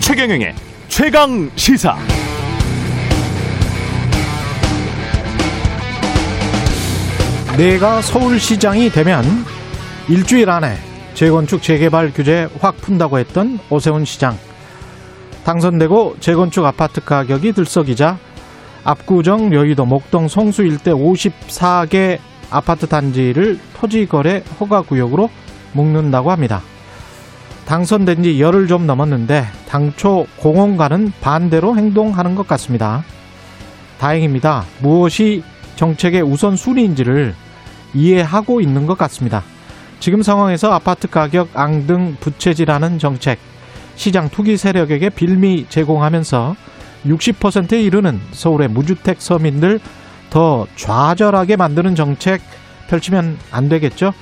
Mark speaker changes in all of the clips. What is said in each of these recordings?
Speaker 1: 최경영의 최강 시사.
Speaker 2: 내가 서울시장이 되면 일주일 안에 재건축 재개발 규제 확 푼다고 했던 오세훈 시장. 당선되고 재건축 아파트 가격이 들썩이자 압구정, 여의도, 목동, 성수 일대 54개 아파트 단지를 토지거래 허가구역으로 묶는다고 합니다. 당선된 지 열흘 좀 넘었는데 당초 공원과는 반대로 행동하는 것 같습니다. 다행입니다. 무엇이 정책의 우선순위인지를 이해하고 있는 것 같습니다. 지금 상황에서 아파트 가격 앙등 부채질하는 정책, 시장 투기 세력에게 빌미 제공하면서 60%에 이르는 서울의 무주택 서민들 더 좌절하게 만드는 정책 펼치면 안 되겠죠?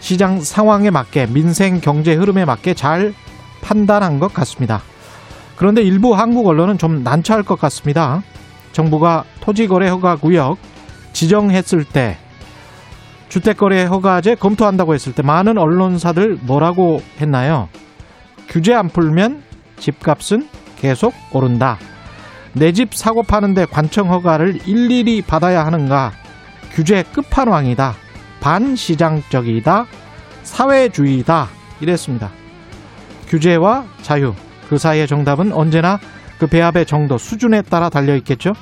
Speaker 2: 시장 상황에 맞게 민생 경제 흐름에 맞게 잘 판단한 것 같습니다. 그런데 일부 한국 언론은 좀 난처할 것 같습니다. 정부가 토지거래 허가 구역 지정했을 때 주택거래 허가제 검토한다고 했을 때 많은 언론사들 뭐라고 했나요? 규제 안 풀면 집값은 계속 오른다. 내 집 사고 파는데 관청 허가를 일일이 받아야 하는가? 규제 끝판왕이다. 반시장적이다. 사회주의다. 이랬습니다. 규제와 자유. 그 사이의 정답은 언제나 그 배합의 정도, 수준에 따라 달려 있겠죠.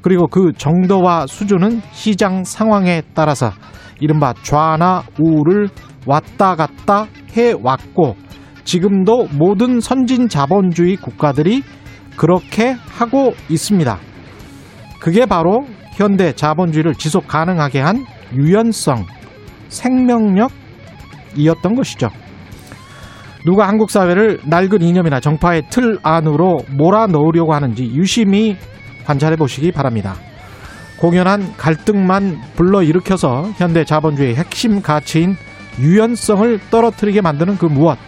Speaker 2: 그리고 그 정도와 수준은 시장 상황에 따라서 이른바 좌나 우를 왔다 갔다 해왔고 지금도 모든 선진 자본주의 국가들이 그렇게 하고 있습니다. 그게 바로 현대 자본주의를 지속 가능하게 한 유연성, 생명력이었던 것이죠. 누가 한국 사회를 낡은 이념이나 정파의 틀 안으로 몰아넣으려고 하는지 유심히 관찰해 보시기 바랍니다. 공연한 갈등만 불러일으켜서 현대 자본주의의 핵심 가치인 유연성을 떨어뜨리게 만드는 그 무엇.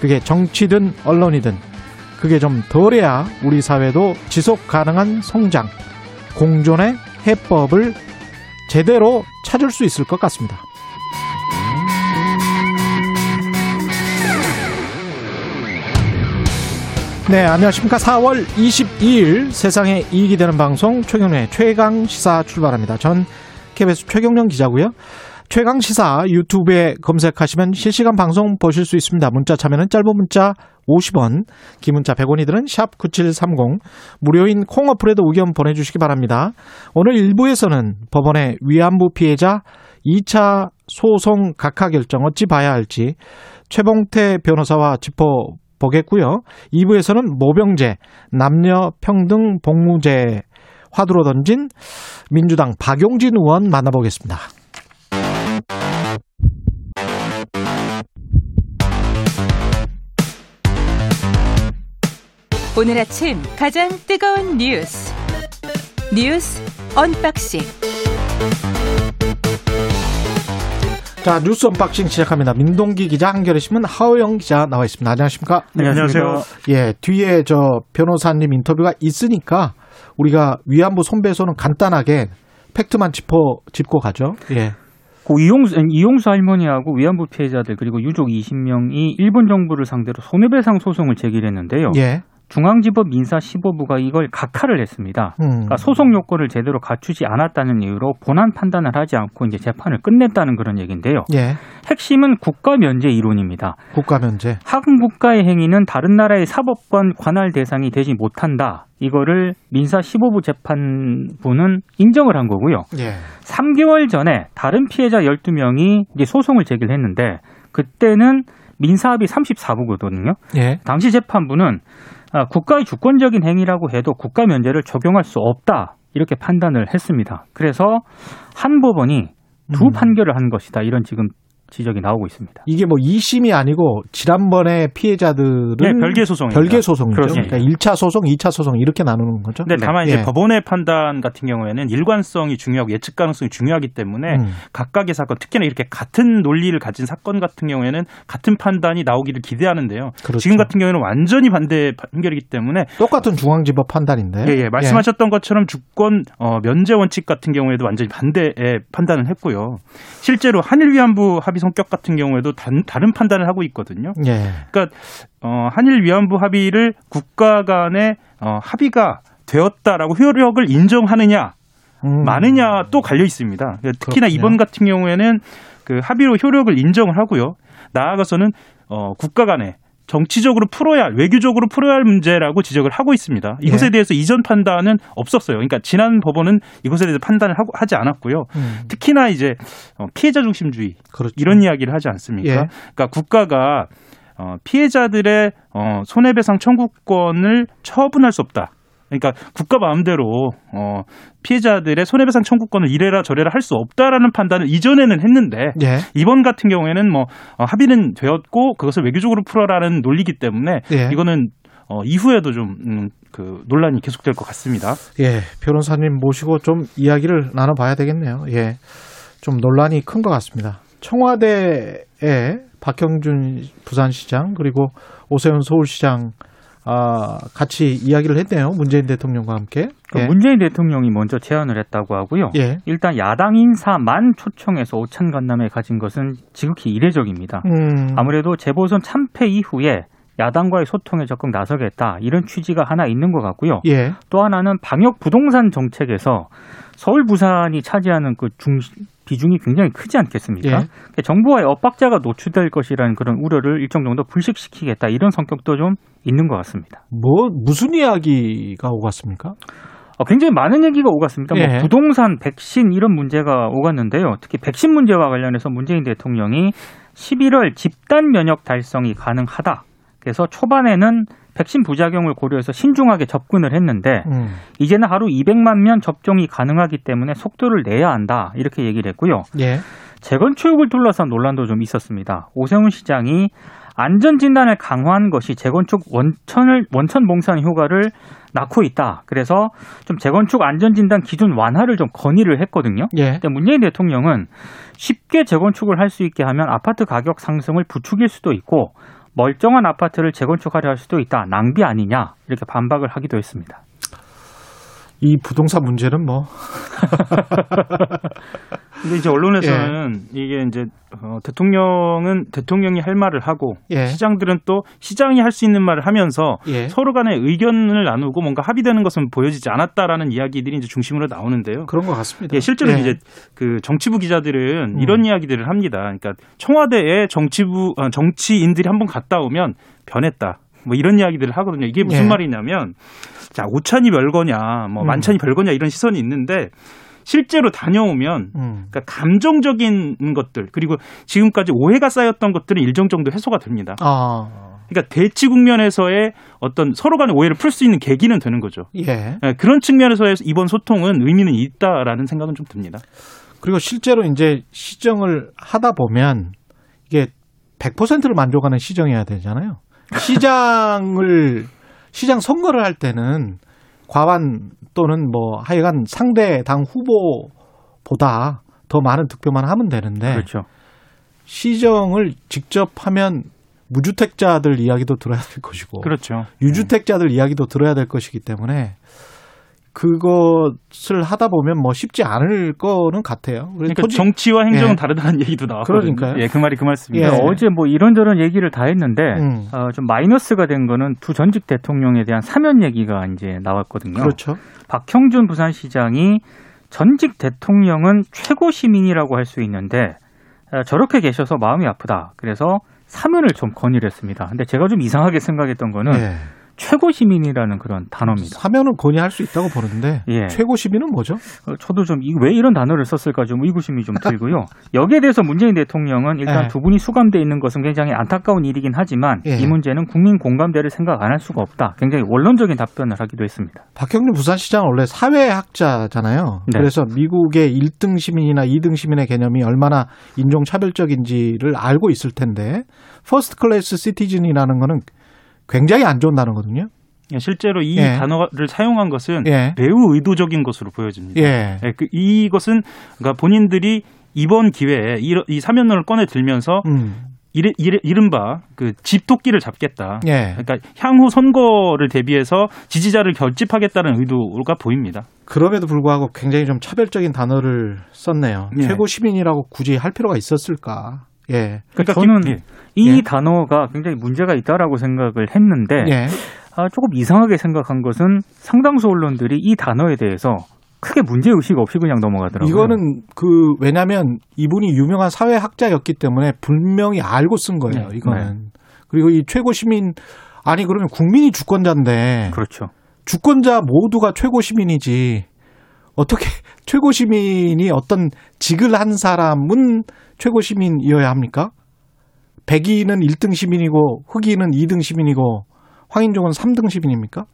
Speaker 2: 그게 정치든 언론이든 그게 좀 덜해야 우리 사회도 지속 가능한 성장, 공존의 해법을 제대로 찾을 수 있을 것 같습니다. 네, 안녕하십니까. 4월 22일 세상에 이익이 되는 방송 최경련의 최강 시사 출발합니다. 전 KBS 최경련 기자고요. 최강 시사 유튜브에 검색하시면 실시간 방송 보실 수 있습니다. 문자 참여는 짧은 문자 50원, 긴 문자 100원이들은 샵 9730, 무료인 콩 어플에도 의견 보내 주시기 바랍니다. 오늘 1부에서는 법원의 위안부 피해자 2차 소송 각하 결정 어찌 봐야 할지 최봉태 변호사와 짚어 보겠고요. 2부에서는 모병제, 남녀 평등 복무제 화두로 던진 민주당 박용진 의원 만나보겠습니다.
Speaker 3: 오늘 아침 가장 뜨거운 뉴스 뉴스 unboxing
Speaker 2: 자 뉴스 unboxing 시작합니다. 민동기 기자 한겨레 신문 하어영 기자 나와 있습니다. 안녕하십니까?
Speaker 4: 네, 안녕하세요.
Speaker 2: 예, 뒤에 저 변호사님 인터뷰가 있으니까 우리가 위안부 손배소는 간단하게 팩트만 짚어 짚고 가죠. 예.
Speaker 4: 고 이용수, 이용수 할머니하고 위안부 피해자들 그리고 유족 20명이 일본 정부를 상대로 손해배상 소송을 제기했는데요.
Speaker 2: 예.
Speaker 4: 중앙지법 민사 15부가 이걸 각하를 했습니다.
Speaker 2: 음.
Speaker 4: 그러니까 소송 요건을 제대로 갖추지 않았다는 이유로 본안 판단을 하지 않고 이제 재판을 끝냈다는 그런 얘기인데요.
Speaker 2: 예.
Speaker 4: 핵심은 국가 면제 이론입니다.
Speaker 2: 국가 면제.
Speaker 4: 한 국가의 행위는 다른 나라의 사법권 관할 대상이 되지 못한다. 이거를 민사 15부 재판부는 인정을 한 거고요.
Speaker 2: 예.
Speaker 4: 3개월 전에 다른 피해자 12명이 이제 소송을 제기를 했는데 그때는 민사합의 34부거든요.
Speaker 2: 예.
Speaker 4: 당시 재판부는 아, 국가의 주권적인 행위라고 해도 국가 면제를 적용할 수 없다. 이렇게 판단을 했습니다. 그래서 한 법원이 두
Speaker 2: 음.
Speaker 4: 판결을 한 것이다. 이런 지금 지적이 나오고 있습니다.
Speaker 2: 이게 뭐 2심이 아니고 지난번에 피해자들은
Speaker 5: 네, 별개 소송입니다.
Speaker 2: 별개 소송이죠.
Speaker 4: 그렇습니다.
Speaker 2: 그러니까 1차 소송, 2차 소송 이렇게 나누는 거죠.
Speaker 5: 네, 다만 이제
Speaker 2: 예.
Speaker 5: 법원의 판단 같은 경우에는 일관성이 중요하고 예측 가능성이 중요하기 때문에
Speaker 2: 음.
Speaker 5: 각각의 사건, 특히나 이렇게 같은 논리를 가진 사건 같은 경우에는 같은 판단이 나오기를 기대하는데요.
Speaker 2: 그렇죠.
Speaker 5: 지금 같은 경우에는 완전히 반대 판결이기 때문에
Speaker 2: 똑같은 중앙지법 판단인데.
Speaker 5: 예, 예, 말씀하셨던 것처럼 주권 어, 면제 원칙 같은 경우에도 완전히 반대의 판단을 했고요. 실제로 한일 위안부 합의 성격 같은 경우에도 단, 다른 판단을 하고 있거든요.
Speaker 2: 예.
Speaker 5: 그러니까 어, 한일 위안부 합의를 국가 간의 어, 합의가 되었다라고 효력을 인정하느냐
Speaker 2: 음.
Speaker 5: 마느냐 또 갈려 있습니다. 그러니까 특히나
Speaker 2: 그렇군요.
Speaker 5: 이번 같은 경우에는 그 합의로 효력을 인정을 하고요. 나아가서는 어, 국가 간에 정치적으로 풀어야 할, 외교적으로 풀어야 할 문제라고 지적을 하고 있습니다. 이것에
Speaker 2: 예.
Speaker 5: 대해서 이전 판단은 없었어요. 그러니까 지난 법원은 이것에 대해서 판단을 하고, 하지 않았고요.
Speaker 2: 음.
Speaker 5: 특히나 이제 어, 피해자 중심주의
Speaker 2: 그렇죠.
Speaker 5: 이런 이야기를 하지 않습니까?
Speaker 2: 예.
Speaker 5: 그러니까 국가가 어, 피해자들의 어, 손해배상 청구권을 처분할 수 없다. 그러니까 국가 마음대로 어, 피해자들의 손해배상 청구권을 이래라 저래라 할 수 없다라는 판단을 이전에는 했는데
Speaker 2: 예.
Speaker 5: 이번 같은 경우에는 뭐 어, 합의는 되었고 그것을 외교적으로 풀어라는 논리기 때문에
Speaker 2: 예.
Speaker 5: 이거는 어, 이후에도 좀 음, 그 논란이 계속될 것 같습니다.
Speaker 2: 예. 변호사님 모시고 좀 이야기를 나눠봐야 되겠네요. 예. 좀 논란이 큰 것 같습니다. 청와대에 박형준 부산시장 그리고 오세훈 서울시장 아, 같이 이야기를 했네요. 문재인 대통령과 함께.
Speaker 4: 그
Speaker 2: 예.
Speaker 4: 문재인 대통령이 먼저 제안을 했다고 하고요.
Speaker 2: 예.
Speaker 4: 일단 야당 인사만 초청해서 오찬 간담회 가진 것은 지극히 이례적입니다.
Speaker 2: 음.
Speaker 4: 아무래도 재보선 참패 이후에 야당과의 소통에 적극 나서겠다 이런 취지가 하나 있는 것 같고요.
Speaker 2: 예.
Speaker 4: 또 하나는 방역 부동산 정책에서 서울 부산이 차지하는 그 중, 비중이 굉장히 크지 않겠습니까?
Speaker 2: 예.
Speaker 4: 그러니까 정부와의 엇박자가 노출될 것이라는 그런 우려를 일정 정도 불식시키겠다 이런 성격도 좀 있는 것 같습니다.
Speaker 2: 뭐 무슨 이야기가 오갔습니까?
Speaker 4: 어, 굉장히 많은 얘기가 오갔습니다.
Speaker 2: 예.
Speaker 4: 뭐 부동산, 백신 이런 문제가 오갔는데요. 특히 백신 문제와 관련해서 문재인 대통령이 11월 집단 면역 달성이 가능하다. 그래서 초반에는 백신 부작용을 고려해서 신중하게 접근을 했는데
Speaker 2: 음.
Speaker 4: 이제는 하루 200만 명 접종이 가능하기 때문에 속도를 내야 한다. 이렇게 얘기를 했고요.
Speaker 2: 예.
Speaker 4: 재건축을 둘러싼 논란도 좀 있었습니다. 오세훈 시장이 안전 진단을 강화한 것이 재건축 원천을 원천 봉산 효과를 낳고 있다. 그래서 좀 재건축 안전 진단 기준 완화를 좀 건의를 했거든요.
Speaker 2: 예.
Speaker 4: 근데 문재인 대통령은 쉽게 재건축을 할 수 있게 하면 아파트 가격 상승을 부추길 수도 있고 멀쩡한 아파트를 재건축하려 할 수도 있다. 낭비 아니냐. 이렇게 반박을 하기도 했습니다.
Speaker 2: 이 부동산 문제는 뭐
Speaker 5: 근데 이제 언론에서는 이게 이제 어, 대통령은 대통령이 할 말을 하고
Speaker 2: 예.
Speaker 5: 시장들은 또 시장이 할 수 있는 말을 하면서
Speaker 2: 예.
Speaker 5: 서로 간의 의견을 나누고 뭔가 합의되는 것은 보여지지 않았다라는 이야기들이 이제 중심으로 나오는데요.
Speaker 2: 그런 것 같습니다.
Speaker 5: 예, 실제로
Speaker 2: 예.
Speaker 5: 이제 그 정치부 기자들은
Speaker 2: 음.
Speaker 5: 이런 이야기들을 합니다. 그러니까 청와대에 정치부 어, 정치인들이 한번 갔다 오면 변했다. 뭐 이런 이야기들을 하거든요. 이게 무슨
Speaker 2: 예.
Speaker 5: 말이냐면 자 오찬이 별거냐, 뭐
Speaker 2: 음.
Speaker 5: 만찬이 별거냐 이런 시선이 있는데 실제로 다녀오면
Speaker 2: 음.
Speaker 5: 그러니까 감정적인 것들 그리고 지금까지 오해가 쌓였던 것들은 일정 정도 해소가 됩니다.
Speaker 2: 아.
Speaker 5: 그러니까 대치 국면에서의 어떤 서로 간의 오해를 풀 수 있는 계기는 되는 거죠.
Speaker 2: 예.
Speaker 5: 예, 그런 측면에서의 이번 소통은 의미는 있다라는 생각은 좀 듭니다.
Speaker 2: 그리고 실제로 이제 시정을 하다 보면 이게 100%를 만족하는 시정이어야 되잖아요. 시장을 시장 선거를 할 때는 과반 또는 뭐 하여간 상대 당 후보보다 더 많은 득표만 하면 되는데
Speaker 4: 그렇죠.
Speaker 2: 시정을 직접 하면 무주택자들 이야기도 들어야 될 것이고
Speaker 5: 그렇죠.
Speaker 2: 유주택자들 이야기도 들어야 될 것이기 때문에 그것을 하다 보면 뭐 쉽지 않을 거는 같아요.
Speaker 5: 그러니까
Speaker 2: 토지-
Speaker 5: 정치와 행정은
Speaker 2: 예.
Speaker 5: 다르다는 얘기도 나왔거든요.
Speaker 2: 그러니까요.
Speaker 5: 예, 그 말이 그 말씀입니다.
Speaker 2: 예.
Speaker 4: 그러니까 어제 뭐 이런저런 얘기를 다 했는데
Speaker 2: 음.
Speaker 4: 어, 좀 마이너스가 된 거는 두 전직 대통령에 대한 사면 얘기가 이제 나왔거든요.
Speaker 2: 그렇죠.
Speaker 4: 박형준 부산시장이 전직 대통령은 최고 시민이라고 할 수 있는데 어, 저렇게 계셔서 마음이 아프다. 그래서 사면을 좀 건의를 했습니다. 근데 제가 좀 이상하게 생각했던 거는
Speaker 2: 예.
Speaker 4: 최고 시민이라는 그런 단어입니다.
Speaker 2: 사면은 건의할 수 있다고 보는데
Speaker 4: 예.
Speaker 2: 최고 시민은 뭐죠?
Speaker 4: 어, 저도 좀 왜 이런 단어를 썼을까 좀 의구심이 좀 들고요. 여기에 대해서 문재인 대통령은 일단
Speaker 2: 예.
Speaker 4: 두 분이 수감돼 있는 것은 굉장히 안타까운 일이긴 하지만
Speaker 2: 예.
Speaker 4: 이 문제는 국민 공감대를 생각 안 할 수가 없다. 굉장히 원론적인 답변을 하기도 했습니다.
Speaker 2: 박형준 부산시장은 원래 사회학자잖아요.
Speaker 4: 네.
Speaker 2: 그래서 미국의 1등 시민이나 2등 시민의 개념이 얼마나 인종차별적인지를 알고 있을 텐데 first class citizen이라는 거는 굉장히 안 좋은 단어거든요.
Speaker 5: 실제로 이
Speaker 2: 예.
Speaker 5: 단어를 사용한 것은
Speaker 2: 예.
Speaker 5: 매우 의도적인 것으로 보여집니다.
Speaker 2: 예.
Speaker 5: 예, 그 이것은 그러니까 본인들이 이번 기회에 이, 이 사면론을 꺼내 들면서
Speaker 2: 음.
Speaker 5: 이르, 이른바 그 집토끼를 잡겠다.
Speaker 2: 예.
Speaker 5: 그러니까 향후 선거를 대비해서 지지자를 결집하겠다는 의도가 보입니다.
Speaker 2: 그럼에도 불구하고 굉장히 좀 차별적인 단어를 썼네요.
Speaker 5: 예.
Speaker 2: 최고 시민이라고 굳이 할 필요가 있었을까? 예.
Speaker 5: 그러니까
Speaker 4: 저는
Speaker 5: 기- 예.
Speaker 4: 이
Speaker 2: 예.
Speaker 4: 단어가 굉장히 문제가 있다라고 생각을 했는데
Speaker 2: 예.
Speaker 4: 아, 조금 이상하게 생각한 것은 상당수 언론들이 이 단어에 대해서 크게 문제 의식 없이 그냥 넘어가더라고요.
Speaker 2: 이거는 그 왜냐하면 이분이 유명한 사회학자였기 때문에 분명히 알고 쓴 거예요.
Speaker 5: 네.
Speaker 2: 이거는 그리고 이 최고 시민 아니 그러면 국민이 주권자인데
Speaker 4: 그렇죠.
Speaker 2: 주권자 모두가 최고 시민이지 어떻게 최고 시민이 어떤 직을 한 사람은 최고 시민이어야 합니까? 백인은 1등 시민이고 흑인은 2등 시민이고 황인종은 3등 시민입니까?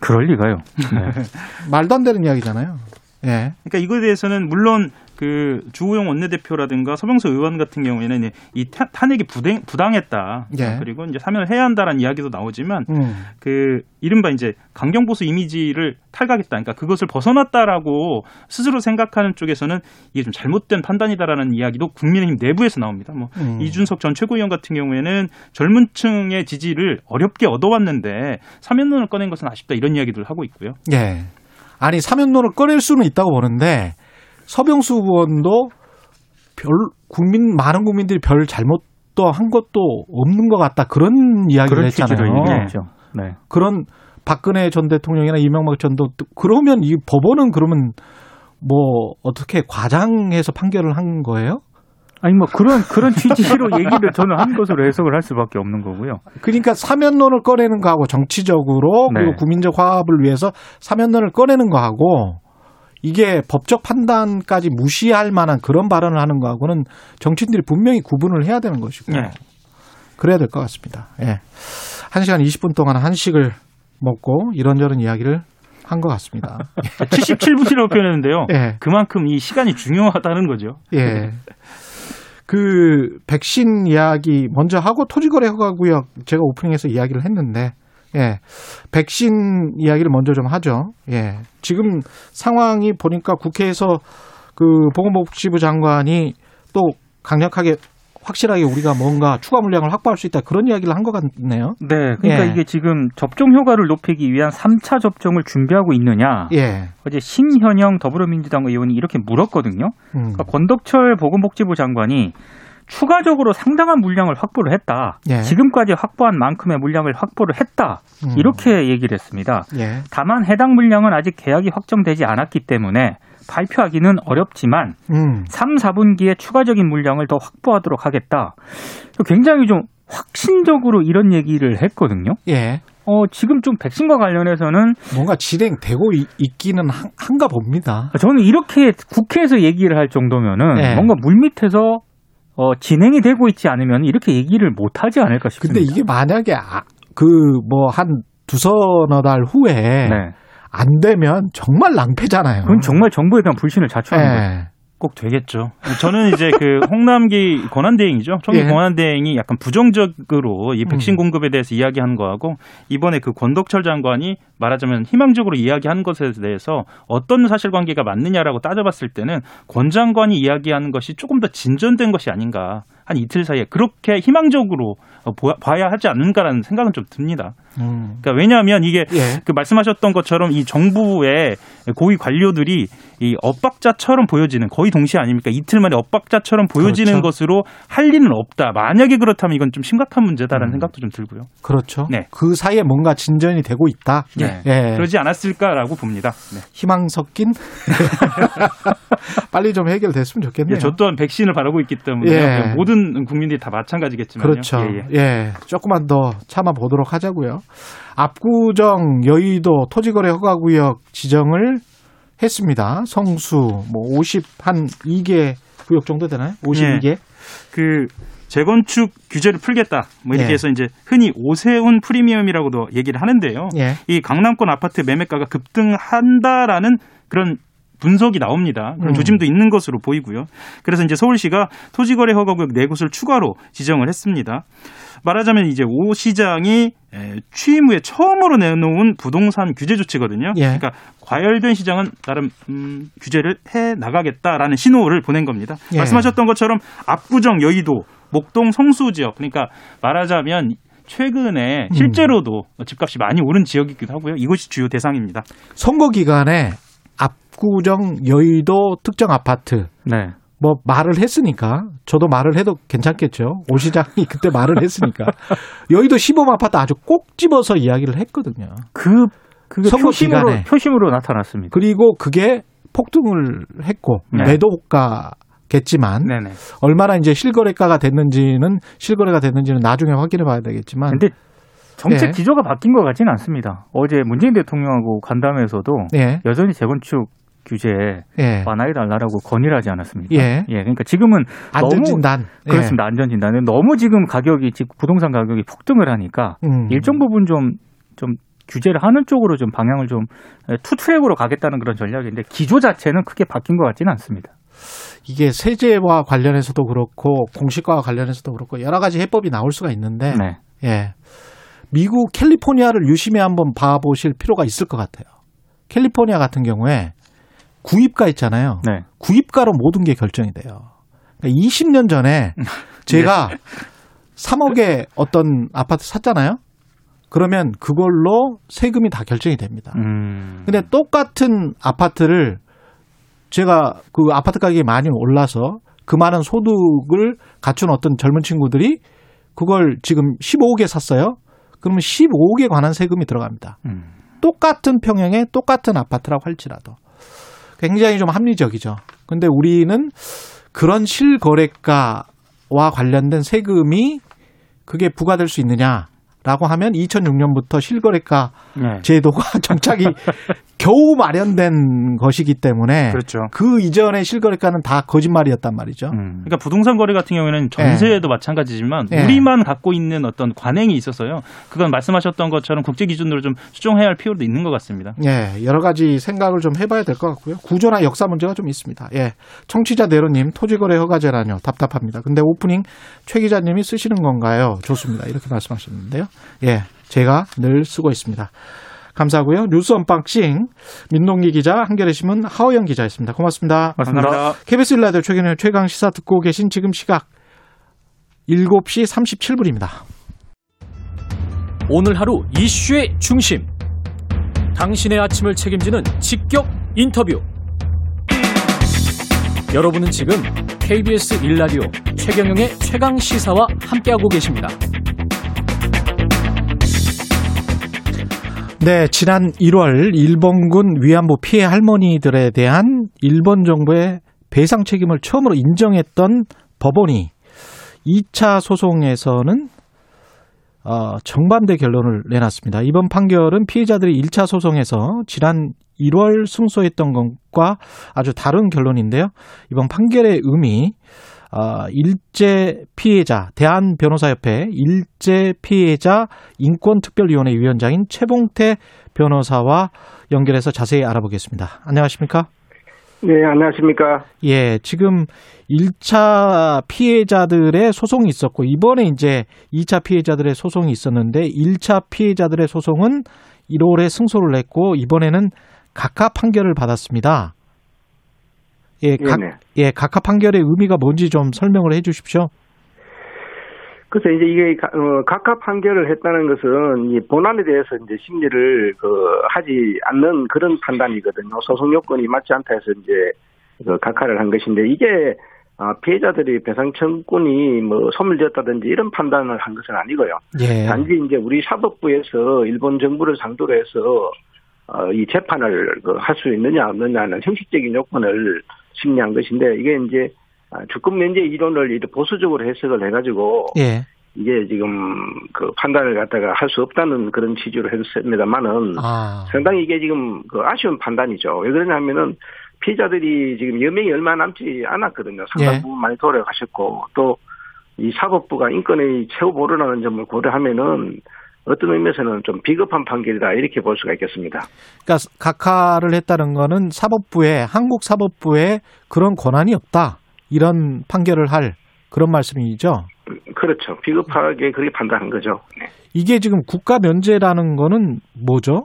Speaker 4: 그럴 리가요. 네.
Speaker 2: 말도 안 되는 이야기잖아요. 예.
Speaker 5: 그러니까 이거에 대해서는 물론 그 주호영 원내대표라든가 서병수 의원 같은 경우에는 이 타- 탄핵이 부당, 부당했다.
Speaker 2: 예.
Speaker 5: 그리고 이제 사면을 해야 한다라는 이야기도 나오지만
Speaker 2: 음.
Speaker 5: 그 이른바 이제 강경보수 이미지를 탈각했다. 그러니까 그것을 벗어났다라고 스스로 생각하는 쪽에서는 이게 좀 잘못된 판단이다라는 이야기도 국민의힘 내부에서 나옵니다. 뭐
Speaker 2: 음.
Speaker 5: 이준석 전 최고위원 같은 경우에는 젊은 층의 지지를 어렵게 얻어왔는데 사면론을 꺼낸 것은 아쉽다 이런 이야기들을 하고 있고요.
Speaker 2: 예. 아니 사면론을 꺼낼 수는 있다고 보는데 서병수 의원도 별 국민 많은 국민들이 별 잘못도 한 것도 없는 것 같다 그런 이야기를 했잖아요.
Speaker 4: 네.
Speaker 2: 그런 박근혜 전 대통령이나 이명박 전도 그러면 이 법원은 그러면 뭐 어떻게 과장해서 판결을 한 거예요?
Speaker 4: 아니 뭐 그런 그런 취지로 얘기를 저는 한 것으로 해석을 할 수밖에 없는 거고요.
Speaker 2: 그러니까 사면론을 꺼내는 거하고 정치적으로
Speaker 4: 네.
Speaker 2: 그리고 국민적 화합을 위해서 사면론을 꺼내는 거하고 이게 법적 판단까지 무시할 만한 그런 발언을 하는 거하고는 정치인들이 분명히 구분을 해야 되는 것이고
Speaker 5: 네.
Speaker 2: 그래야 될 것 같습니다. 예. 1시간 20분 동안 한식을 먹고 이런저런 이야기를 한 것 같습니다.
Speaker 5: 77분이라고 표현했는데요.
Speaker 2: 예.
Speaker 5: 그만큼 이 시간이 중요하다는 거죠.
Speaker 2: 예. 그 백신 이야기 먼저 하고 토지거래 허가구역 제가 오프닝에서 이야기를 했는데 예. 백신 이야기를 먼저 좀 하죠. 예. 지금 상황이 보니까 국회에서 그 보건복지부 장관이 또 강력하게 확실하게 우리가 뭔가 추가 물량을 확보할 수 있다 그런 이야기를 한 것 같네요.
Speaker 4: 네, 그러니까
Speaker 2: 예.
Speaker 4: 이게 지금 접종 효과를 높이기 위한 3차 접종을 준비하고 있느냐.
Speaker 2: 예.
Speaker 4: 어제 신현영 더불어민주당 의원이 이렇게 물었거든요.
Speaker 2: 음.
Speaker 4: 그러니까 권덕철 보건복지부 장관이 추가적으로 상당한 물량을 확보를 했다.
Speaker 2: 예.
Speaker 4: 지금까지 확보한 만큼의 물량을 확보를 했다.
Speaker 2: 음.
Speaker 4: 이렇게 얘기를 했습니다.
Speaker 2: 예.
Speaker 4: 다만 해당 물량은 아직 계약이 확정되지 않았기 때문에 발표하기는 어렵지만
Speaker 2: 음.
Speaker 4: 3, 4분기에 추가적인 물량을 더 확보하도록 하겠다. 굉장히 좀 확신적으로 이런 얘기를 했거든요.
Speaker 2: 예.
Speaker 4: 어, 지금 좀 백신과 관련해서는
Speaker 2: 뭔가 진행되고 있- 있기는 한, 한가 봅니다.
Speaker 4: 저는 이렇게 국회에서 얘기를 할 정도면은
Speaker 2: 네.
Speaker 4: 뭔가 물밑에서 어, 진행이 되고 있지 않으면 이렇게 얘기를 못 하지 않을까 싶습니다.
Speaker 2: 근데 이게 만약에 그뭐 한 두서너 달 후에
Speaker 4: 네.
Speaker 2: 안 되면 정말 낭패잖아요.
Speaker 4: 그건 정말 정부에 대한 불신을 자초하는 거죠.
Speaker 2: 예.
Speaker 5: 꼭 되겠죠. 저는 이제 그 홍남기 권한대행이죠. 총리
Speaker 2: 예.
Speaker 5: 권한대행이 약간 부정적으로 이 백신
Speaker 2: 음.
Speaker 5: 공급에 대해서 이야기한 거하고 이번에 그 권덕철 장관이 말하자면 희망적으로 이야기한 것에 대해서 어떤 사실관계가 맞느냐라고 따져봤을 때는 권 장관이 이야기하는 것이 조금 더 진전된 것이 아닌가. 한 이틀 사이에 그렇게 희망적으로 어, 보- 봐야 하지 않는가라는 생각은 좀 듭니다.
Speaker 2: 음.
Speaker 5: 그러니까 왜냐하면 이게
Speaker 2: 예.
Speaker 5: 그 말씀하셨던 것처럼 이 정부의 고위 관료들이 이 엇박자처럼 보여지는 거의 동시에 아닙니까? 이틀 만에 엇박자처럼 보여지는
Speaker 2: 그렇죠.
Speaker 5: 것으로 할 리는 없다. 만약에 그렇다면 이건 좀 심각한 문제다라는
Speaker 2: 음.
Speaker 5: 생각도 좀 들고요.
Speaker 2: 그렇죠.
Speaker 5: 네.
Speaker 2: 그 사이에 뭔가 진전이 되고 있다.
Speaker 4: 네.
Speaker 2: 예.
Speaker 5: 그러지 않았을까라고 봅니다. 네.
Speaker 2: 희망 섞인 빨리 좀 해결됐으면 좋겠네요.
Speaker 5: 예, 저 또한 백신을 바라고 있기 때문에
Speaker 2: 예.
Speaker 5: 모든 모든 국민들이 다 마찬가지겠지만요.
Speaker 2: 그렇죠.
Speaker 5: 예, 예.
Speaker 2: 예, 조금만 더 참아 보도록 하자고요. 압구정 여의도 토지거래 허가구역 지정을 했습니다. 성수 뭐 50 한 2개 구역 정도 되나요? 52개?
Speaker 5: 그 재건축 규제를 풀겠다. 뭐 이렇게
Speaker 2: 예.
Speaker 5: 해서 이제 흔히 오세훈 프리미엄이라고도 얘기를 하는데요.
Speaker 2: 예.
Speaker 5: 이 강남권 아파트 매매가가 급등한다라는 그런 분석이 나옵니다. 그런
Speaker 2: 음.
Speaker 5: 조짐도 있는 것으로 보이고요. 그래서 이제 서울시가 토지거래 허가구역 네 곳을 추가로 지정을 했습니다. 말하자면 이제 오 시장이 에, 취임 후에 처음으로 내놓은 부동산 규제 조치거든요.
Speaker 2: 예.
Speaker 5: 그러니까 과열된 시장은 나름 음, 규제를 해 나가겠다라는 신호를 보낸 겁니다.
Speaker 2: 예.
Speaker 5: 말씀하셨던 것처럼 압구정, 여의도, 목동, 성수 지역 그러니까 말하자면 최근에
Speaker 2: 음.
Speaker 5: 실제로도 집값이 많이 오른 지역이기도 하고요. 이것이 주요 대상입니다.
Speaker 2: 선거 기간에 압구정 여의도 특정 아파트
Speaker 4: 네.
Speaker 2: 뭐 말을 했으니까 저도 말을 해도 괜찮겠죠. 오 시장이 그때 말을 했으니까 여의도 시범 아파트 아주 꼭 집어서 이야기를 했거든요.
Speaker 4: 그 그게 표심으로
Speaker 2: 기간에.
Speaker 4: 표심으로 나타났습니다.
Speaker 2: 그리고 그게 폭등을 했고
Speaker 4: 네.
Speaker 2: 매도 호가겠지만
Speaker 5: 네네.
Speaker 2: 얼마나 이제 실거래가가 됐는지는 실거래가 됐는지는 나중에 확인해 봐야 되겠지만
Speaker 4: 근데 정책
Speaker 2: 예.
Speaker 4: 기조가 바뀐 것 같지는 않습니다. 어제 문재인 대통령하고 간담회에서도
Speaker 2: 예.
Speaker 4: 여전히 재건축 규제
Speaker 2: 예.
Speaker 4: 완화해 달라고 건의를 하지 않았습니까?
Speaker 2: 예.
Speaker 4: 그러니까 지금은 너무
Speaker 2: 안전진단 예.
Speaker 4: 그렇습니다. 안전진단은 너무 지금 가격이 지금 부동산 가격이 폭등을 하니까
Speaker 2: 음.
Speaker 4: 일정 부분 좀좀 규제를 하는 쪽으로 좀 방향을 좀 투트랙으로 가겠다는 그런 전략인데 기조 자체는 크게 바뀐 것 같지는 않습니다.
Speaker 2: 이게 세제와 관련해서도 그렇고 공시과와 관련해서도 그렇고 여러 가지 해법이 나올 수가 있는데
Speaker 4: 네.
Speaker 2: 예. 미국 캘리포니아를 유심히 한번 봐보실 필요가 있을 것 같아요. 캘리포니아 같은 경우에 구입가 있잖아요.
Speaker 4: 네.
Speaker 2: 구입가로 모든 게 결정이 돼요. 그러니까 20년 전에 제가 3억에 어떤 아파트 샀잖아요. 그러면 그걸로 세금이 다 결정이 됩니다.
Speaker 4: 음.
Speaker 2: 근데 똑같은 아파트를 제가 그 아파트 가격이 많이 올라서 그 많은 소득을 갖춘 어떤 젊은 친구들이 그걸 지금 15억에 샀어요. 그러면 15억에 관한 세금이 들어갑니다.
Speaker 4: 음.
Speaker 2: 똑같은 평형에 똑같은 아파트라고 할지라도 굉장히 좀 합리적이죠. 근데 우리는 그런 실거래가와 관련된 세금이 그게 부과될 수 있느냐 라고 하면 2006년부터 실거래가
Speaker 4: 네.
Speaker 2: 제도가 정착이 겨우 마련된 것이기 때문에
Speaker 5: 그렇죠.
Speaker 2: 그 이전의 실거래가는 다 거짓말이었단 말이죠.
Speaker 4: 음.
Speaker 5: 그러니까 부동산 거래 같은 경우에는 전세도 마찬가지지만
Speaker 2: 예.
Speaker 5: 우리만 갖고 있는 어떤 관행이 있어서요. 그건 말씀하셨던 것처럼 국제 기준으로 좀 수정해야 할 필요도 있는 것 같습니다.
Speaker 2: 예, 여러 가지 생각을 좀 해봐야 될 것 같고요. 구조나 역사 문제가 좀 있습니다. 예, 청취자 내로님 토지거래 허가제라뇨 답답합니다. 근데 오프닝 최 기자님이 쓰시는 건가요? 좋습니다. 이렇게 말씀하셨는데요. 예, 제가 늘 쓰고 있습니다. 감사하고요. 뉴스 unboxing 민동기 기자 한겨레 신문 하어영 기자였습니다. 고맙습니다.
Speaker 4: 맞습니다.
Speaker 2: KBS 일라디오 최경영 최강 시사 듣고 계신 지금 시각 7시 37분입니다.
Speaker 6: 오늘 하루 이슈의 중심. 당신의 아침을 책임지는 직격 인터뷰. 여러분은 지금 KBS 일라디오 최경영의 최강 시사와 함께하고 계십니다.
Speaker 2: 네, 지난 1월 일본군 위안부 피해 할머니들에 대한 일본 정부의 배상 책임을 처음으로 인정했던 법원이 2차 소송에서는 어, 정반대 결론을 내놨습니다. 이번 판결은 피해자들이 1차 소송에서 지난 1월 승소했던 것과 아주 다른 결론인데요. 이번 판결의 의미, 어, 일제 피해자, 대한 변호사협회 일제 피해자 인권특별위원회 위원장인 최봉태 변호사와 연결해서 자세히 알아보겠습니다. 안녕하십니까?
Speaker 7: 네, 안녕하십니까.
Speaker 2: 예, 지금 1차 피해자들의 소송이 있었고, 이번에 이제 2차 피해자들의 소송이 있었는데, 1차 피해자들의 소송은 1월에 승소를 했고, 이번에는 각하 판결을 받았습니다. 예, 각,
Speaker 7: 네네.
Speaker 2: 예, 각하 판결의 의미가 뭔지 좀 설명을 해 주십시오.
Speaker 7: 그래서 이제 이게 가- 어, 각하 판결을 했다는 것은 이 본안에 대해서 이제 심리를 그 하지 않는 그런 판단이거든요. 소송 요건이 맞지 않다 해서 이제 그 각하를 한 것인데 이게 아, 피해자들이 배상 청구권이 뭐 소멸되었다든지 이런 판단을 한 것은 아니고요.
Speaker 2: 예.
Speaker 7: 단지 이제 우리 사법부에서 일본 정부를 상대로 해서 어, 이 재판을 그할수 있느냐 없느냐는 형식적인 요건을 심리한 것인데 이게 이제 아, 주권 면제 이론을 보수적으로 해석을 해가지고
Speaker 2: 예.
Speaker 7: 이게 지금 그 판단을 갖다가 할 수 없다는 그런 취지로 했습니다만은
Speaker 2: 아.
Speaker 7: 상당히 이게 지금 그 아쉬운 판단이죠. 왜 그러냐면은 피해자들이 지금 연명이 얼마 남지 않았거든요. 상당
Speaker 2: 예.
Speaker 7: 부분 많이 돌아가셨고 또 이 사법부가 인권의 최후 보루라는 점을 고려하면은 어떤 의미에서는 좀 비겁한 판결이다 이렇게 볼 수가 있겠습니다.
Speaker 2: 그러니까 각하를 했다는 거는 사법부에 한국 사법부에 그런 권한이 없다. 이런 판결을 할 그런 말씀이죠.
Speaker 7: 그렇죠. 비겁하게 그렇게 판단한 거죠. 네.
Speaker 2: 이게 지금 국가 면제라는 거는 뭐죠?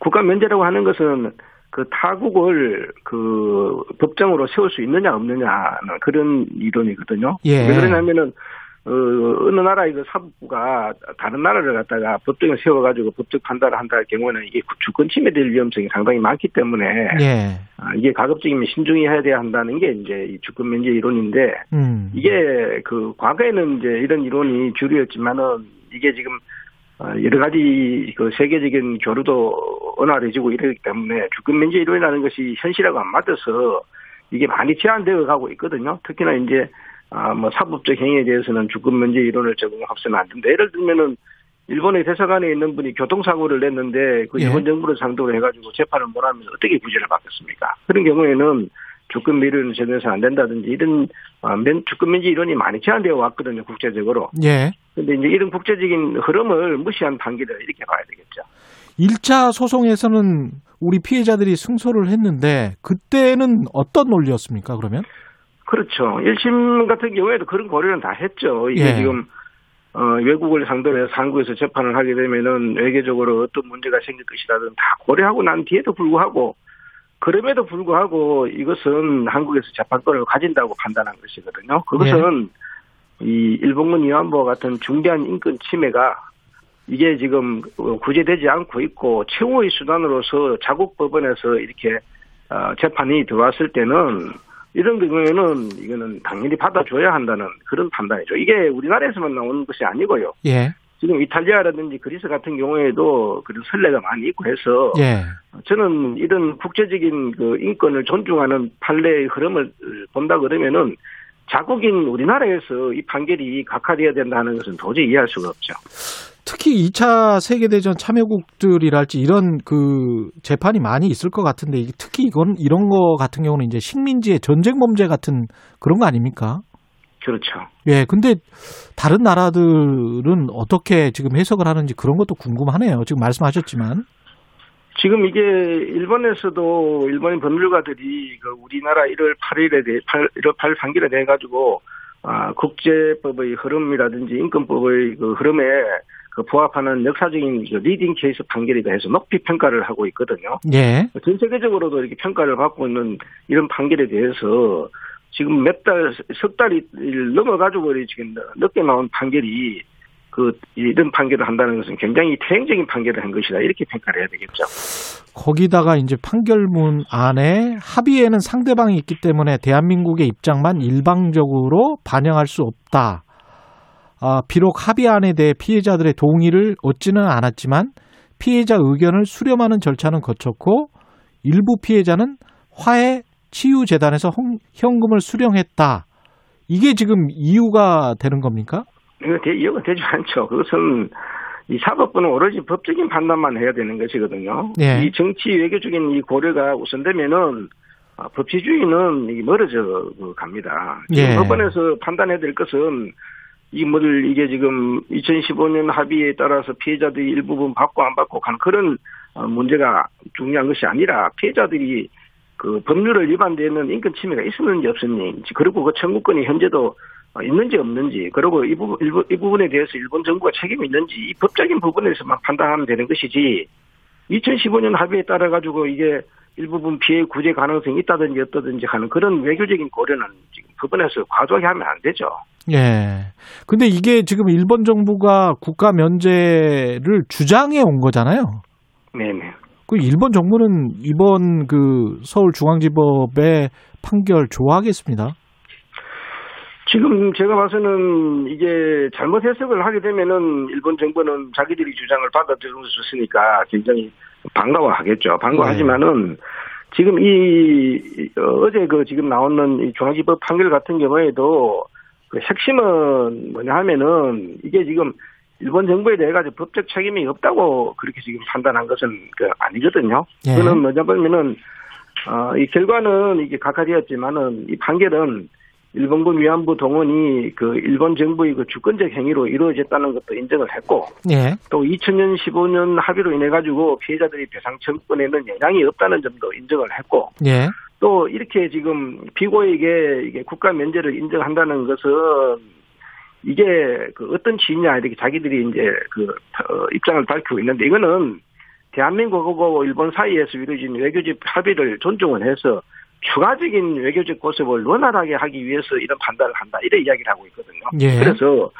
Speaker 7: 국가 면제라고 하는 것은 그 타국을 그 법정으로 세울 수 있느냐 없느냐는 그런 이론이거든요.
Speaker 2: 예.
Speaker 7: 왜 그러냐면은 어, 어느 나라의 그 사법부가 다른 나라를 갖다가 법정에 세워가지고 법적 판단을 한다 할 경우는 이게 주권 침해될 위험성이 상당히 많기 때문에
Speaker 2: 예.
Speaker 7: 아, 이게 가급적이면 신중히 해야 돼야 한다는 게 이제 이 주권 면제 이론인데
Speaker 2: 음.
Speaker 7: 이게 그 과거에는 이제 이런 이론이 주류였지만은 이게 지금 어, 여러 가지 그 세계적인 교류도 원활해지고 이러기 때문에 주권 면제 이론이라는 것이 현실하고 안 맞아서 이게 많이 제한되어 가고 있거든요. 특히나 이제 아, 뭐 사법적 행위에 대해서는 주권 면제 이론을 적용합서는 안 된다. 예를 들면은 일본의 대사관에 있는 분이 교통사고를 냈는데 그
Speaker 2: 예.
Speaker 7: 일본 정부를 상대로 해가지고 재판을 못하면 어떻게 구제를 받겠습니까? 그런 경우에는 주권 면제를 적용해서 안 된다든지 이런 아, 면, 주권 면제 이론이 많이 제한되어 왔거든요 국제적으로.
Speaker 2: 예.
Speaker 7: 근데 이제 이런 국제적인 흐름을 무시한 판결을 이렇게 봐야 되겠죠.
Speaker 2: 1차 소송에서는 우리 피해자들이 승소를 했는데 그때는 어떤 논리였습니까? 그러면?
Speaker 7: 그렇죠. 1심 같은 경우에도 그런 고려는 다 했죠. 이게
Speaker 2: 예.
Speaker 7: 지금 어, 외국을 상대로 해서 한국에서 재판을 하게 되면은 외교적으로 어떤 문제가 생길 것이라든 다 고려하고 난 뒤에도 불구하고 그럼에도 불구하고 이것은 한국에서 재판권을 가진다고 판단한 것이거든요. 그것은 이 일본군 위안부와 같은 중대한 인권 침해가 이게 지금 어, 구제되지 않고 있고 최후의 수단으로서 자국 법원에서 이렇게 어, 재판이 들어왔을 때는 이런 경우에는 이거는 당연히 받아줘야 한다는 그런 판단이죠. 이게 우리나라에서만 나오는 것이 아니고요.
Speaker 2: 예.
Speaker 7: 지금 이탈리아라든지 그리스 같은 경우에도 그런 선례가 많이 있고 해서
Speaker 2: 예.
Speaker 7: 저는 이런 국제적인 그 인권을 존중하는 판례의 흐름을 본다 그러면은 자국인 우리나라에서 이 판결이 각하되어야 된다는 것은 도저히 이해할 수가 없죠.
Speaker 2: 특히 2차 세계대전 참여국들이랄지 이런 그 재판이 많이 있을 것 같은데 특히 이건 이런 거 같은 경우는 이제 식민지의 전쟁 범죄 같은 그런 거 아닙니까?
Speaker 7: 그렇죠.
Speaker 2: 예, 근데 다른 나라들은 어떻게 지금 해석을 하는지 그런 것도 궁금하네요. 지금 말씀하셨지만.
Speaker 7: 지금 이게 일본에서도 일본인 법률가들이 그 우리나라 1월 8일에 대해 8, 1월 8일 판결에 대해 가지고 아, 국제법의 흐름이라든지 인권법의 그 흐름에 그 부합하는 역사적인 그 leading case 판결에 대해서 높이 평가를 하고 있거든요.
Speaker 2: 예.
Speaker 7: 전 세계적으로도 이렇게 평가를 받고 있는 이런 판결에 대해서 지금 몇 달, 석 달이 넘어가지고 지금 늦게 나온 판결이 그 이런 판결을 한다는 것은 굉장히 태행적인 판결을 한 것이다 이렇게 평가를 해야 되겠죠.
Speaker 2: 거기다가 이제 판결문 안에 합의에는 상대방이 있기 때문에 대한민국의 입장만 일방적으로 반영할 수 없다. 아, 비록 합의안에 대해 피해자들의 동의를 얻지는 않았지만 피해자 의견을 수렴하는 절차는 거쳤고 일부 피해자는 화해 치유 재단에서 헌- 현금을 수령했다. 이게 지금 이유가 되는 겁니까?
Speaker 7: 이거 대, 이해가 되지 않죠. 그것은 이 사법부는 오로지 법적인 판단만 해야 되는 것이거든요.
Speaker 2: 예.
Speaker 7: 이 정치 외교적인 이 고려가 우선되면은 아, 법치주의는 멀어져 갑니다. 지금
Speaker 2: 예.
Speaker 7: 법원에서 판단해야 될 것은 이뭐 이게 지금 2015년 합의에 따라서 피해자들이 일부분 받고 안 받고 가는 그런 어, 문제가 중요한 것이 아니라 피해자들이 그 법률을 위반되는 인권 침해가 있었는지 없었는지 그리고 그 청구권이 현재도 어, 있는지 없는지 그리고 이 부분 일부- 이 부분에 대해서 일본 정부가 책임이 있는지 이 법적인 부분에서만 판단하면 되는 것이지 2015년 합의에 따라 가지고 이게 일부분 피해 구제 가능성이 있다든지 없다든지 하는 그런 외교적인 고려는 지금 법원에서 과도하게 하면 안 되죠.
Speaker 2: 예. 근데 이게 지금 일본 정부가 국가 면제를 주장해 온 거잖아요.
Speaker 7: 네네.
Speaker 2: 그 일본 정부는 이번 그 서울중앙지법의 판결 좋아하겠습니다.
Speaker 7: 지금 제가 봐서는 이게 잘못 해석을 하게 되면은 일본 정부는 자기들이 주장을 받아들였으니까 굉장히 반가워하겠죠. 반가워하지만은 지금 이 어, 어제 그 지금 나오는 이 중앙지법 판결 같은 경우에도 그 핵심은 뭐냐 하면은 이게 지금 일본 정부에 대해 가지고 법적 책임이 없다고 그렇게 지금 판단한 것은 그 아니거든요.
Speaker 2: 예.
Speaker 7: 그는 뭐냐 보면은 어, 이 결과는 이게 각하되었지만은 이 판결은 일본군 위안부 동원이 그 일본 정부의 그 주권적 행위로 이루어졌다는 것도 인정을 했고
Speaker 2: 예.
Speaker 7: 또 2000년 15년 합의로 인해 가지고 피해자들이 배상 청구권에는 영향이 없다는 점도 인정을 했고
Speaker 2: 예.
Speaker 7: 또 이렇게 지금 피고에게 이게 국가 면제를 인정한다는 것은 이게 그 어떤 취지냐 이렇게 자기들이 이제 그 어, 입장을 밝히고 있는데 이거는 대한민국하고 일본 사이에서 이루어진 외교적 합의를 존중을 해서 추가적인 외교적 고습을 원활하게 하기 위해서 이런 판단을 한다 이런 이야기를 하고 있거든요.
Speaker 2: 예.
Speaker 7: 그래서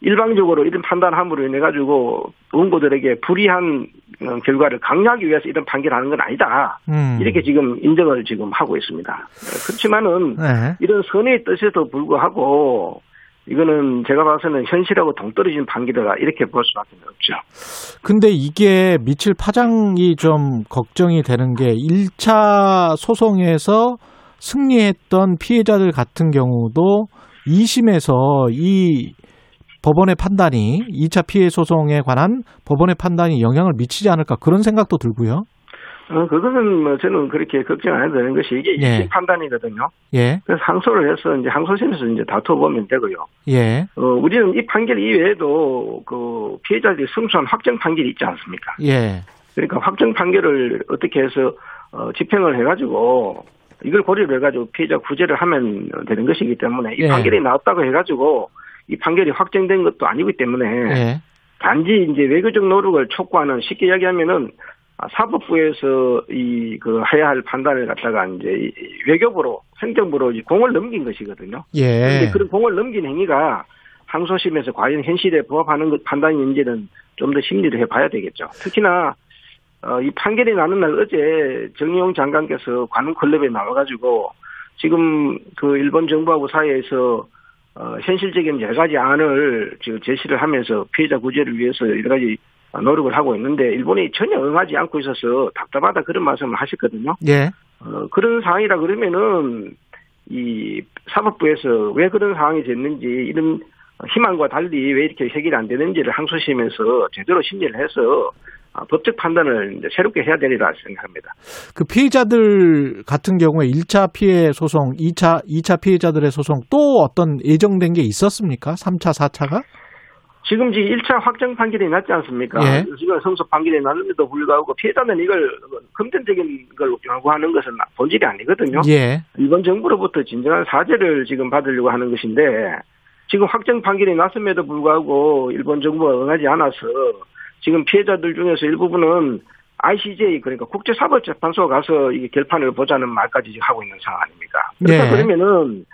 Speaker 7: 일방적으로 이런 판단함으로 인해 가지고 원고들에게 불이한 어, 결과를 강요하기 위해서 이런 판결하는 건 아니다.
Speaker 2: 음.
Speaker 7: 이렇게 지금 인정을 지금 하고 있습니다. 그렇지만은
Speaker 2: 네.
Speaker 7: 이런 선의의 뜻에도 불구하고 이거는 제가 봐서는 현실하고 동떨어진 판결이다 이렇게 볼 수밖에 없죠.
Speaker 2: 근데 이게 미칠 파장이 좀 걱정이 되는 게 1차 소송에서 승리했던 피해자들 같은 경우도 2심에서 이 법원의 판단이 2차 피해 소송에 관한 법원의 판단이 영향을 미치지 않을까 그런 생각도 들고요.
Speaker 7: 어, 그것은 뭐 저는 그렇게 걱정 안 해도 되는 것이 이게
Speaker 2: 예.
Speaker 7: 판단이거든요.
Speaker 2: 예.
Speaker 7: 그래서 항소를 해서 이제 항소심에서 이제 다투어보면 되고요.
Speaker 2: 예.
Speaker 7: 어, 우리는 이 판결 이외에도 그 피해자들이 승소한 확정 판결이 있지 않습니까?
Speaker 2: 예.
Speaker 7: 그러니까 확정 판결을 어떻게 해서 어, 집행을 해가지고 이걸 고려를 해가지고 피해자 구제를 하면 되는 것이기 때문에 이
Speaker 2: 예.
Speaker 7: 판결이 나왔다고 해가지고 이 판결이 확정된 것도 아니기 때문에
Speaker 2: 예.
Speaker 7: 단지 이제 외교적 노력을 촉구하는 쉽게 이야기하면은 아, 사법부에서 이 그 해야 할 판단을 갖다가 이제 이 외교부로 행정부로 이 공을 넘긴 것이거든요.
Speaker 2: 예.
Speaker 7: 그런데 그런 공을 넘긴 행위가 항소심에서 과연 현실에 부합하는 것 판단인지는 좀 더 심리를 해봐야 되겠죠. 특히나 어, 이 판결이 나는 날 어제 정의용 장관께서 관훈 클럽에 나와가지고 지금 그 일본 정부하고 사이에서 어, 현실적인 여러 가지 안을 지금 제시를 하면서 피해자 구제를 위해서 여러 가지 노력을 하고 있는데 일본이 전혀 응하지 않고 있어서 답답하다 그런 말씀을 하셨거든요.
Speaker 2: 예.
Speaker 7: 어, 그런 상황이라 그러면은 이 사법부에서 왜 그런 상황이 됐는지 이런 희망과 달리 왜 이렇게 해결이 안 되는지를 항소심에서 제대로 심리를 해서 아, 법적 판단을 이제 새롭게 해야 되리라 생각합니다.
Speaker 2: 그 피해자들 같은 경우에 1차 피해 소송, 2차 2차 피해자들의 소송 또 어떤 예정된 게 있었습니까? 3차, 4차가?
Speaker 7: 지금 지금 1차 확정 판결이 났지 않습니까?
Speaker 2: 예.
Speaker 7: 지금 성소 판결이 났는데도 불구하고 피해자는 이걸 금전적인 걸 요구하는 것은 본질이 아니거든요.
Speaker 2: 예.
Speaker 7: 일본 정부로부터 진정한 사죄를 지금 받으려고 하는 것인데 지금 확정 판결이 났음에도 불구하고 일본 정부가 응하지 않아서 지금 피해자들 중에서 일부분은 ICJ 그러니까 국제사법재판소 가서 이게 결판을 보자는 말까지 하고 있는 상황 아닙니까? 그러니까
Speaker 2: 네.
Speaker 7: 그러면은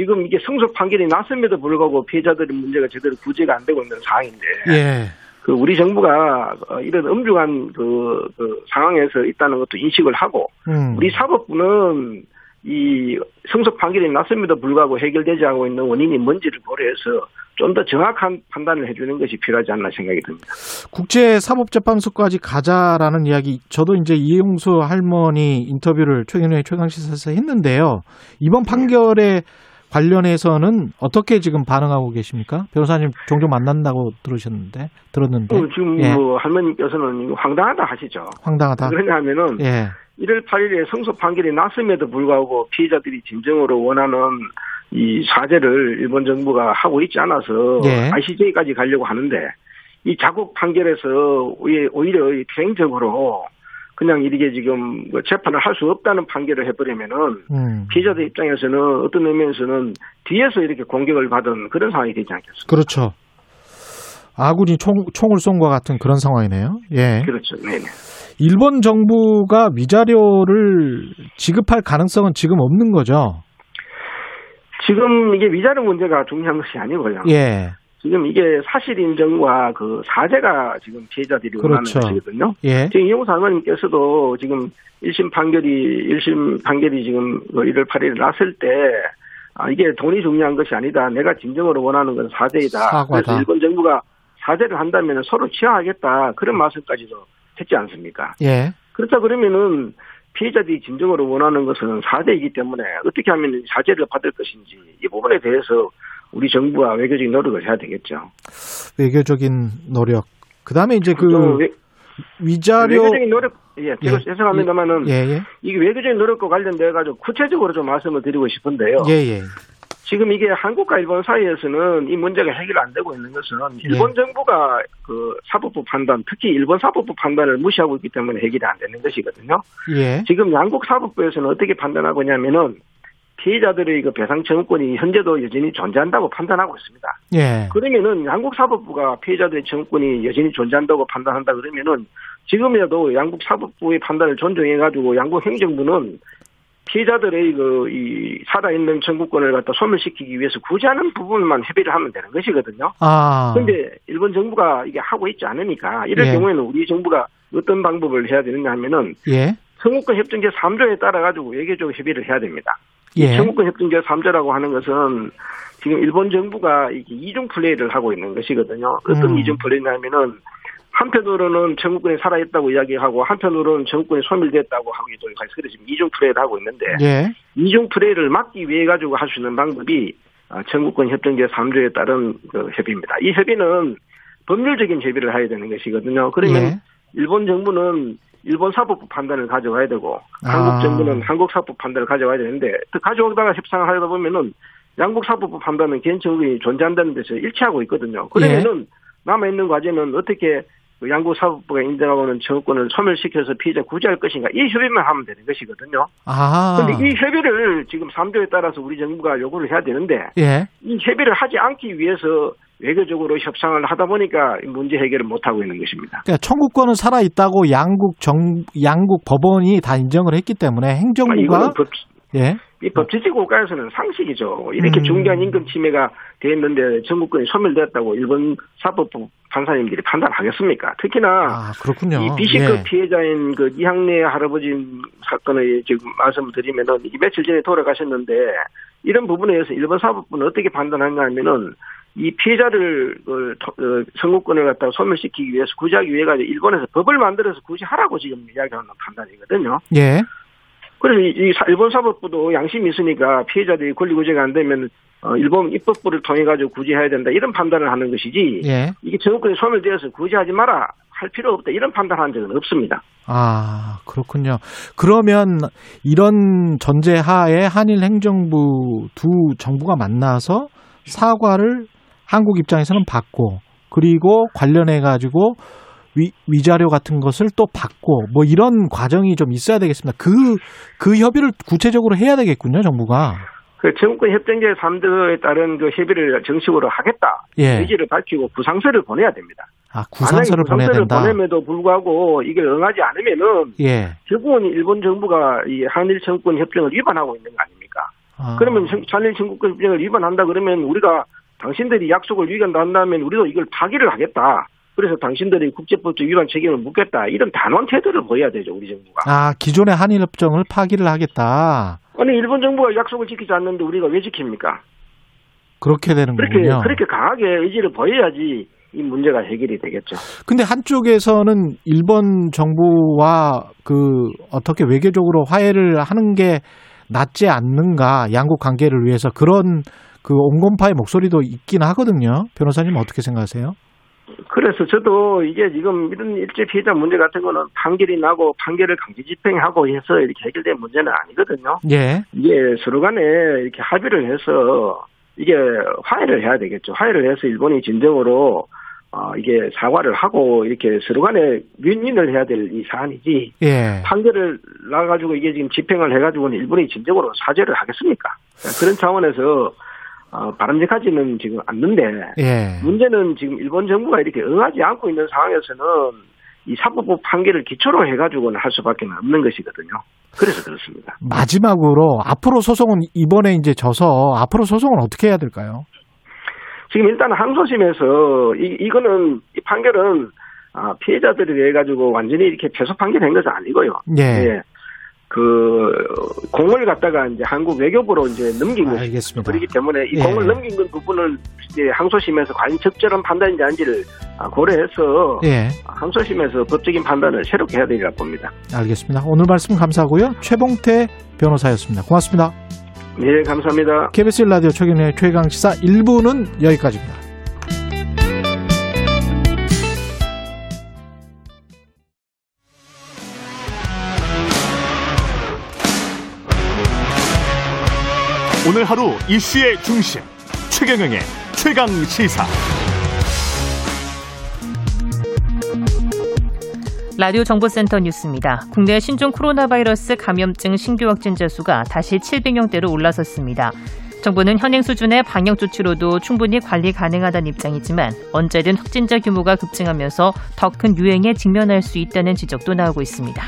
Speaker 7: 지금 이게 승소 판결이 났음에도 불구하고 피해자들의 문제가 제대로 구제가 안 되고 있는 상황인데
Speaker 2: 예.
Speaker 7: 그 우리 정부가 어, 이런 엄중한 그, 그 상황에서 있다는 것도 인식을 하고
Speaker 2: 음.
Speaker 7: 우리 사법부는 이 승소 판결이 났음에도 불구하고 해결되지 않고 있는 원인이 뭔지를 고려해서 좀 더 정확한 판단을 해주는 것이 필요하지 않나 생각이 듭니다.
Speaker 2: 국제사법재판소까지 가자라는 이야기, 저도 이제 이용수 할머니 인터뷰를 최근에 최강시사에서 했는데요. 이번 판결에 관련해서는 어떻게 지금 반응하고 계십니까? 변호사님 종종 만난다고 들으셨는데, 들었는데.
Speaker 7: 어, 지금
Speaker 2: 예.
Speaker 7: 뭐 할머니께서는 황당하다 하시죠.
Speaker 2: 황당하다.
Speaker 7: 그러냐 하면은
Speaker 2: 예.
Speaker 7: 1월 8일에 승소 판결이 났음에도 불구하고 피해자들이 진정으로 원하는 이 사죄를 일본 정부가 하고 있지 않아서
Speaker 2: 예.
Speaker 7: ICJ까지 가려고 하는데 이 자국 판결에서 오히- 오히려 이 개인적으로 그냥 이렇게 지금 뭐 재판을 할 수 없다는 판결을 해버리면은
Speaker 2: 음.
Speaker 7: 피해자들 입장에서는 어떤 의미에서는 뒤에서 이렇게 공격을 받은 그런 상황이 되지 않겠습니까?
Speaker 2: 그렇죠. 아군이 총, 총을 쏜 것 같은 그런 상황이네요. 예.
Speaker 7: 그렇죠. 네네.
Speaker 2: 일본 정부가 위자료를 지급할 가능성은 지금 없는 거죠.
Speaker 7: 지금 이게 위자료 문제가 중요한 것이 아니고요.
Speaker 2: 예.
Speaker 7: 지금 이게 사실 인정과 그 사죄가 지금 피해자들이 원하는
Speaker 2: 그렇죠.
Speaker 7: 것이거든요.
Speaker 2: 예.
Speaker 7: 지금 이용수 할머님께서도 지금 1심 판결이, 1심 판결이 지금 그 1월 8일에 났을 때, 아, 이게 돈이 중요한 것이 아니다. 내가 진정으로 원하는 건 사죄이다.
Speaker 2: 사과다.
Speaker 7: 그래서 일본 정부가 사죄를 한다면 서로 취하하겠다. 그런 말씀까지도 했지 않습니까?
Speaker 2: 예.
Speaker 7: 그렇다 그러면은 피해자들이 진정으로 원하는 것은 사죄이기 때문에 어떻게 하면 사죄를 받을 것인지 이 부분에 대해서 우리 정부가 외교적인 노력을 해야 되겠죠.
Speaker 2: 외교적인 노력. 그다음에 이제 그 위자료
Speaker 7: 외교적인 노력 예,
Speaker 2: 예.
Speaker 7: 죄송합니다만은
Speaker 2: 예, 예.
Speaker 7: 이게 외교적인 노력과 관련돼 가지고 구체적으로 좀 말씀을 드리고 싶은데요.
Speaker 2: 예, 예.
Speaker 7: 지금 이게 한국과 일본 사이에서는 이 문제가 해결 안 되고 있는 것은 일본 정부가 그 사법부 판단, 특히 일본 사법부 판단을 무시하고 있기 때문에 해결이 안 되는 것이거든요.
Speaker 2: 예.
Speaker 7: 지금 양국 사법부에서는 어떻게 판단하고 있냐면은 피해자들의 그 배상 청구권이 현재도 여전히 존재한다고 판단하고 있습니다.
Speaker 2: 예.
Speaker 7: 그러면은 양국 사법부가 피해자들의 청구권이 여전히 존재한다고 판단한다 그러면은 지금이라도 양국 사법부의 판단을 존중해 가지고 양국 행정부는 피해자들의 그 이 살아있는 청구권을 갖다 소멸시키기 위해서 구제하는 부분만 협의를 하면 되는 것이거든요.
Speaker 2: 아.
Speaker 7: 근데 일본 정부가 이게 하고 있지 않으니까 이럴
Speaker 2: 예.
Speaker 7: 경우에는 우리 정부가 어떤 방법을 해야 되느냐 하면은
Speaker 2: 예.
Speaker 7: 청구권 협정 제 3조에 따라 가지고 외교적 협의를 해야 됩니다.
Speaker 2: 예.
Speaker 7: 청구권 협정 제 3조라고 하는 것은 지금 일본 정부가 이게 이중 플레이를 하고 있는 것이거든요. 어떤
Speaker 2: 음.
Speaker 7: 이중 플레이냐면은 한편으로는 청구권이 살아있다고 이야기하고 한편으로는 청구권이 소멸됐다고 하기도 해서 그래서 지금 이중 플레이를 하고 있는데
Speaker 2: 예.
Speaker 7: 이중 플레이를 막기 위해 가지고 할 수 있는 방법이 아, 청구권 협정 제 3조에 따른 그 협의입니다. 이 협의는 법률적인 협의를 해야 되는 것이거든요. 그러면
Speaker 2: 예.
Speaker 7: 일본 정부는 일본 사법부 판단을 가져가야 되고
Speaker 2: 아.
Speaker 7: 한국 정부는 한국 사법부 판단을 가져가야 되는데 또 가져오다가 협상을 하다 보면은 양국 사법부 판단은 개인 청구권이 존재한다는 데서 일치하고 있거든요. 그러면은 남아 있는 과제는 어떻게 그 양국 사법부가 인정하고 있는 청구권을 소멸시켜서 피해자 구제할 것인가 이 협의만 하면 되는 것이거든요.
Speaker 2: 아.
Speaker 7: 근데 이 협의를 지금 3조에 따라서 우리 정부가 요구를 해야 되는데
Speaker 2: 예.
Speaker 7: 이 협의를 하지 않기 위해서 외교적으로 협상을 하다 보니까 이 문제 해결을 못 하고 있는 것입니다.
Speaker 2: 그러니까 청구권은 살아 있다고 양국 정 양국 법원이 다 인정을 했기 때문에
Speaker 7: 아,
Speaker 2: 행정부가
Speaker 7: 이거는 법,
Speaker 2: 예.
Speaker 7: 이 법치주의 국가에서는 상식이죠. 이렇게
Speaker 2: 음.
Speaker 7: 중대한 임금 침해가 됐는데 청구권이 소멸됐다고 일본 사법부 판사님들이 판단하겠습니까? 특히나
Speaker 2: 아.
Speaker 7: 이 B씨급
Speaker 2: 예.
Speaker 7: 피해자인 그 이학래 할아버지 사건을 지금 말씀을 드리면은 이게 며칠 전에 돌아가셨는데 이런 부분에 대해서 일본 사법부는 어떻게 판단하냐 하면은 이 피해자를 그 터- 어, 청구권을 갖다가 소멸시키기 위해서 구제하기 위해 가지고 일본에서 법을 만들어서 구제하라고 지금 이야기하는 판단이거든요.
Speaker 2: 예.
Speaker 7: 그래서 이, 일본 사법부도 양심이 있으니까 피해자들이 권리 구제가 안 되면 어, 일본 입법부를 통해 가지고 구제해야 된다 이런 판단을 하는 것이지
Speaker 2: 예.
Speaker 7: 이게 청구권이 소멸되어서 구제하지 마라 할 필요 없다 이런 판단한 적은 없습니다.
Speaker 2: 아, 그렇군요. 그러면 이런 전제하에 한일 행정부 두 정부가 만나서 사과를 한국 입장에서는 받고 그리고 관련해 가지고 위, 위자료 같은 것을 또 받고 뭐 이런 과정이 좀 있어야 되겠습니다. 그, 그 협의를 구체적으로 해야 되겠군요, 정부가.
Speaker 7: 그 청구권 협정제 3조에 따른 그 협의를 정식으로 하겠다
Speaker 2: 예.
Speaker 7: 의지를 밝히고 구상서를 보내야 됩니다.
Speaker 2: 아, 구상서를 보내야
Speaker 7: 구상서를
Speaker 2: 된다.
Speaker 7: 보냄에도 불구하고 이걸 응하지 않으면은
Speaker 2: 예.
Speaker 7: 결국은 일본 정부가 이 한일 청구권 협정을 위반하고 있는 거 아닙니까?
Speaker 2: 아,
Speaker 7: 그러면 청- 한일 청구권 협정을 위반한다 그러면 우리가 당신들이 약속을 위반한다면 우리도 이걸 파기를 하겠다. 그래서 당신들이 국제법적 위반 책임을 묻겠다. 이런 단호한 태도를 보여야 되죠, 우리 정부가.
Speaker 2: 아, 기존의 한일 협정을 파기를 하겠다.
Speaker 7: 아니, 일본 정부가 약속을 지키지 않는데 우리가 왜 지킵니까?
Speaker 2: 그렇게 되는
Speaker 7: 그렇게,
Speaker 2: 거군요.
Speaker 7: 그렇게 강하게 의지를 보여야지 이 문제가 해결이 되겠죠.
Speaker 2: 근데 한쪽에서는 일본 정부와 그 어떻게 외교적으로 화해를 하는 게 낫지 않는가 양국 관계를 위해서 그런 그 온건파의 목소리도 있긴 하거든요. 변호사님 어떻게 생각하세요?
Speaker 7: 그래서 저도 이게 지금 이런 일제 피해자 문제 같은 거는 판결이 나고 판결을 강제 집행하고 해서 이렇게 해결된 문제는 아니거든요.
Speaker 2: 예.
Speaker 7: 이게 서로 간에 이렇게 합의를 해서 이게 화해를 해야 되겠죠. 화해를 해서 일본이 진정으로 어, 이게 사과를 하고 이렇게 서로 간에 윈윈을 해야 될 이 사안이지
Speaker 2: 예.
Speaker 7: 판결을 나가지고 이게 지금 집행을 해가지고는 일본이 진정으로 사죄를 하겠습니까? 그런 차원에서 어, 바람직하지는 지금 않는데
Speaker 2: 예.
Speaker 7: 문제는 지금 일본 정부가 이렇게 응하지 않고 있는 상황에서는 이 사법부 판결을 기초로 해가지고는 할 수밖에 없는 것이거든요. 그래서 그렇습니다.
Speaker 2: 마지막으로 앞으로 소송은 이번에 이제 져서 앞으로 소송은 어떻게 해야 될까요?
Speaker 7: 지금 일단 항소심에서 이, 이거는 이 판결은 아, 피해자들에 대해 가지고 완전히 이렇게 패소 판결한 것은 아니고요.
Speaker 2: 예.
Speaker 7: 예. 그 공을 갖다가 이제 한국 외교부로 이제 넘긴 것이
Speaker 2: 알겠습니다.
Speaker 7: 그렇기 때문에 이
Speaker 2: 예.
Speaker 7: 공을 넘긴 건 부분을 이제 항소심에서 과연 적절한 판단인지 아닌지를 아, 고려해서
Speaker 2: 예,
Speaker 7: 항소심에서 법적인 판단을 새롭게 해야 되리라 봅니다.
Speaker 2: 알겠습니다. 오늘 말씀 감사하고요. 최봉태 변호사였습니다. 고맙습니다.
Speaker 7: 예, 감사합니다.
Speaker 2: KBS 라디오 최경영의 최강 시사 1부는 여기까지입니다.
Speaker 1: 오늘 하루 이슈의 중심 최경영의 최강 시사
Speaker 3: 라디오 정보센터 뉴스입니다. 국내 신종 코로나 바이러스 감염증 신규 확진자 수가 다시 700명대로 올라섰습니다. 정부는 현행 수준의 방역 조치로도 충분히 관리 가능하다는 입장이지만 언제든 확진자 규모가 급증하면서 더 큰 유행에 직면할 수 있다는 지적도 나오고 있습니다.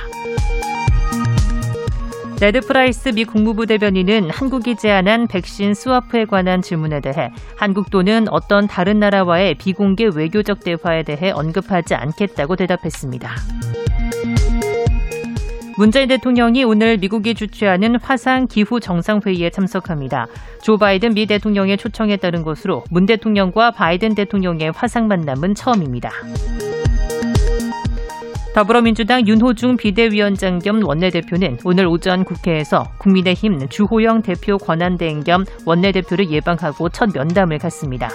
Speaker 3: 네드 프라이스 미 국무부 대변인은 한국이 제안한 백신 스와프에 관한 질문에 대해 한국 또는 어떤 다른 나라와의 비공개 외교적 대화에 대해 언급하지 않겠다고 대답했습니다. 문재인 대통령이 오늘 미국이 주최하는 화상 기후 정상회의에 참석합니다. 조 바이든 미 대통령의 초청에 따른 것으로 문 대통령과 바이든 대통령의 화상 만남은 처음입니다. 더불어민주당 윤호중 비대위원장 겸 원내대표는 오늘 오전 국회에서 국민의힘 주호영 대표 권한대행 겸 원내대표를 예방하고 첫 면담을 갖습니다.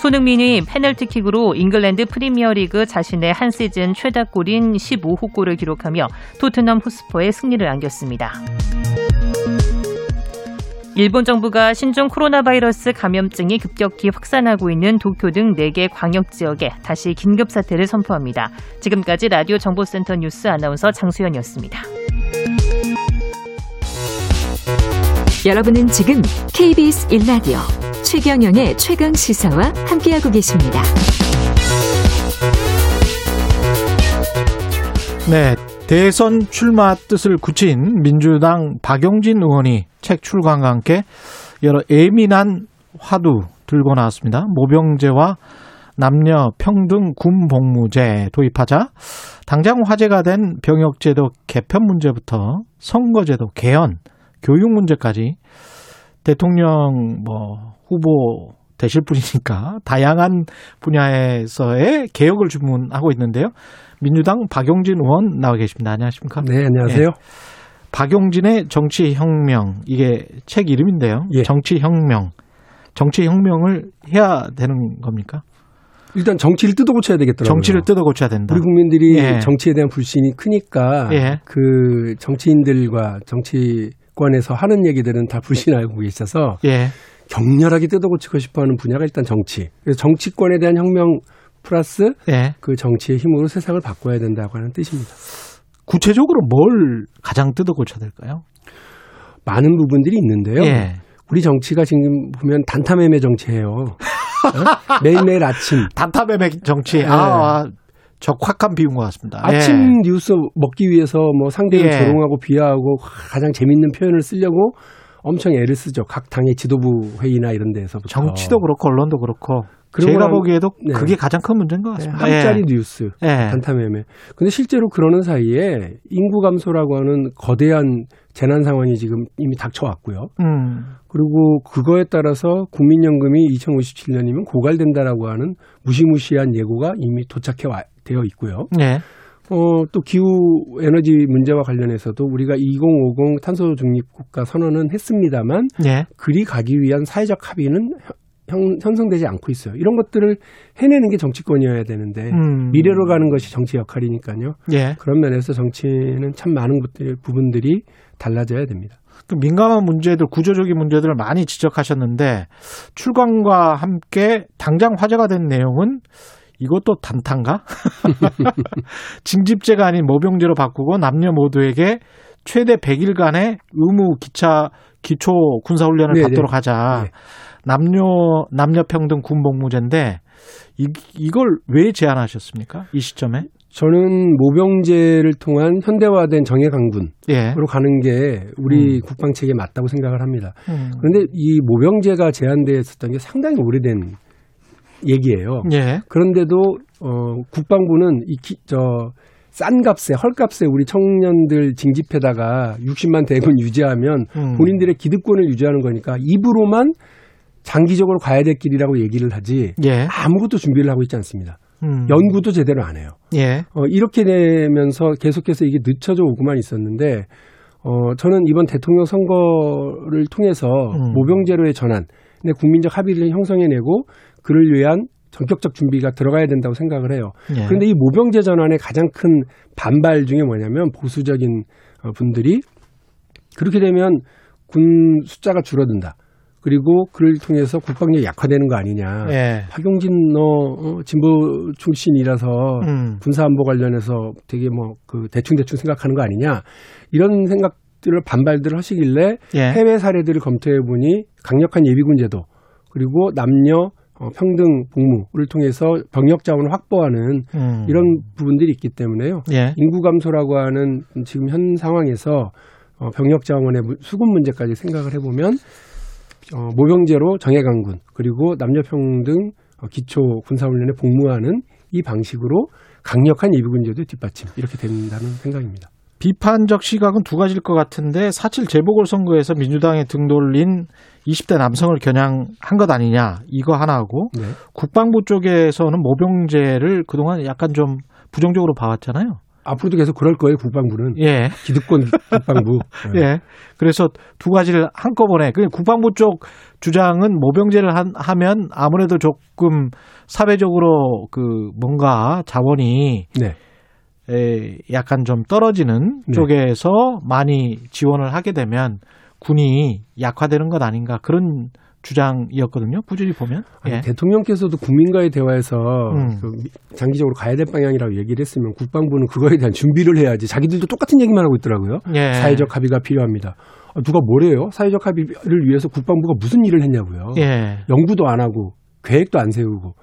Speaker 3: 손흥민이 페널티킥으로 잉글랜드 프리미어리그 자신의 한 시즌 최다골인 15호 골을 기록하며 토트넘 후스퍼에 승리를 안겼습니다. 일본 정부가 신종 코로나 바이러스 감염증이 급격히 확산하고 있는 도쿄 등 4개 광역 지역에 다시 긴급 사태를 선포합니다. 지금까지 라디오 정보센터 뉴스 아나운서 장수연이었습니다.
Speaker 8: 여러분은 지금 KBS 1라디오 최경영의 최강 시사와 함께하고 계십니다.
Speaker 2: 네, 대선 출마 뜻을 굳힌 민주당 박용진 의원이 책 출간과 함께 여러 예민한 화두 들고 나왔습니다. 모병제와 남녀 평등 군 복무제 도입하자 당장 화제가 된 병역제도 개편 문제부터 선거제도 개헌, 교육 문제까지 대통령 뭐 후보 되실 분이니까 다양한 분야에서의 개혁을 주문하고 있는데요. 민주당 박용진 의원 나와 계십니다. 안녕하십니까?
Speaker 9: 네, 안녕하세요.
Speaker 2: 예. 박용진의 정치혁명 이게 책 이름인데요.
Speaker 9: 예.
Speaker 2: 정치혁명, 정치혁명을 해야 되는 겁니까?
Speaker 9: 일단 정치를 뜯어 고쳐야 되겠더라고요.
Speaker 2: 정치를 뜯어 고쳐야 된다.
Speaker 9: 우리 국민들이
Speaker 2: 예.
Speaker 9: 정치에 대한 불신이 크니까
Speaker 2: 예.
Speaker 9: 그 정치인들과 정치권에서 하는 얘기들은 다 불신하고 계셔서
Speaker 2: 예,
Speaker 9: 격렬하게 뜯어 고치고 싶어하는 분야가 일단 정치. 그래서 정치권에 대한 혁명 플러스
Speaker 2: 예.
Speaker 9: 그 정치의 힘으로 세상을 바꿔야 된다고 하는 뜻입니다. 구체적으로
Speaker 2: 뭘 가장 뜯어 고쳐야 될까요?
Speaker 9: 많은 부분들이 있는데요.
Speaker 2: 예.
Speaker 9: 우리 정치가 지금 보면 단타매매 정치예요. 어? 매일매일 아침
Speaker 2: 단타매매 정치.
Speaker 9: 예.
Speaker 2: 아, 적확한 비운 것 같습니다.
Speaker 9: 아침
Speaker 2: 예.
Speaker 9: 뉴스 먹기 위해서 뭐 상대를
Speaker 2: 예.
Speaker 9: 조롱하고 비하하고 가장 재밌는 표현을 쓰려고 엄청 애를 쓰죠. 각 당의 지도부 회의나 이런 데에서부터.
Speaker 2: 정치도 그렇고 언론도 그렇고 제가 보기에도
Speaker 9: 네.
Speaker 2: 그게 가장 큰 문제인 것
Speaker 9: 네,
Speaker 2: 같습니다.
Speaker 9: 한짜리
Speaker 2: 예.
Speaker 9: 뉴스,
Speaker 2: 예.
Speaker 9: 단타매매. 근데 실제로 그러는 사이에 인구 감소라고 하는 거대한 재난 상황이 지금 이미 닥쳐왔고요.
Speaker 2: 음.
Speaker 9: 그리고 그거에 따라서 국민연금이 2057년이면 고갈된다라고 하는 무시무시한 예고가 이미 도착해 와, 되어 있고요.
Speaker 2: 예.
Speaker 9: 어, 또 기후 에너지 문제와 관련해서도 우리가 2050 탄소 중립 국가 선언은 했습니다만
Speaker 2: 예.
Speaker 9: 그리 가기 위한 사회적 합의는 형, 형성되지 않고 있어요. 이런 것들을 해내는 게 정치권이어야 되는데
Speaker 2: 음.
Speaker 9: 미래로 가는 것이 정치 역할이니까요.
Speaker 2: 예.
Speaker 9: 그런 면에서 정치는 참 많은 것들, 부분들이 달라져야 됩니다.
Speaker 2: 그 민감한 문제들, 구조적인 문제들을 많이 지적하셨는데 출간과 함께 당장 화제가 된 내용은 이것도 단탄가? 징집제가 아닌 모병제로 바꾸고 남녀 모두에게 최대 100일간의 의무 기차 기초 군사 훈련을
Speaker 9: 네네.
Speaker 2: 받도록 하자.
Speaker 9: 네.
Speaker 2: 남녀 남녀 평등 군 복무제인데 이, 이걸 왜 제안하셨습니까? 이 시점에?
Speaker 9: 저는 모병제를 통한 현대화된 정예 강군으로
Speaker 2: 예.
Speaker 9: 가는 게 우리
Speaker 2: 음.
Speaker 9: 국방 체계에 맞다고 생각을 합니다.
Speaker 2: 음.
Speaker 9: 그런데 이 모병제가 제한되었었던 게 상당히 오래된 얘기예요.
Speaker 2: 예.
Speaker 9: 그런데도 어, 국방부는 이 기, 저싼 값에 헐값에 우리 청년들 징집해다가 60만 대군 유지하면
Speaker 2: 음.
Speaker 9: 본인들의 기득권을 유지하는 거니까 입으로만 장기적으로 가야 될 길이라고 얘기를 하지
Speaker 2: 예.
Speaker 9: 아무것도 준비를 하고 있지 않습니다.
Speaker 2: 음.
Speaker 9: 연구도 제대로 안 해요.
Speaker 2: 예.
Speaker 9: 어, 이렇게 되면서 계속해서 이게 늦춰져 오고만 있었는데 어, 저는 이번 대통령 선거를 통해서
Speaker 2: 음.
Speaker 9: 모병제로의 전환, 국민적 합의를 형성해내고 그를 위한 전격적 준비가 들어가야 된다고 생각을 해요.
Speaker 2: 예.
Speaker 9: 그런데 이 모병제 전환의 가장 큰 반발 중에 뭐냐면 보수적인 어, 분들이 그렇게 되면 군 숫자가 줄어든다. 그리고 그를 통해서 국방력이 약화되는 거 아니냐.
Speaker 2: 예.
Speaker 9: 박용진 너 어, 진보 출신이라서
Speaker 2: 음.
Speaker 9: 군사안보 관련해서 되게 뭐 그 대충 대충 생각하는 거 아니냐 이런 생각들을 반발들을 하시길래
Speaker 2: 예.
Speaker 9: 해외 사례들을 검토해 보니 강력한 예비군 제도 그리고 남녀 어, 평등 복무를 통해서 병력 자원을 확보하는
Speaker 2: 음.
Speaker 9: 이런 부분들이 있기 때문에요.
Speaker 2: 예.
Speaker 9: 인구 감소라고 하는 지금 현 상황에서 어, 병력 자원의 무- 수급 문제까지 생각을 해보면 어, 모병제로 정예 강군 그리고 남녀 평등 어, 기초 군사훈련에 복무하는 이 방식으로 강력한 예비군제도 뒷받침 이렇게 된다는 생각입니다.
Speaker 2: 비판적 시각은 두 가지일 것 같은데 사칠 재보궐선거에서 민주당에 등 돌린 20대 남성을 겨냥한 것 아니냐 이거 하나하고
Speaker 9: 네.
Speaker 2: 국방부 쪽에서는 모병제를 그동안 약간 좀 부정적으로 봐왔잖아요.
Speaker 9: 앞으로도 계속 그럴 거예요 국방부는
Speaker 2: 예.
Speaker 9: 기득권 국방부. 네.
Speaker 2: 예. 그래서 두 가지를 한꺼번에 그 국방부 쪽 주장은 모병제를 한, 하면 아무래도 조금 사회적으로 그 뭔가 자원이
Speaker 9: 네.
Speaker 2: 에, 약간 좀 떨어지는
Speaker 9: 네.
Speaker 2: 쪽에서 많이 지원을 하게 되면 군이 약화되는 것 아닌가 그런 주장이었거든요. 꾸준히 보면.
Speaker 9: 아니,
Speaker 2: 예.
Speaker 9: 대통령께서도 국민과의 대화에서
Speaker 2: 음.
Speaker 9: 그 미- 장기적으로 가야 될 방향이라고 얘기를 했으면 국방부는 그거에 대한 준비를 해야지. 자기들도 똑같은 얘기만 하고 있더라고요.
Speaker 2: 예.
Speaker 9: 사회적 합의가 필요합니다. 아, 누가 뭐래요? 사회적 합의를 위해서 국방부가 무슨 일을 했냐고요.
Speaker 2: 예.
Speaker 9: 연구도 안 하고 계획도 안 세우고.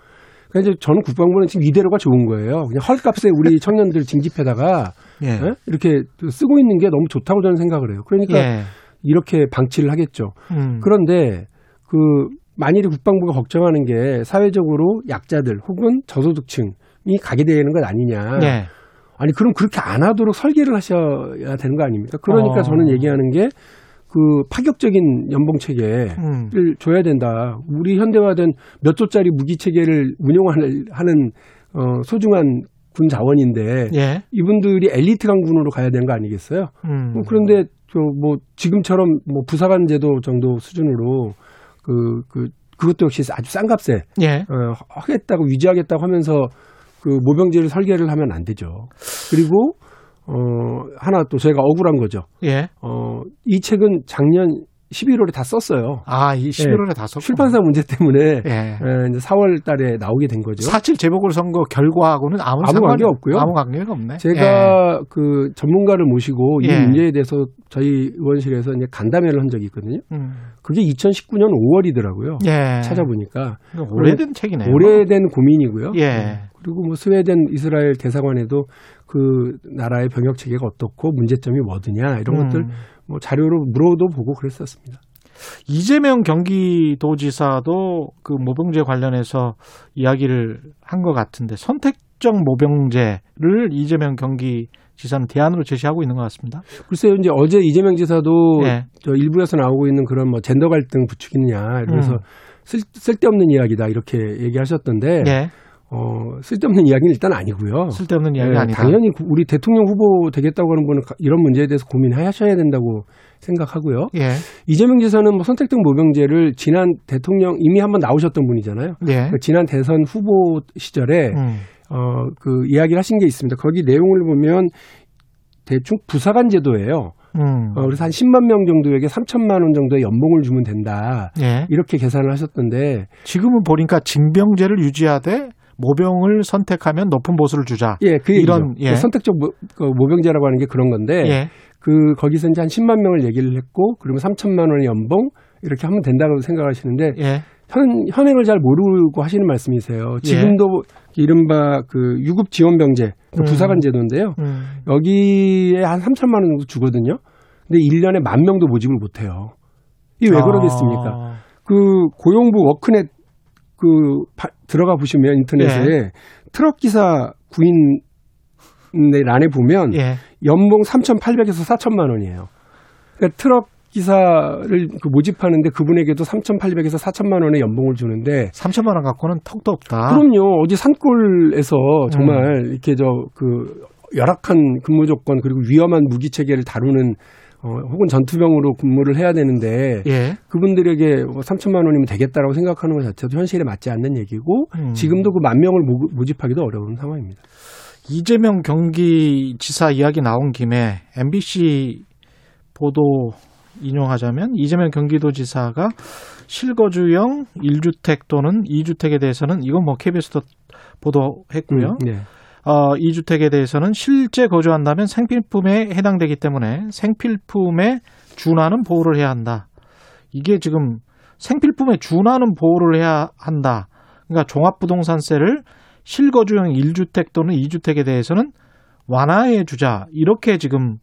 Speaker 9: 그러니까 이제 저는 국방부는 지금 이대로가 좋은 거예요. 그냥 헐값에 우리 청년들 징집해다가
Speaker 2: 예.
Speaker 9: 예? 이렇게 쓰고 있는 게 너무 좋다고 저는 생각을 해요. 그러니까
Speaker 2: 예.
Speaker 9: 이렇게 방치를 하겠죠.
Speaker 2: 음.
Speaker 9: 그런데 그 만일에 국방부가 걱정하는 게 사회적으로 약자들 혹은 저소득층이 가게 되는 것 아니냐.
Speaker 2: 예.
Speaker 9: 아니 그럼 그렇게 안 하도록 설계를 하셔야 되는 거 아닙니까? 그러니까
Speaker 2: 어.
Speaker 9: 저는 얘기하는 게 그 파격적인 연봉 체계를
Speaker 2: 음.
Speaker 9: 줘야 된다. 우리 현대화된 몇 조짜리 무기 체계를 운영하는 하는 어 소중한 군 자원인데
Speaker 2: 예.
Speaker 9: 이분들이 엘리트 강군으로 가야 되는 거 아니겠어요?
Speaker 2: 음.
Speaker 9: 뭐 그런데 저 뭐 지금처럼 뭐 부사관 제도 정도 수준으로 그 그 그것도 역시 아주 싼 값에
Speaker 2: 예.
Speaker 9: 어, 하겠다고 유지하겠다고 하면서 그 모병제를 설계를 하면 안 되죠. 그리고 어 하나 또 저희가 억울한 거죠.
Speaker 2: 예.
Speaker 9: 어이 책은 작년 11월에 다 썼어요.
Speaker 2: 아, 이 11월에 다 썼고.
Speaker 9: 출판사 문제 때문에
Speaker 2: 예.
Speaker 9: 에, 이제 4월 달에 나오게 된 거죠.
Speaker 2: 사칠 재보궐 선거 결과하고는 아무,
Speaker 9: 아무
Speaker 2: 상관이-
Speaker 9: 관계 없고요.
Speaker 2: 아무 관계가 없네.
Speaker 9: 제가 그 전문가를 모시고 이
Speaker 2: 예.
Speaker 9: 문제에 대해서 저희 의원실에서 이제 간담회를 한 적이 있거든요.
Speaker 2: 예. 음.
Speaker 9: 그게 2019년 5월이더라고요.
Speaker 2: 예.
Speaker 9: 찾아보니까
Speaker 2: 오래된 책이네요.
Speaker 9: 오래된 고민이고요.
Speaker 2: 예.
Speaker 9: 그리고 뭐 스웨덴, 이스라엘 대사관에도 그 나라의 병역 체계가 어떻고 문제점이 뭐드냐 이런
Speaker 2: 음.
Speaker 9: 것들 뭐 자료로 물어도 보고 그랬었습니다.
Speaker 2: 이재명 경기도지사도 그 모병제 관련해서 이야기를 한 것 같은데 선택적 모병제를 이재명 경기 지사는 대안으로 제시하고 있는 것 같습니다.
Speaker 9: 글쎄요, 이제 어제 이재명 지사도
Speaker 2: 예.
Speaker 9: 저 일부에서 나오고 있는 그런 뭐 젠더 갈등 부추기느냐 이러면서
Speaker 2: 음.
Speaker 9: 쓸, 쓸데없는 이야기다 이렇게 얘기하셨던데
Speaker 2: 예.
Speaker 9: 어, 쓸데없는 이야기는 일단 아니고요.
Speaker 2: 쓸데없는 이야기
Speaker 9: 예,
Speaker 2: 아니다.
Speaker 9: 당연히 구- 우리 대통령 후보 되겠다고 하는 분은 가- 이런 문제에 대해서 고민하셔야 된다고 생각하고요.
Speaker 2: 예.
Speaker 9: 이재명 지사는 뭐 선택적 모병제를 지난 대통령 이미 한번 나오셨던 분이잖아요.
Speaker 2: 예.
Speaker 9: 그 지난 대선 후보 시절에
Speaker 2: 음.
Speaker 9: 어, 그 이야기를 하신 게 있습니다. 거기 내용을 보면 대충 부사관 제도예요.
Speaker 2: 음.
Speaker 9: 어, 그래서 한 10만 명 정도에게 3천만 원 정도의 연봉을 주면 된다.
Speaker 2: 예.
Speaker 9: 이렇게 계산을 하셨던데
Speaker 2: 지금은 보니까 징병제를 유지하되 모병을 선택하면 높은 보수를 주자.
Speaker 9: 예, 그
Speaker 2: 이런. 예.
Speaker 9: 선택적 모, 그 모병제라고 하는 게 그런 건데
Speaker 2: 예.
Speaker 9: 그 거기서 이제 한 10만 명을 얘기를 했고 그러면 3천만 원의 연봉 이렇게 하면 된다고 생각하시는데
Speaker 2: 예.
Speaker 9: 현, 현행을 잘 모르고 하시는 말씀이세요.
Speaker 2: 예.
Speaker 9: 지금도 이른바 그 유급 지원 병제, 그
Speaker 2: 음.
Speaker 9: 부사관 제도인데요.
Speaker 2: 음.
Speaker 9: 여기에 한 3천만 원 정도 주거든요. 근데 1년에 만 명도 모집을 못 해요. 이게 왜 그러겠습니까?
Speaker 2: 아.
Speaker 9: 그 고용부 워크넷 그 바- 들어가 보시면 인터넷에
Speaker 2: 예.
Speaker 9: 트럭 기사 구인 란에 보면
Speaker 2: 예.
Speaker 9: 연봉 3,800에서 4천만 원이에요. 그러니까 트럭 기사를 그 모집하는데 그분에게도 3,800에서 4천만 원의 연봉을 주는데
Speaker 2: 3천만 원 갖고는 턱도 없다.
Speaker 9: 그럼요. 어디 산골에서 정말
Speaker 2: 음.
Speaker 9: 이렇게 저 그 열악한 근무 조건 그리고 위험한 무기 체계를 다루는 어, 혹은 전투병으로 근무를 해야 되는데
Speaker 2: 예.
Speaker 9: 그분들에게 뭐 3천만 원이면 되겠다라고 생각하는 것 자체도 현실에 맞지 않는 얘기고
Speaker 2: 음.
Speaker 9: 지금도 그 만 명을 모- 모집하기도 어려운 상황입니다.
Speaker 2: 이재명 경기지사 이야기 나온 김에 MBC 보도 인용하자면 이재명 경기도지사가 실거주형 1주택 또는 2주택에 대해서는 이건 뭐 KBS도 보도했고요.
Speaker 9: 음, 네.
Speaker 2: 어, 2주택에 대해서는 실제 거주한다면 생필품에 해당되기 때문에 생필품에 준하는 보호를 해야 한다. 이게 지금 생필품에 준하는 보호를 해야 한다. 그러니까 종합부동산세를 실거주형 1주택 또는 2주택에 대해서는 완화해 주자. 이렇게 지금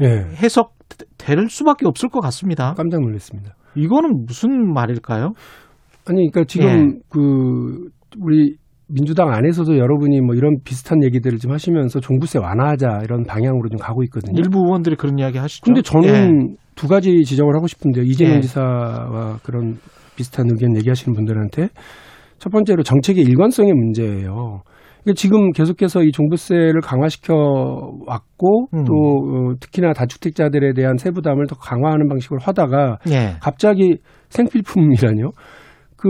Speaker 9: 예.
Speaker 2: 해석될 수밖에 없을 것 같습니다.
Speaker 9: 깜짝 놀랐습니다.
Speaker 2: 이거는 무슨 말일까요?
Speaker 9: 아니, 그러니까 지금
Speaker 2: 예.
Speaker 9: 그 우리 민주당 안에서도 여러분이 뭐 이런 비슷한 얘기들을 좀 하시면서 종부세 완화하자 이런 방향으로 좀 가고 있거든요.
Speaker 2: 일부 의원들이 그런 이야기 하시죠.
Speaker 9: 근데 저는
Speaker 2: 예.
Speaker 9: 두 가지 지적을 하고 싶은데요. 이재명
Speaker 2: 예.
Speaker 9: 지사와 그런 비슷한 의견 얘기하시는 분들한테 첫 번째로 정책의 일관성의 문제예요. 그러니까 지금 계속해서 이 종부세를 강화시켜 왔고
Speaker 2: 음.
Speaker 9: 또 어, 특히나 다주택자들에 대한 세부담을 더 강화하는 방식으로 하다가
Speaker 2: 예.
Speaker 9: 갑자기 생필품이라뇨? 그,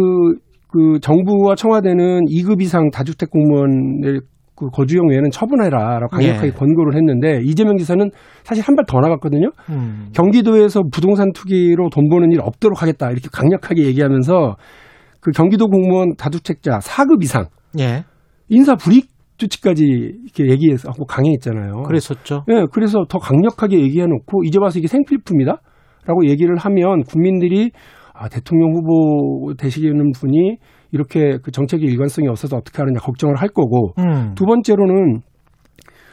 Speaker 9: 그 정부와 청와대는 2급 이상 다주택 공무원의 그 거주용 외에는 처분해라라고 강력하게
Speaker 2: 예.
Speaker 9: 권고를 했는데 이재명 지사는 사실 한 발 더 나갔거든요.
Speaker 2: 음.
Speaker 9: 경기도에서 부동산 투기로 돈 버는 일 없도록 하겠다 이렇게 강력하게 얘기하면서 그 경기도 공무원 다주택자 4급 이상
Speaker 2: 예.
Speaker 9: 인사 불이익 조치까지 이렇게 얘기해서 하고 강행했잖아요.
Speaker 2: 그랬었죠.
Speaker 9: 예, 그래서 더 강력하게 얘기해 놓고 이제 와서 이게 생필품이다라고 얘기를 하면 국민들이 아 대통령 후보 되시는 분이 이렇게 그 정책의 일관성이 없어서 어떻게 하느냐 걱정을 할 거고
Speaker 2: 음.
Speaker 9: 두 번째로는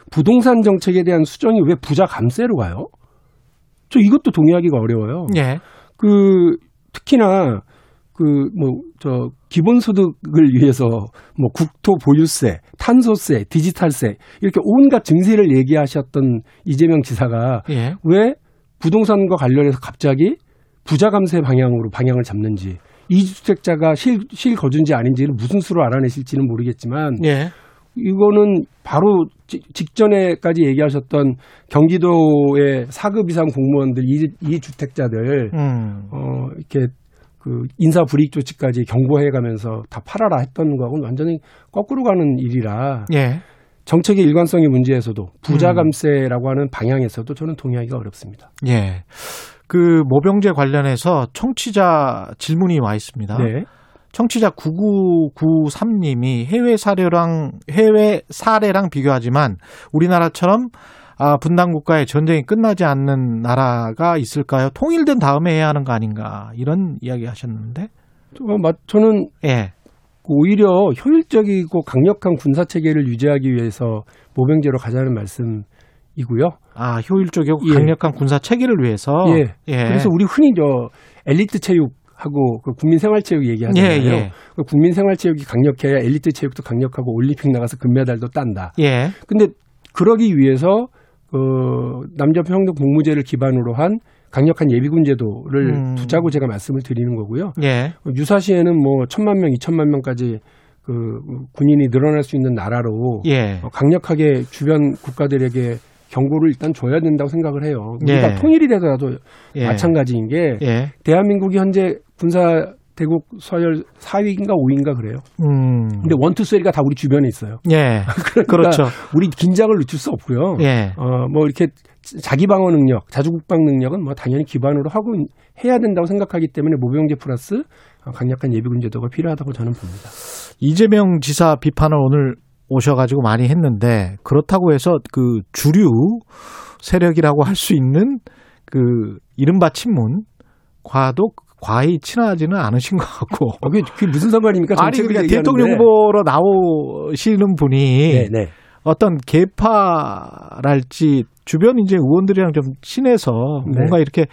Speaker 9: 부동산 정책에 대한 수정이 왜 부자 감세로 가요? 저 이것도 동의하기가 어려워요.
Speaker 2: 예.
Speaker 9: 그 특히나 그 뭐 저 기본소득을 위해서 뭐 국토 보유세, 탄소세, 디지털세 이렇게 온갖 증세를 얘기하셨던 이재명 지사가
Speaker 2: 예.
Speaker 9: 왜 부동산과 관련해서 갑자기 부자 감세 방향으로 방향을 잡는지 이주택자가 실, 실 거주인지 아닌지는 무슨 수로 알아내실지는 모르겠지만
Speaker 2: 예.
Speaker 9: 이거는 바로 지- 직전에까지 얘기하셨던 경기도의 4급 이상 공무원들 이, 이 주택자들
Speaker 2: 음.
Speaker 9: 어 이렇게 그 인사 불이익 조치까지 경고해 가면서 다 팔아라 했던 거하고는 완전히 거꾸로 가는 일이라
Speaker 2: 예.
Speaker 9: 정책의 일관성의 문제에서도 부자
Speaker 2: 음.
Speaker 9: 감세라고 하는 방향에서도 저는 동의하기가 어렵습니다.
Speaker 2: 예. 그 모병제 관련해서 청취자 질문이 와 있습니다.
Speaker 9: 네.
Speaker 2: 청취자 9993님이 해외 사례랑 해외 사례랑 비교하지만 우리나라처럼 아, 분단 국가에 전쟁이 끝나지 않는 나라가 있을까요? 통일된 다음에 해야 하는 거 아닌가? 이런 이야기 하셨는데.
Speaker 9: 어, 맞- 저는
Speaker 2: 예.
Speaker 9: 오히려 효율적이고 강력한 군사 체계를 유지하기 위해서 모병제로 가자는 말씀 이고요.
Speaker 2: 아, 효율적이고
Speaker 9: 예.
Speaker 2: 강력한 군사 체계를 위해서
Speaker 9: 예. 그래서 우리 흔히 저 엘리트 체육 하고 그 국민 생활 체육 얘기하잖아요.
Speaker 2: 예, 예.
Speaker 9: 그 국민 생활 체육이 강력해야 엘리트 체육도 강력하고 올림픽 나가서 금메달도 딴다.
Speaker 2: 예.
Speaker 9: 근데 그러기 위해서 그 남녀 평등 복무제를 기반으로 한 강력한 예비군 제도를
Speaker 2: 음.
Speaker 9: 두자고 제가 말씀을 드리는 거고요.
Speaker 2: 예.
Speaker 9: 유사시에는 뭐 천만 명, 이천만 명까지 그 군인이 늘어날 수 있는 나라로
Speaker 2: 예.
Speaker 9: 어, 강력하게 주변 국가들에게 경고를 일단 줘야 된다고 생각을 해요. 우리가
Speaker 2: 예.
Speaker 9: 통일이 되더라도
Speaker 2: 예.
Speaker 9: 마찬가지인 게
Speaker 2: 예.
Speaker 9: 대한민국이 현재 군사 대국 서열 4위인가 5위인가 그래요.
Speaker 2: 음.
Speaker 9: 근데 원투 쓰리가 다 우리 주변에 있어요.
Speaker 2: 예.
Speaker 9: 그러니까
Speaker 2: 그렇죠.
Speaker 9: 우리 긴장을 늦출 수 없고요.
Speaker 2: 예.
Speaker 9: 어, 뭐 이렇게 자기 방어 능력, 자주 국방 능력은 뭐 당연히 기반으로 하고 해야 된다고 생각하기 때문에 모병제 플러스 어, 강력한 예비군 제도가 필요하다고 저는 봅니다.
Speaker 2: 이재명 지사 비판을 오늘 오셔가지고 많이 했는데 그렇다고 해서 그 주류 세력이라고 할 수 있는 그 이른바 친문과도 과히 친하지는 않으신 것 같고.
Speaker 9: 어, 그게, 그게 무슨 상관입니까?
Speaker 2: 아니 그러니까. 대통령 후보로 나오시는 분이
Speaker 9: 네, 네.
Speaker 2: 어떤 개파랄지 주변 이제 의원들이랑 좀 친해서
Speaker 9: 네.
Speaker 2: 뭔가 이렇게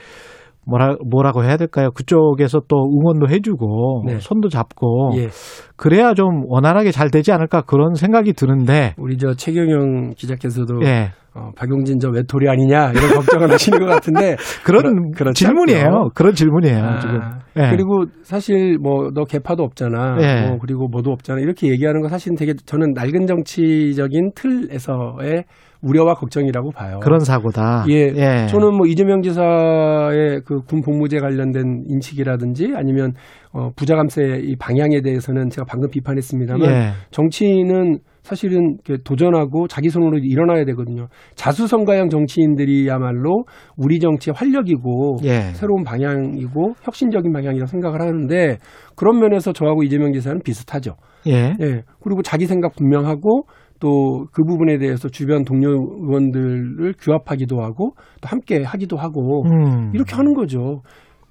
Speaker 2: 뭐라 뭐라고 해야 될까요? 그쪽에서 또 응원도 해주고
Speaker 9: 네.
Speaker 2: 손도 잡고
Speaker 9: 예.
Speaker 2: 그래야 좀 원활하게 잘 되지 않을까 그런 생각이 드는데
Speaker 9: 우리 저 최경영 기자께서도
Speaker 2: 예
Speaker 9: 어, 박용진 저 외톨이 아니냐 이런 걱정을 하시는 것 같은데
Speaker 2: 그런
Speaker 9: 그렇- 그렇지
Speaker 2: 질문이에요.
Speaker 9: 않고요.
Speaker 2: 그런 질문이에요
Speaker 9: 아,
Speaker 2: 지금. 예.
Speaker 9: 그리고 사실 뭐 너 개파도 없잖아.
Speaker 2: 예.
Speaker 9: 뭐 그리고 뭐도 없잖아. 이렇게 얘기하는 건 사실은 되게 저는 낡은 정치적인 틀에서의 우려와 걱정이라고 봐요.
Speaker 2: 그런 사고다.
Speaker 9: 예. 저는 뭐 이재명 지사의 그 군 복무제 관련된 인식이라든지 아니면 어 부자 감세 이 방향에 대해서는 제가 방금 비판했습니다만
Speaker 2: 예.
Speaker 9: 정치인은 사실은 도전하고 자기 손으로 일어나야 되거든요. 자수성가형 정치인들이야말로 우리 정치의 활력이고
Speaker 2: 예.
Speaker 9: 새로운 방향이고 혁신적인 방향이라고 생각을 하는데 그런 면에서 저하고 이재명 지사는 비슷하죠.
Speaker 2: 예.
Speaker 9: 예. 그리고 자기 생각 분명하고 또 그 부분에 대해서 주변 동료 의원들을 규합하기도 하고 또 함께 하기도 하고
Speaker 2: 음.
Speaker 9: 이렇게 하는 거죠.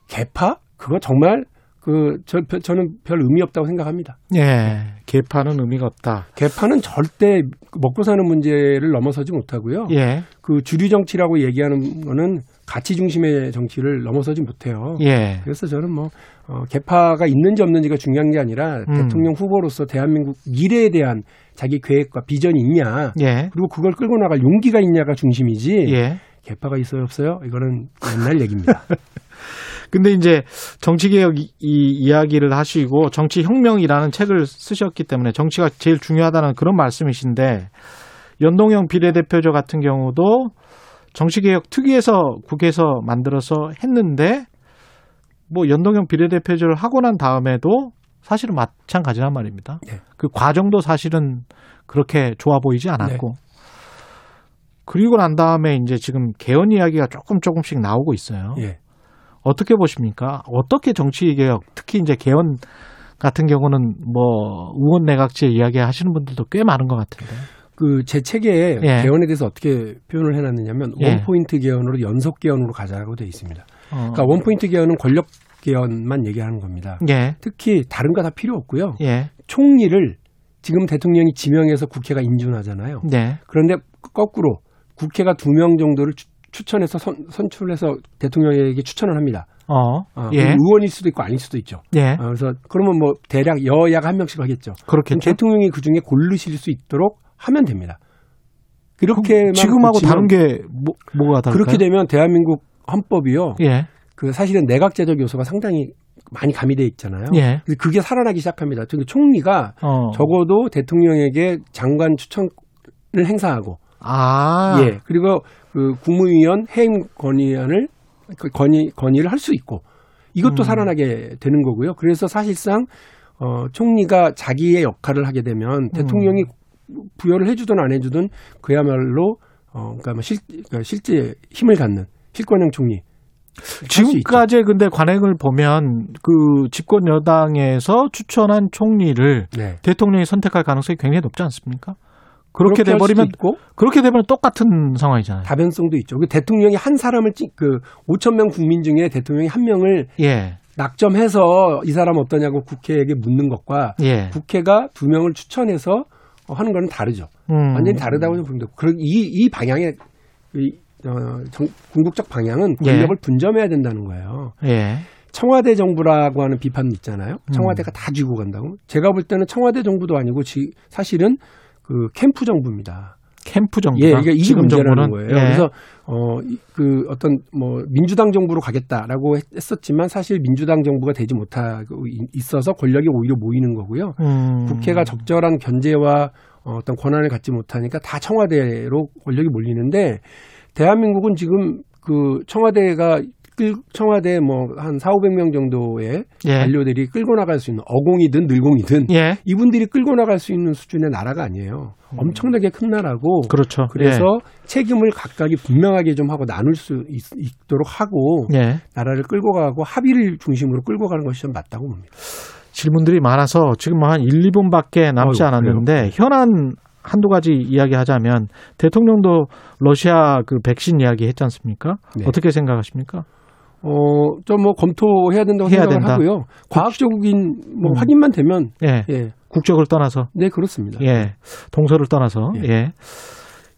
Speaker 9: 개파? 그거 정말 그 저, 저는 별 의미 없다고 생각합니다.
Speaker 2: 예. 개파는 의미가 없다.
Speaker 9: 개파는 절대 먹고 사는 문제를 넘어서지 못하고요.
Speaker 2: 예.
Speaker 9: 그 주류 정치라고 얘기하는 거는 가치 중심의 정치를 넘어서지 못해요.
Speaker 2: 예.
Speaker 9: 그래서 저는 뭐 어, 개파가 있는지 없는지가 중요한 게 아니라
Speaker 2: 음.
Speaker 9: 대통령 후보로서 대한민국 미래에 대한 자기 계획과 비전이 있냐
Speaker 2: 예.
Speaker 9: 그리고 그걸 끌고 나갈 용기가 있냐가 중심이지
Speaker 2: 예.
Speaker 9: 개파가 있어요 없어요 이거는 옛날 얘기입니다.
Speaker 2: 근데 이제 정치개혁 이, 이 이야기를 하시고 정치혁명이라는 책을 쓰셨기 때문에 정치가 제일 중요하다는 그런 말씀이신데 연동형 비례대표제 같은 경우도 정치개혁 특위에서 국회에서 만들어서 했는데 뭐 연동형 비례대표제를 하고 난 다음에도 사실은 마찬가지란 말입니다.
Speaker 9: 네.
Speaker 2: 그 과정도 사실은 그렇게 좋아 보이지 않았고 그리고 난 다음에 이제 지금 개헌 이야기가 조금 조금씩 나오고 있어요.
Speaker 9: 예.
Speaker 2: 어떻게 보십니까? 어떻게 정치 개혁, 특히 이제 개헌 같은 경우는 뭐 의원 내각제 이야기 하시는 분들도 꽤 많은 것 같은데.
Speaker 9: 그제 책에
Speaker 2: 예.
Speaker 9: 개헌에 대해서 어떻게 표현을 해놨느냐면
Speaker 2: 예.
Speaker 9: 원포인트 개헌으로 연속 개헌으로 가자고 돼 있습니다.
Speaker 2: 어.
Speaker 9: 그러니까 원포인트 개헌은 권력 개헌만 얘기하는 겁니다.
Speaker 2: 예,
Speaker 9: 특히 다른 거 다 필요 없고요.
Speaker 2: 예,
Speaker 9: 총리를 지금 대통령이 지명해서 국회가 인준하잖아요.
Speaker 2: 네,
Speaker 9: 그런데 거꾸로 국회가 두 명 정도를 추, 추천해서 선, 선출해서 대통령에게 추천을 합니다.
Speaker 2: 어,
Speaker 9: 어,
Speaker 2: 예,
Speaker 9: 의원일 수도 있고 아닐 수도 있죠.
Speaker 2: 예,
Speaker 9: 어, 그래서 그러면 뭐 대략 여야가 한 명씩 하겠죠.
Speaker 2: 그렇겠죠.
Speaker 9: 대통령이 그 중에 고르실 수 있도록 하면 됩니다. 그렇게만
Speaker 2: 지금하고
Speaker 9: 고치면-
Speaker 2: 다른 게 뭐, 뭐가 다를까요?
Speaker 9: 그렇게 되면 대한민국 헌법이요.
Speaker 2: 예,
Speaker 9: 그 사실은 내각제적 요소가 상당히 많이 가미돼 있잖아요.
Speaker 2: 예,
Speaker 9: 근데 그게 살아나기 시작합니다. 즉 총리가
Speaker 2: 어,
Speaker 9: 적어도 대통령에게 장관 추천을 행사하고
Speaker 2: 아,
Speaker 9: 예 그리고 그 국무위원 해임 건의안을 그 건의 건의를 할 수 있고 이것도
Speaker 2: 음.
Speaker 9: 살아나게 되는 거고요. 그래서 사실상 어 총리가 자기의 역할을 하게 되면 대통령이 부여를 해주든 안 해주든 그야말로 어 그러니까 뭐 실, 그러니까 실제 힘을 갖는 실권형 총리.
Speaker 2: 지금까지 근데 관행을 보면 그 집권 여당에서 추천한 총리를
Speaker 9: 네.
Speaker 2: 대통령이 선택할 가능성이 굉장히 높지 않습니까? 그렇게
Speaker 9: 그렇게
Speaker 2: 돼버리면 그렇게 되면 똑같은 상황이잖아요.
Speaker 9: 다변성도 있죠. 그 대통령이 한 사람을 찍, 그 5천 명 국민 중에 대통령이 한 명을
Speaker 2: 예,
Speaker 9: 낙점해서 이 사람 어떠냐고 국회에게 묻는 것과
Speaker 2: 예,
Speaker 9: 국회가 두 명을 추천해서 어, 하는 거는 다르죠.
Speaker 2: 음.
Speaker 9: 완전히 다르다고 좀 보는데 그이 이 방향의 이, 어, 정- 궁극적 방향은
Speaker 2: 예.
Speaker 9: 권력을 분점해야 된다는 거예요.
Speaker 2: 예,
Speaker 9: 청와대 정부라고 하는 비판 있잖아요.
Speaker 2: 음.
Speaker 9: 청와대가 다 쥐고 간다고. 제가 볼 때는 청와대 정부도 아니고 지, 사실은 그 캠프 정부입니다.
Speaker 2: 캠프 정부.
Speaker 9: 예, 이게
Speaker 2: 지금
Speaker 9: 문제라는
Speaker 2: 정부는
Speaker 9: 거예요.
Speaker 2: 예.
Speaker 9: 그래서 어그 어떤 뭐 민주당 정부로 가겠다라고 했- 했었지만 사실 민주당 정부가 되지 못하고 이- 있어서 권력이 오히려 모이는 거고요.
Speaker 2: 음.
Speaker 9: 국회가 적절한 견제와 어, 어떤 권한을 갖지 못하니까 다 청와대로 권력이 몰리는데 대한민국은 지금 그 청와대가 끌, 청와대 뭐 한 4, 500명 정도의
Speaker 2: 예.
Speaker 9: 관료들이 끌고 나갈 수 있는 어공이든 늘공이든
Speaker 2: 예,
Speaker 9: 이분들이 끌고 나갈 수 있는 수준의 나라가 아니에요. 엄청나게 큰 나라고
Speaker 2: 그렇죠.
Speaker 9: 그래서 책임을 각각이 분명하게 좀 하고 나눌 수 있, 도록 하고
Speaker 2: 예. 예.
Speaker 9: 나라를 끌고 가고 합의를 중심으로 끌고 가는 것이 좀 맞다고 봅니다.
Speaker 2: 질문들이 많아서 지금 한 1, 2분밖에 남지 않았는데 현안 한두 가지 이야기하자면 대통령도 러시아 그 백신 이야기 했지 않습니까?
Speaker 9: 네.
Speaker 2: 어떻게 생각하십니까?
Speaker 9: 어, 좀 뭐 검토해야 된다고
Speaker 2: 해야
Speaker 9: 생각을
Speaker 2: 된다.
Speaker 9: 하고요. 과학적인 뭐
Speaker 2: 음.
Speaker 9: 확인만 되면
Speaker 2: 예.
Speaker 9: 예.
Speaker 2: 국적을 떠나서
Speaker 9: 네, 그렇습니다.
Speaker 2: 예. 동서를 떠나서
Speaker 9: 예.
Speaker 2: 예.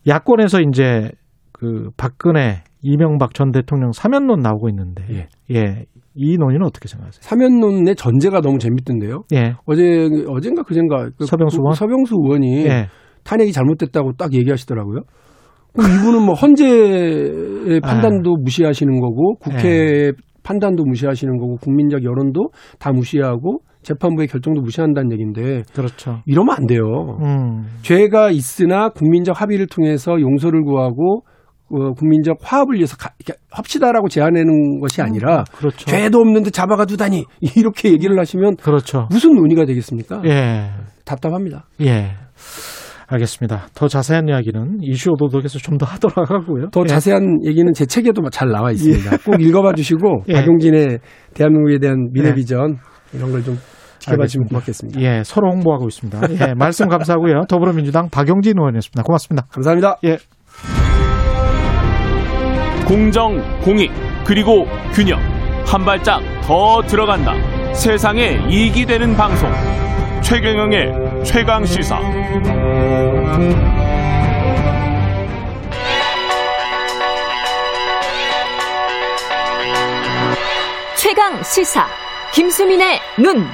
Speaker 2: 야권에서 이제 그 박근혜, 이명박 전 대통령 사면론 나오고 있는데
Speaker 9: 예.
Speaker 2: 예. 이 논의는 어떻게 생각하세요?
Speaker 9: 사면론의 전제가 너무 재밌던데요.
Speaker 2: 예.
Speaker 9: 어제 어젠가 그젠가 그
Speaker 2: 서병수 의원?
Speaker 9: 서병수 의원이
Speaker 2: 예.
Speaker 9: 탄핵이 잘못됐다고 딱 얘기하시더라고요. 이분은 뭐 헌재의 판단도 무시하시는 거고 국회 판단도 무시하시는 거고 국민적 여론도 다 무시하고 재판부의 결정도 무시한다는 얘기인데
Speaker 2: 그렇죠.
Speaker 9: 이러면 안 돼요.
Speaker 2: 음.
Speaker 9: 죄가 있으나 국민적 합의를 통해서 용서를 구하고 어, 국민적 화합을 위해서 가- 합시다라고 제안하는 것이 아니라
Speaker 2: 그렇죠.
Speaker 9: 죄도 없는데 잡아가 두다니 이렇게 얘기를 하시면
Speaker 2: 그렇죠.
Speaker 9: 무슨 논의가 되겠습니까?
Speaker 2: 예.
Speaker 9: 답답합니다.
Speaker 2: 예. 알겠습니다. 더 자세한 이야기는 이슈 오도독에서 좀 더 하도록 하고요.
Speaker 9: 더
Speaker 2: 예.
Speaker 9: 자세한 얘기는 제 책에도 잘 나와 있습니다. 꼭 읽어봐 주시고
Speaker 2: 예.
Speaker 9: 박용진의 대한민국에 대한 미래
Speaker 2: 예.
Speaker 9: 비전 이런 걸좀 지켜봐 주시면. 고맙겠습니다.
Speaker 2: 예, 서로 홍보하고 있습니다. 예, 말씀 감사하고요. 더불어민주당 박용진 의원이었습니다. 고맙습니다.
Speaker 9: 감사합니다.
Speaker 2: 예.
Speaker 1: 공정, 공익, 그리고 균형. 한 발짝 더 들어간다. 세상에 이익이 되는 방송. 최경영의 최강 시사.
Speaker 8: 최강 시사 김수민의 눈.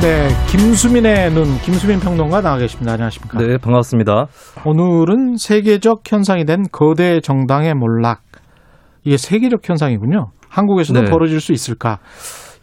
Speaker 2: 네, 김수민의 눈, 김수민 평론가 나와 계십니다. 안녕하십니까?
Speaker 10: 네, 반갑습니다.
Speaker 2: 오늘은 세계적 현상이 된 거대 정당의 몰락. 이게 세계적 현상이군요. 한국에서도
Speaker 10: 네.
Speaker 2: 벌어질 수 있을까?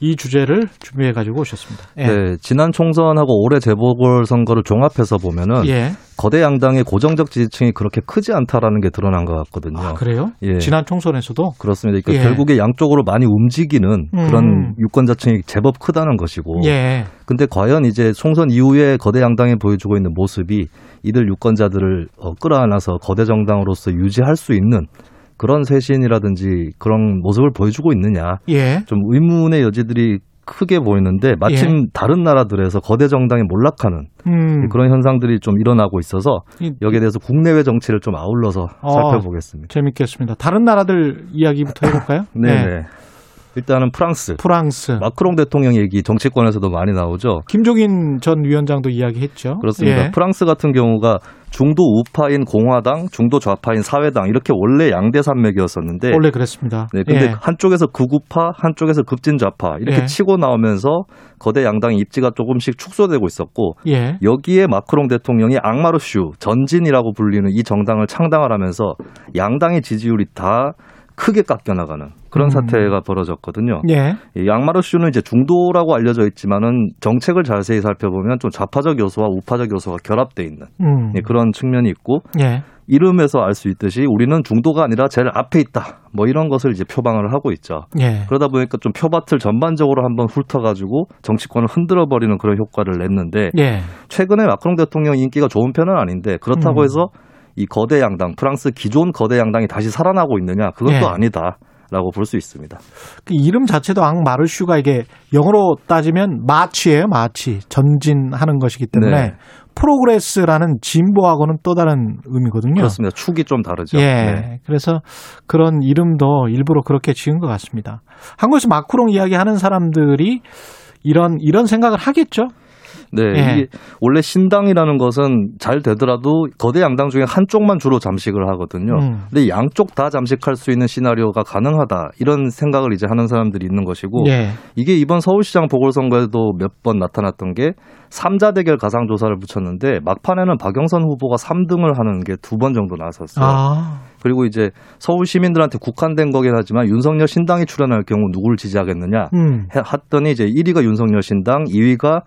Speaker 2: 이 주제를 준비해 가지고 오셨습니다. 예.
Speaker 10: 네, 지난 총선하고 올해 재보궐 선거를 종합해서 보면은
Speaker 2: 예.
Speaker 10: 거대 양당의 고정적 지지층이 그렇게 크지 않다라는 게 드러난 것 같거든요.
Speaker 2: 아, 그래요?
Speaker 10: 예.
Speaker 2: 지난 총선에서도
Speaker 10: 그렇습니다. 그러니까
Speaker 2: 예.
Speaker 10: 결국에 양쪽으로 많이 움직이는
Speaker 2: 음.
Speaker 10: 그런 유권자층이 제법 크다는 것이고.
Speaker 2: 예.
Speaker 10: 근데 과연 이제 총선 이후에 거대 양당이 보여주고 있는 모습이 이들 유권자들을 어, 끌어안아서 거대 정당으로서 유지할 수 있는 그런 쇄신이라든지 그런 모습을 보여주고 있느냐.
Speaker 2: 예.
Speaker 10: 좀 의문의 여지들이 크게 보이는데 마침 다른 나라들에서 거대 정당이 몰락하는
Speaker 2: 음.
Speaker 10: 그런 현상들이 좀 일어나고 있어서
Speaker 2: 이-
Speaker 10: 여기에 대해서 국내외 정치를 좀 아울러서
Speaker 2: 어.
Speaker 10: 살펴보겠습니다.
Speaker 2: 재밌겠습니다. 다른 나라들 이야기부터 해볼까요?
Speaker 10: 네.
Speaker 2: 네.
Speaker 10: 일단은 프랑스.
Speaker 2: 프랑스.
Speaker 10: 마크롱 대통령 얘기 정치권에서도 많이 나오죠.
Speaker 2: 김종인 전 위원장도 이야기했죠.
Speaker 10: 그렇습니다.
Speaker 2: 예.
Speaker 10: 프랑스 같은 경우가 중도 우파인 공화당, 중도 좌파인 사회당 이렇게 원래 양대 산맥이었었는데
Speaker 2: 원래 그랬습니다.
Speaker 10: 네, 근데
Speaker 2: 예.
Speaker 10: 한쪽에서 극우파, 한쪽에서 급진 좌파 이렇게
Speaker 2: 예.
Speaker 10: 치고 나오면서 거대 양당의 입지가 조금씩 축소되고 있었고
Speaker 2: 예.
Speaker 10: 여기에 마크롱 대통령이 앙마르슈 전진이라고 불리는 이 정당을 창당을 하면서 양당의 지지율이 다 크게 깎여 나가는 그런
Speaker 2: 음.
Speaker 10: 사태가 벌어졌거든요.
Speaker 2: 예.
Speaker 10: 이 양마르슈는 이제 중도라고 알려져 있지만은 정책을 자세히 살펴보면 좀 좌파적 요소와 우파적 요소가 결합돼 있는
Speaker 2: 음.
Speaker 10: 예, 그런 측면이 있고
Speaker 2: 예.
Speaker 10: 이름에서 알 수 있듯이 우리는 중도가 아니라 제일 앞에 있다. 뭐 이런 것을 이제 표방을 하고 있죠.
Speaker 2: 예.
Speaker 10: 그러다 보니까 좀 표밭을 전반적으로 한번 훑어가지고 정치권을 흔들어 버리는 그런 효과를 냈는데
Speaker 2: 예.
Speaker 10: 최근에 마크롱 대통령 인기가 좋은 편은 아닌데 그렇다고
Speaker 2: 음.
Speaker 10: 해서 이 거대 양당 프랑스 기존 거대 양당이 다시 살아나고 있느냐 그건
Speaker 2: 예.
Speaker 10: 또 아니다 라고 볼 수 있습니다.
Speaker 2: 그 이름 자체도 앙마르슈가 이게 영어로 따지면 마치예요, 마치. 전진하는 것이기 때문에
Speaker 10: 네.
Speaker 2: 프로그레스라는 진보하고는 또 다른 의미거든요.
Speaker 10: 그렇습니다. 축이 좀 다르죠.
Speaker 2: 예.
Speaker 10: 네.
Speaker 2: 그래서 그런 이름도 일부러 그렇게 지은 것 같습니다. 한국에서 마크롱 이야기 하는 사람들이 이런 이런 생각을 하겠죠.
Speaker 10: 네,
Speaker 2: 예.
Speaker 10: 이게 원래 신당이라는 것은 잘 되더라도 거대 양당 중에 한쪽만 주로 잠식을 하거든요.
Speaker 2: 음.
Speaker 10: 근데 양쪽 다 잠식할 수 있는 시나리오가 가능하다 이런 생각을 이제 하는 사람들이 있는 것이고
Speaker 2: 예.
Speaker 10: 이게 이번 서울시장 보궐선거에도 몇 번 나타났던 게 삼자 대결 가상 조사를 붙였는데 막판에는 박영선 후보가 3등을 하는 게 두 번 정도 나섰어요.
Speaker 2: 아.
Speaker 10: 그리고 이제 서울 시민들한테 국한된 거긴 하지만 윤석열 신당이 출연할 경우 누구를 지지하겠느냐
Speaker 2: 음.
Speaker 10: 해- 했더니 이제 1위가 윤석열 신당, 2위가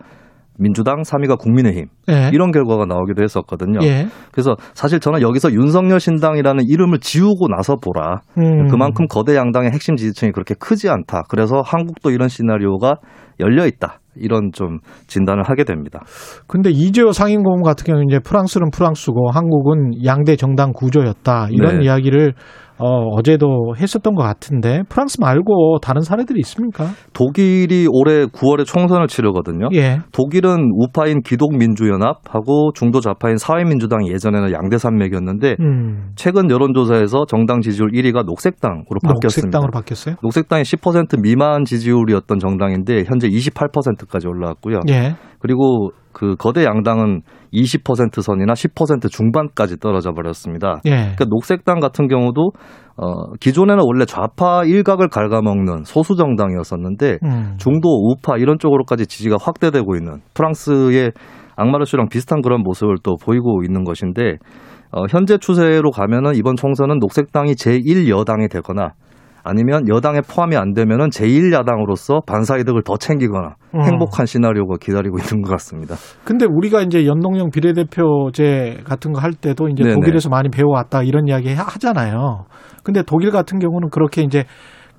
Speaker 10: 민주당, 3위가 국민의힘
Speaker 2: 예.
Speaker 10: 이런 결과가 나오기도 했었거든요.
Speaker 2: 예.
Speaker 10: 그래서 사실 저는 여기서 윤석열 신당이라는 이름을 지우고 나서 보라.
Speaker 2: 음.
Speaker 10: 그만큼 거대 양당의 핵심 지지층이 그렇게 크지 않다. 그래서 한국도 이런 시나리오가 열려 있다. 이런 좀 진단을 하게 됩니다.
Speaker 2: 근데 이재호 상임고문 같은 경우는 이제 프랑스는 프랑스고 한국은 양대 정당 구조였다. 이런
Speaker 10: 네.
Speaker 2: 이야기를 어, 어제도 했었던 것 같은데 프랑스 말고 다른 사례들이 있습니까?
Speaker 10: 독일이 올해 9월에 총선을 치르거든요.
Speaker 2: 예.
Speaker 10: 독일은 우파인 기독민주연합하고 중도 좌파인 사회민주당이 예전에는 양대 산맥이었는데
Speaker 2: 음.
Speaker 10: 최근 여론조사에서 정당 지지율 1위가 녹색당으로 바뀌었습니다.
Speaker 2: 녹색당으로 바뀌었어요?
Speaker 10: 녹색당이 10% 미만 지지율이었던 정당인데 현재 28%까지 올라왔고요.
Speaker 2: 예.
Speaker 10: 그리고 그 거대 양당은 20% 선이나 10% 중반까지 떨어져 버렸습니다.
Speaker 2: 예.
Speaker 10: 그러니까 녹색당 같은 경우도 어 기존에는 원래 좌파 일각을 갉아먹는 소수 정당이었었는데
Speaker 2: 음.
Speaker 10: 중도 우파 이런 쪽으로까지 지지가 확대되고 있는 프랑스의 악마르슈랑 비슷한 그런 모습을 또 보이고 있는 것인데 어, 현재 추세로 가면은 이번 총선은 녹색당이 제1 여당이 되거나 아니면 여당에 포함이 안 되면은 제1야당으로서 반사이득을 더 챙기거나
Speaker 2: 음.
Speaker 10: 행복한 시나리오가 기다리고 있는 것 같습니다.
Speaker 2: 근데 우리가 이제 연동형 비례대표제 같은 거 할 때도 이제
Speaker 10: 네네.
Speaker 2: 독일에서 많이 배워왔다 이런 이야기 하- 하잖아요. 근데 독일 같은 경우는 그렇게 이제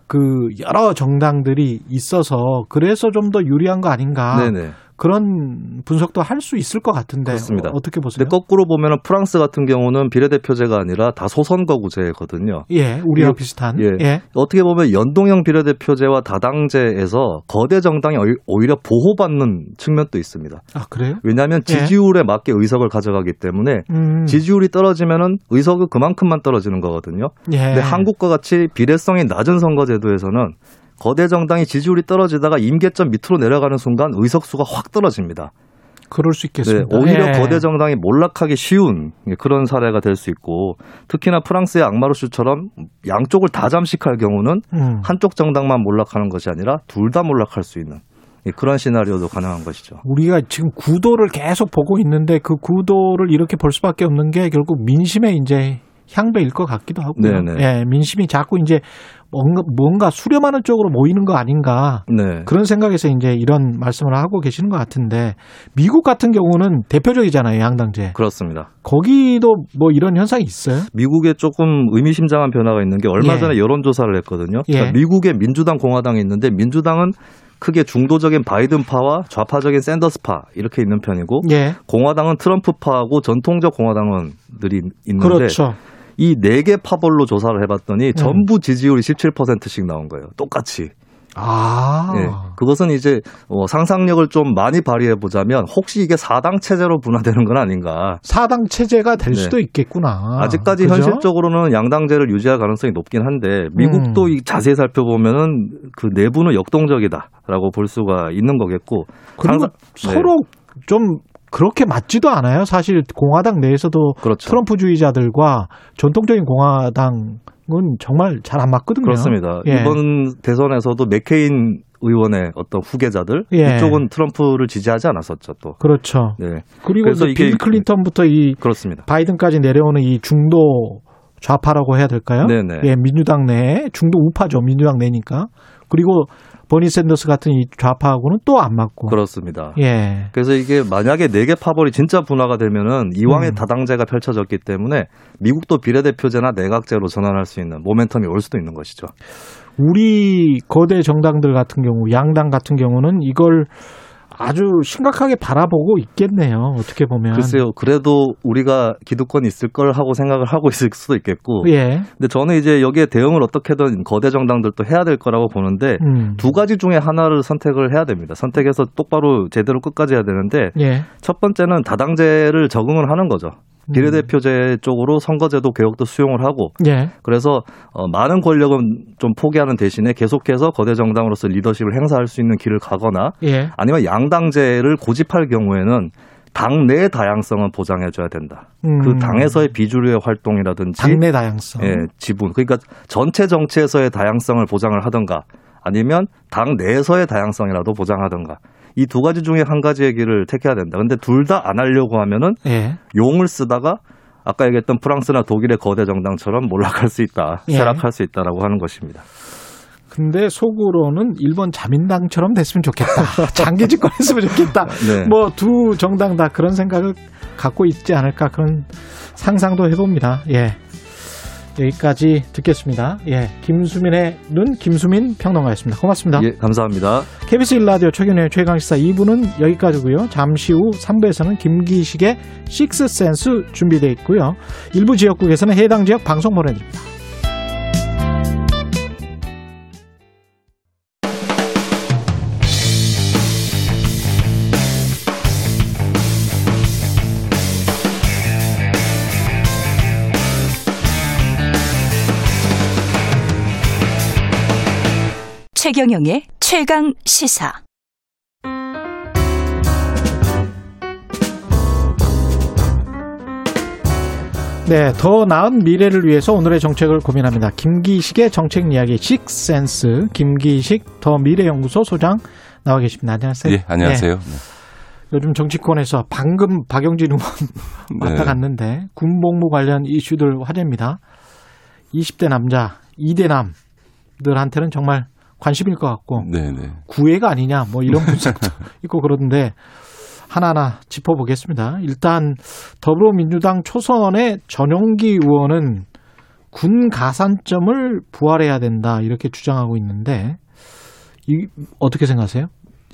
Speaker 2: 그 여러 정당들이 있어서 그래서 좀 더 유리한 거 아닌가
Speaker 10: 네네.
Speaker 2: 그런 분석도 할 수 있을 것 같은데
Speaker 10: 그렇습니다.
Speaker 2: 어, 어떻게 보세요?
Speaker 10: 근데 거꾸로 보면은 프랑스 같은 경우는 비례대표제가 아니라 다 소선거구제거든요.
Speaker 2: 예, 우리랑
Speaker 10: 예,
Speaker 2: 비슷한.
Speaker 10: 예.
Speaker 2: 예.
Speaker 10: 어떻게 보면 연동형 비례대표제와 다당제에서 거대 정당이 오히- 오히려 보호받는 측면도 있습니다.
Speaker 2: 아 그래요?
Speaker 10: 왜냐하면
Speaker 2: 예.
Speaker 10: 지지율에 맞게 의석을 가져가기 때문에
Speaker 2: 음.
Speaker 10: 지지율이 떨어지면은 의석이 그만큼만 떨어지는 거거든요.
Speaker 2: 예.
Speaker 10: 근데 한국과 같이 비례성이 낮은 선거제도에서는 거대 정당이 지지율이 떨어지다가 임계점 밑으로 내려가는 순간 의석수가 확 떨어집니다.
Speaker 2: 그럴 수
Speaker 10: 네,
Speaker 2: 있겠습니다.
Speaker 10: 오히려
Speaker 2: 예.
Speaker 10: 거대 정당이 몰락하기 쉬운 그런 사례가 될 수 있고 특히나 프랑스의 악마르슈처럼 양쪽을 다 잠식할 경우는
Speaker 2: 음.
Speaker 10: 한쪽 정당만 몰락하는 것이 아니라 둘 다 몰락할 수 있는 그런 시나리오도 가능한 것이죠.
Speaker 2: 우리가 지금 구도를 계속 보고 있는데 그 구도를 이렇게 볼 수밖에 없는 게 결국 민심의 이제 향배일 것 같기도 하고요.
Speaker 10: 네네.
Speaker 2: 예, 민심이 자꾸 이제 뭔가, 뭔가 수렴하는 쪽으로 모이는 거 아닌가
Speaker 10: 네.
Speaker 2: 그런 생각에서 이제 이런 말씀을 하고 계시는 것 같은데 미국 같은 경우는 대표적이잖아요 양당제.
Speaker 10: 그렇습니다.
Speaker 2: 거기도 뭐 이런 현상이 있어요?
Speaker 10: 미국에 조금 의미심장한 변화가 있는 게 얼마
Speaker 2: 예.
Speaker 10: 전에 여론 조사를 했거든요.
Speaker 2: 예.
Speaker 10: 그러니까 미국에 민주당, 공화당이 있는데 민주당은 크게 중도적인 바이든파와 좌파적인 샌더스파 이렇게 있는 편이고
Speaker 2: 예,
Speaker 10: 공화당은 트럼프파하고 전통적 공화당원들이 있는데
Speaker 2: 그렇죠.
Speaker 10: 이 네 개 파벌로 조사를
Speaker 2: 음.
Speaker 10: 해봤더니 전부 지지율이 17%씩 나온 거예요. 똑같이.
Speaker 2: 아,
Speaker 10: 예. 그것은 이제 어, 상상력을 좀 많이 발휘해 보자면 혹시 이게 사당 체제로 분화되는 건 아닌가.
Speaker 2: 사당 체제가 될
Speaker 10: 네.
Speaker 2: 수도 있겠구나.
Speaker 10: 아직까지
Speaker 2: 그죠?
Speaker 10: 현실적으로는 양당제를 유지할 가능성이 높긴 한데 미국도
Speaker 2: 음.
Speaker 10: 이 자세히 살펴보면은 그 내부는 역동적이다라고 볼 수가 있는 거겠고
Speaker 2: 그리고
Speaker 10: 상상- 네.
Speaker 2: 서로 좀 그렇게 맞지도 않아요. 사실 공화당 내에서도
Speaker 10: 그렇죠.
Speaker 2: 트럼프주의자들과 전통적인 공화당은 정말 잘 안 맞거든요.
Speaker 10: 그렇습니다.
Speaker 2: 예.
Speaker 10: 이번 대선에서도 맥케인 의원의 어떤 후계자들
Speaker 2: 예.
Speaker 10: 이쪽은 트럼프를 지지하지 않았었죠 또.
Speaker 2: 그렇죠.
Speaker 10: 네,
Speaker 2: 그리고
Speaker 10: 그래서 이게-
Speaker 2: 빌 클린턴부터 이
Speaker 10: 그렇습니다.
Speaker 2: 바이든까지 내려오는 이 중도 좌파라고 해야 될까요?
Speaker 10: 네네.
Speaker 2: 예, 민주당 내 중도 우파죠. 민주당 내니까. 그리고 버니 샌더스 같은 이 좌파하고는 또 안 맞고.
Speaker 10: 그렇습니다.
Speaker 2: 예.
Speaker 10: 그래서 이게 만약에 네 개 파벌이 진짜 분화가 되면은 이왕의
Speaker 2: 음.
Speaker 10: 다당제가 펼쳐졌기 때문에 미국도 비례대표제나 내각제로 전환할 수 있는 모멘텀이 올 수도 있는 것이죠.
Speaker 2: 우리 거대 정당들 같은 경우, 양당 같은 경우는 이걸 아주 심각하게 바라보고 있겠네요. 어떻게 보면.
Speaker 10: 글쎄요, 그래도 우리가 기득권이 있을 걸 하고 생각을 하고 있을 수도 있겠고.
Speaker 2: 예.
Speaker 10: 근데 저는 이제 여기에 대응을 어떻게든 거대 정당들도 해야 될 거라고 보는데
Speaker 2: 음.
Speaker 10: 두 가지 중에 하나를 선택을 해야 됩니다. 선택해서 똑바로 제대로 끝까지 해야 되는데
Speaker 2: 예.
Speaker 10: 첫 번째는 다당제를 적응을 하는 거죠.
Speaker 2: 음.
Speaker 10: 비례대표제 쪽으로 선거제도 개혁도 수용을 하고
Speaker 2: 예.
Speaker 10: 그래서 어, 많은 권력은 좀 포기하는 대신에 계속해서 거대 정당으로서 리더십을 행사할 수 있는 길을 가거나
Speaker 2: 예.
Speaker 10: 아니면 양당제를 고집할 경우에는 당내 다양성은 보장해줘야 된다.
Speaker 2: 음.
Speaker 10: 그 당에서의 비주류의 활동이라든지
Speaker 2: 당내 다양성.
Speaker 10: 예, 지분 그러니까 전체 정치에서의 다양성을 보장을 하던가 아니면 당 내에서의 다양성이라도 보장하던가 이 두 가지 중에 한 가지의 길을 택해야 된다. 근데 둘 다 안 하려고 하면은
Speaker 2: 예.
Speaker 10: 용을 쓰다가 아까 얘기했던 프랑스나 독일의 거대 정당처럼 몰락할 수 있다,
Speaker 2: 예.
Speaker 10: 쇠락할 수 있다라고 하는 것입니다.
Speaker 2: 근데 속으로는 일본 자민당처럼 됐으면 좋겠다. 장기 집권했으면 좋겠다.
Speaker 10: 네.
Speaker 2: 뭐두 정당 다 그런 생각을 갖고 있지 않을까 그런 상상도 해봅니다. 예. 여기까지 듣겠습니다. 예. 김수민의 눈 김수민 평론가였습니다. 고맙습니다.
Speaker 10: 예, 감사합니다.
Speaker 2: KBS 1라디오 최경영의 최강시사 2부는 여기까지고요. 잠시 후 3부에서는 김기식의 식스센스 준비되어 있고요. 일부 지역국에서는 해당 지역 방송 보내드립니다.
Speaker 8: 최경영의 최강 시사.
Speaker 2: 네, 더 나은 미래를 위해서 오늘의 정책을 고민합니다. 김기식의 정책 이야기 식센스 김기식 더 미래연구소 소장 나와 계십니다. 안녕하세요.
Speaker 11: 예, 안녕하세요.
Speaker 2: 네. 요즘 정치권에서 방금 박영진 의원 왔다
Speaker 11: 네.
Speaker 2: 갔는데 군복무 관련 이슈들 화제입니다. 20대 남자, 2대남들한테는 정말 관심일 것 같고
Speaker 11: 네, 네.
Speaker 2: 구애가 아니냐 뭐 이런 분석도 있고 그러던데 하나하나 짚어보겠습니다. 일단 더불어민주당 초선의 전용기 의원은 군 가산점을 부활해야 된다 이렇게 주장하고 있는데 이 어떻게 생각하세요?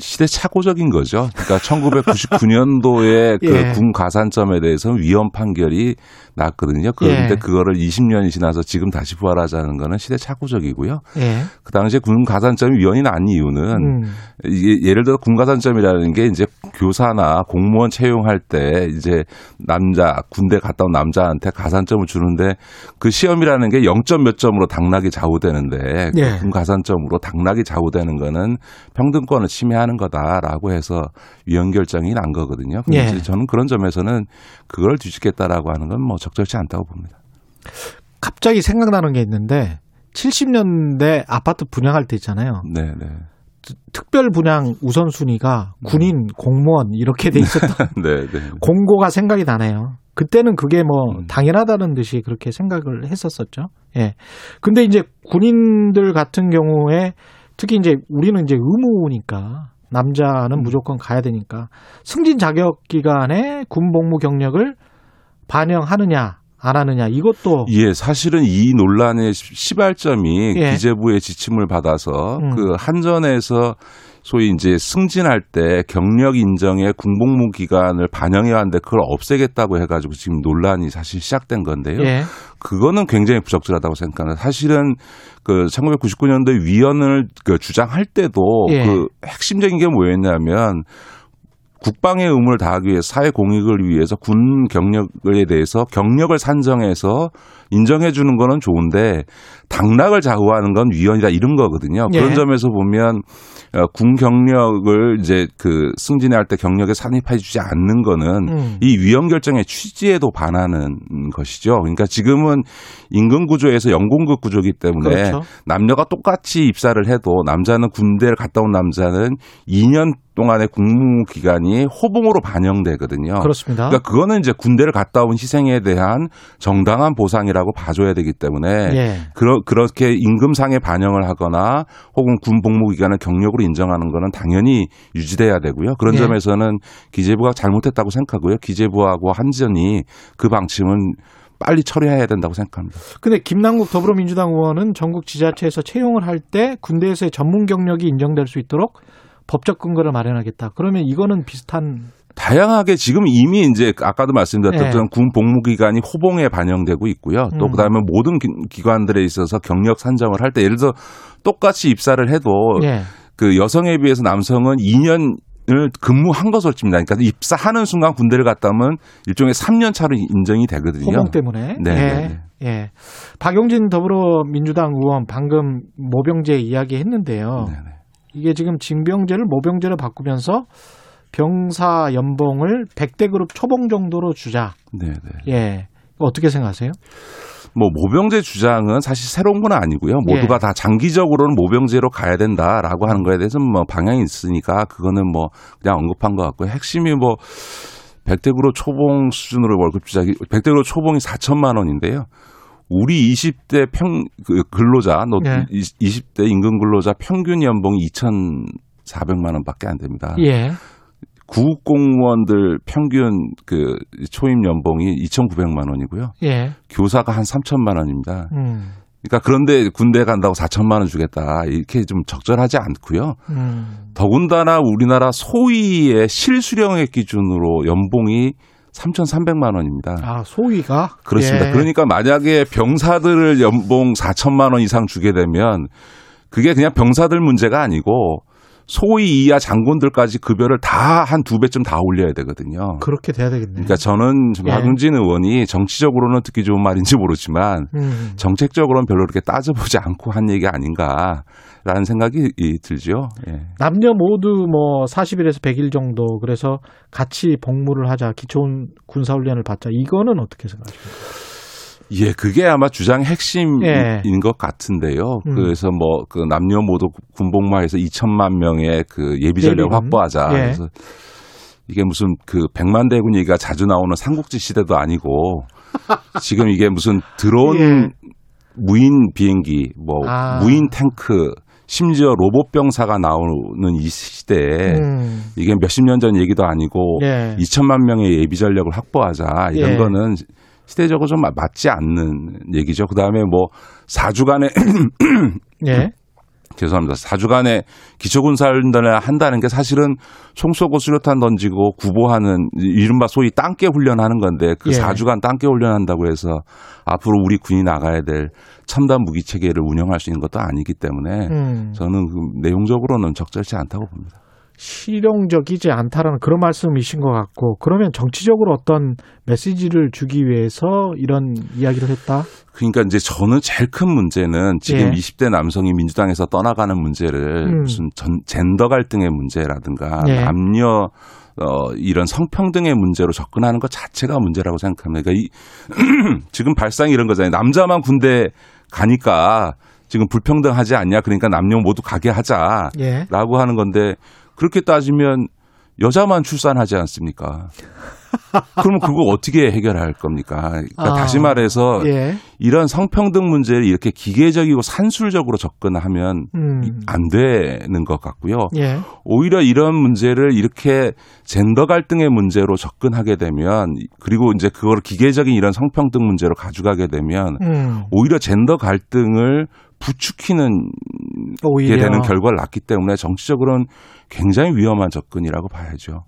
Speaker 11: 시대착오적인 거죠. 그러니까 1999년도에 그
Speaker 2: 예.
Speaker 11: 군 가산점에 대해서 위헌 판결이 났거든요. 그런데
Speaker 2: 예.
Speaker 11: 그거를 20년이 지나서 지금 다시 부활하자는 거는 시대착오적이고요.
Speaker 2: 예.
Speaker 11: 그 당시에 군 가산점이 위헌이 난 이유는
Speaker 2: 음.
Speaker 11: 이게 예를 들어 군 가산점이라는 게 이제 교사나 공무원 채용할 때 이제 남자 군대 갔다 온 남자한테 가산점을 주는데 그 시험이라는 게 0점 몇 점으로 당락이 좌우되는데 그
Speaker 2: 예.
Speaker 11: 군 가산점으로 당락이 좌우되는 거는 평등권을 침해하는 거다라고 해서 위헌 결정이 난 거거든요.
Speaker 2: 예.
Speaker 11: 그래서 저는 그런 점에서는 그걸 뒤집겠다라고 하는 건 뭐 적절치 않다고 봅니다.
Speaker 2: 갑자기 생각나는 게 있는데 70년대 아파트 분양할 때 있잖아요.
Speaker 11: 네, 네.
Speaker 2: 특별 분양 우선순위가 군인, 공무원 이렇게 돼 있었던
Speaker 11: 네, 네.
Speaker 2: 공고가 생각이 나네요. 그때는 그게 뭐 당연하다는 듯이 그렇게 생각을 했었었죠. 예. 근데 이제 군인들 같은 경우에 특히 이제 우리는 이제 의무니까 남자는 무조건 가야 되니까 승진 자격 기간에 군 복무 경력을 반영하느냐 안 하느냐 이것도
Speaker 11: 예, 사실은 이 논란의 시- 시발점이
Speaker 2: 예.
Speaker 11: 기재부의 지침을 받아서
Speaker 2: 음.
Speaker 11: 그 한전에서 소위 이제 승진할 때 경력 인정의 군복무 기간을 반영해야 하는데 그걸 없애겠다고 해가지고 지금 논란이 사실 시작된 건데요.
Speaker 2: 예.
Speaker 11: 그거는 굉장히 부적절하다고 생각합니다. 사실은 그 1999년도에 위헌을 그 주장할 때도
Speaker 2: 예.
Speaker 11: 그 핵심적인 게 뭐였냐면 국방의 의무를 다하기 위해 사회 공익을 위해서 군 경력에 대해서 경력을 산정해서 인정해 주는 거는 좋은데 당락을 좌우하는 건 위헌이다 이런 거거든요.
Speaker 2: 예.
Speaker 11: 그런 점에서 보면 어, 군 경력을 이제 그 승진할 때 경력에 산입해 주지 않는 거는
Speaker 2: 음.
Speaker 11: 이 위헌 결정의 취지에도 반하는 것이죠. 그러니까 지금은 임금 구조에서 연공급 구조이기 때문에
Speaker 2: 그렇죠.
Speaker 11: 남녀가 똑같이 입사를 해도 남자는 군대를 갔다 온 남자는 2년 동안의 군무 기간이 호봉으로 반영되거든요.
Speaker 2: 그렇습니다.
Speaker 11: 그러니까 그거는 이제 군대를 갔다 온 희생에 대한 정당한 보상이라고 봐줘야 되기 때문에
Speaker 2: 예.
Speaker 11: 그러, 그렇게 임금상에 반영을 하거나 혹은 군 복무 기간을 경력으로 인정하는 거는 당연히 유지돼야 되고요. 그런
Speaker 2: 예.
Speaker 11: 점에서는 기재부가 잘못했다고 생각하고요. 기재부하고 한전이 그 방침은 빨리 처리해야 된다고 생각합니다.
Speaker 2: 근데 김남국 더불어민주당 의원은 전국 지자체에서 채용을 할 때 군대에서의 전문 경력이 인정될 수 있도록 법적 근거를 마련하겠다. 그러면 이거는 비슷한
Speaker 11: 다양하게 지금 이미 이제 아까도 말씀드렸던
Speaker 2: 예.
Speaker 11: 군 복무 기간이 호봉에 반영되고 있고요. 또
Speaker 2: 음.
Speaker 11: 그다음에 모든 기- 기관들에 있어서 경력 산정을 할 때 예를 들어 똑같이 입사를 해도
Speaker 2: 예.
Speaker 11: 그 여성에 비해서 남성은 2년 을 근무한 것으로 칩니다. 그러니까 입사하는 순간 군대를 갔다 오면 일종의 3년 차로 인정이 되거든요.
Speaker 2: 호봉 때문에.
Speaker 11: 네,
Speaker 2: 예.
Speaker 11: 네,
Speaker 2: 예. 박용진 더불어민주당 의원 방금 모병제 이야기했는데요.
Speaker 11: 네, 네.
Speaker 2: 이게 지금 징병제를 모병제로 바꾸면서 병사 연봉을 100대 그룹 초봉 정도로 주자.
Speaker 11: 네, 네.
Speaker 2: 예. 어떻게 생각하세요?
Speaker 11: 뭐 모병제 주장은 사실 새로운 건 아니고요. 모두가
Speaker 2: 예.
Speaker 11: 다 장기적으로는 모병제로 가야 된다라고 하는 거에 대해서는 뭐 방향이 있으니까 그거는 뭐 그냥 언급한 것 같고요. 핵심이 뭐 백대 그룹 초봉 수준으로 월급 주자기 백대 그룹 초봉이 4천만 원인데요. 우리 20대 평그 근로자 노
Speaker 2: 예.
Speaker 11: 20대 임금 근로자 평균 연봉이 2,400만 원밖에 안 됩니다.
Speaker 2: 예.
Speaker 11: 구급 공무원들 평균 그 초임 연봉이 2,900만 원이고요.
Speaker 2: 예.
Speaker 11: 교사가 한 3천만 원입니다.
Speaker 2: 음.
Speaker 11: 그러니까 그런데 군대 간다고 4천만 원 주겠다 이렇게 좀 적절하지 않고요.
Speaker 2: 음.
Speaker 11: 더군다나 우리나라 소위의 실수령액 기준으로 연봉이 3,300만 원입니다.
Speaker 2: 아, 소위가
Speaker 11: 그렇습니다.
Speaker 2: 예.
Speaker 11: 그러니까 만약에 병사들을 연봉 4천만 원 이상 주게 되면 그게 그냥 병사들 문제가 아니고 소위 이하 장군들까지 급여를 다 한 두 배쯤 다 올려야 되거든요.
Speaker 2: 그렇게 돼야 되겠네.
Speaker 11: 그러니까 저는
Speaker 2: 예.
Speaker 11: 박용진 의원이 정치적으로는 듣기 좋은 말인지 모르지만
Speaker 2: 음.
Speaker 11: 정책적으로는 별로 그렇게 따져보지 않고 한 얘기 아닌가라는 생각이 이, 들죠. 예.
Speaker 2: 남녀 모두 뭐 40일에서 100일 정도 그래서 같이 복무를 하자 기초 군 사 훈련을 받자 이거는 어떻게 생각하십니까?
Speaker 11: 예, 그게 아마 주장 핵심인
Speaker 2: 예.
Speaker 11: 것 같은데요.
Speaker 2: 음.
Speaker 11: 그래서 뭐 그 남녀 모두 군복무해서 2천만 명의 그 예비 전력
Speaker 2: 예비군.
Speaker 11: 확보하자.
Speaker 2: 예.
Speaker 11: 그래서 이게 무슨 그 백만 대군 얘기가 자주 나오는 삼국지 시대도 아니고 지금 이게 무슨 드론
Speaker 2: 예.
Speaker 11: 무인 비행기, 뭐
Speaker 2: 아.
Speaker 11: 무인 탱크, 심지어 로봇 병사가 나오는 이 시대에
Speaker 2: 음.
Speaker 11: 이게 몇십 년 전 얘기도 아니고
Speaker 2: 예.
Speaker 11: 2천만 명의 예비 전력을 확보하자 이런
Speaker 2: 예.
Speaker 11: 거는 시대적으로 좀 맞지 않는 얘기죠. 그 다음에 뭐 4주간의
Speaker 2: 예.
Speaker 11: 죄송합니다. 4주간의 기초군사훈련을 한다는 게 사실은 총 쏘고 수류탄 던지고 구보하는 이른바 소위 땅개 훈련하는 건데 그
Speaker 2: 예.
Speaker 11: 4주간 땅개 훈련한다고 해서 앞으로 우리 군이 나가야 될 첨단 무기 체계를 운영할 수 있는 것도 아니기 때문에
Speaker 2: 음.
Speaker 11: 저는 그 내용적으로는 적절치 않다고 봅니다.
Speaker 2: 실용적이지 않다라는 그런 말씀이신 것 같고 그러면 정치적으로 어떤 메시지를 주기 위해서 이런 이야기를 했다.
Speaker 11: 그러니까 이제 저는 제일 큰 문제는 지금
Speaker 2: 예.
Speaker 11: 20대 남성이 민주당에서 떠나가는 문제를
Speaker 2: 음.
Speaker 11: 무슨 전, 젠더 갈등의 문제라든가
Speaker 2: 예.
Speaker 11: 남녀 어, 이런 성평등의 문제로 접근하는 것 자체가 문제라고 생각합니다. 그러니까 이, 지금 발상이 이런 거잖아요. 남자만 군대 가니까 지금 불평등하지 않냐. 그러니까 남녀 모두 가게 하자.
Speaker 2: 예.
Speaker 11: 라고 하는 건데 그렇게 따지면 여자만 출산하지 않습니까? 그러면 그거 어떻게 해결할 겁니까? 그러니까
Speaker 2: 아,
Speaker 11: 다시 말해서
Speaker 2: 예.
Speaker 11: 이런 성평등 문제를 이렇게 기계적이고 산술적으로 접근하면
Speaker 2: 음.
Speaker 11: 안 되는 것 같고요.
Speaker 2: 예.
Speaker 11: 오히려 이런 문제를 이렇게 젠더 갈등의 문제로 접근하게 되면 그리고 이제 그걸 기계적인 이런 성평등 문제로 가져가게 되면
Speaker 2: 음.
Speaker 11: 오히려 젠더 갈등을 부추기는 게
Speaker 2: 오히려
Speaker 11: 되는 결과를 낳기 때문에 정치적으로는 굉장히 위험한 접근이라고 봐야죠.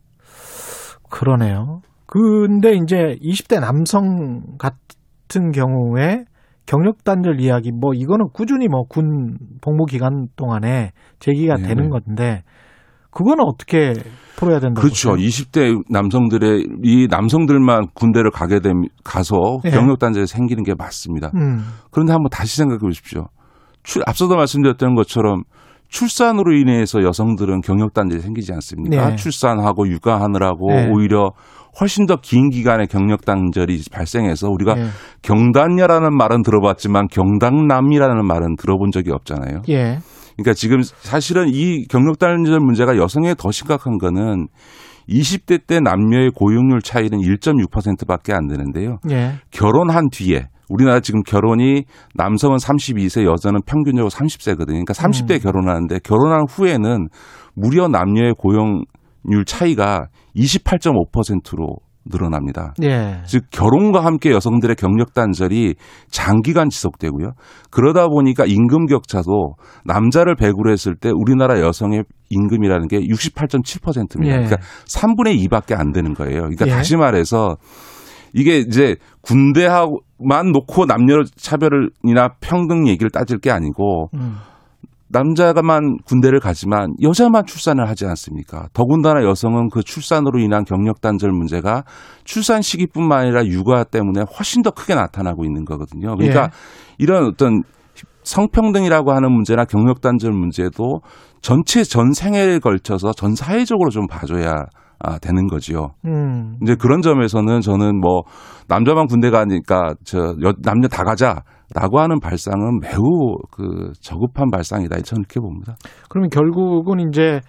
Speaker 2: 그러네요. 근데 이제 20대 남성 같은 경우에 경력 단절 이야기 뭐 이거는 꾸준히 뭐 군 복무 기간 동안에 제기가
Speaker 11: 네.
Speaker 2: 되는 건데 그거는 어떻게 풀어야 된다고
Speaker 11: 그렇죠.
Speaker 2: 보세요?
Speaker 11: 20대 남성들의 이 남성들만 군대를 가게 되면 가서
Speaker 2: 네.
Speaker 11: 경력 단절이 생기는 게 맞습니다.
Speaker 2: 음.
Speaker 11: 그런데 한번 다시 생각해 보십시오. 출, 앞서도 말씀드렸던 것처럼 출산으로 인해서 여성들은 경력 단절이 생기지 않습니까?
Speaker 2: 네.
Speaker 11: 출산하고 육아하느라고
Speaker 2: 네.
Speaker 11: 오히려 훨씬 더 긴 기간의 경력 단절이 발생해서 우리가
Speaker 2: 예.
Speaker 11: 경단녀라는 말은 들어봤지만 경당남이라는 말은 들어본 적이 없잖아요.
Speaker 2: 예.
Speaker 11: 그러니까 지금 사실은 이 경력 단절 문제가 여성에 더 심각한 거는 20대 때 남녀의 고용률 차이는 1.6%밖에 안 되는데요.
Speaker 2: 예.
Speaker 11: 결혼한 뒤에 우리나라 지금 결혼이 남성은 32세, 여자는 평균적으로 30세거든요. 그러니까 30대
Speaker 2: 음.
Speaker 11: 결혼하는데 결혼한 후에는 무려 남녀의 고용률 차이가 28.5%로 늘어납니다.
Speaker 2: 예.
Speaker 11: 즉 결혼과 함께 여성들의 경력 단절이 장기간 지속되고요. 그러다 보니까 임금 격차도 남자를 100으로 했을 때 우리나라 여성의 임금이라는 게 68.7%입니다.
Speaker 2: 예.
Speaker 11: 그러니까 3분의 2밖에 안 되는 거예요. 그러니까
Speaker 2: 예.
Speaker 11: 다시 말해서 이게 이제 군대만 놓고 남녀 차별이나 평등 얘기를 따질 게 아니고
Speaker 2: 음.
Speaker 11: 남자가만 군대를 가지만 여자만 출산을 하지 않습니까? 더군다나 여성은 그 출산으로 인한 경력 단절 문제가 출산 시기뿐만 아니라 육아 때문에 훨씬 더 크게 나타나고 있는 거거든요. 그러니까
Speaker 2: 예.
Speaker 11: 이런 어떤 성평등이라고 하는 문제나 경력 단절 문제도 전체 전 생애에 걸쳐서 전 사회적으로 좀 봐줘야 아, 되는 거지요.
Speaker 2: 음.
Speaker 11: 이제 그런 점에서는 저는 뭐 남자만 군대 가니까 저 여- 남녀 다 가자라고 하는 발상은 매우 그 저급한 발상이다 저는 이렇게 봅니다.
Speaker 2: 그러면 결국은 이제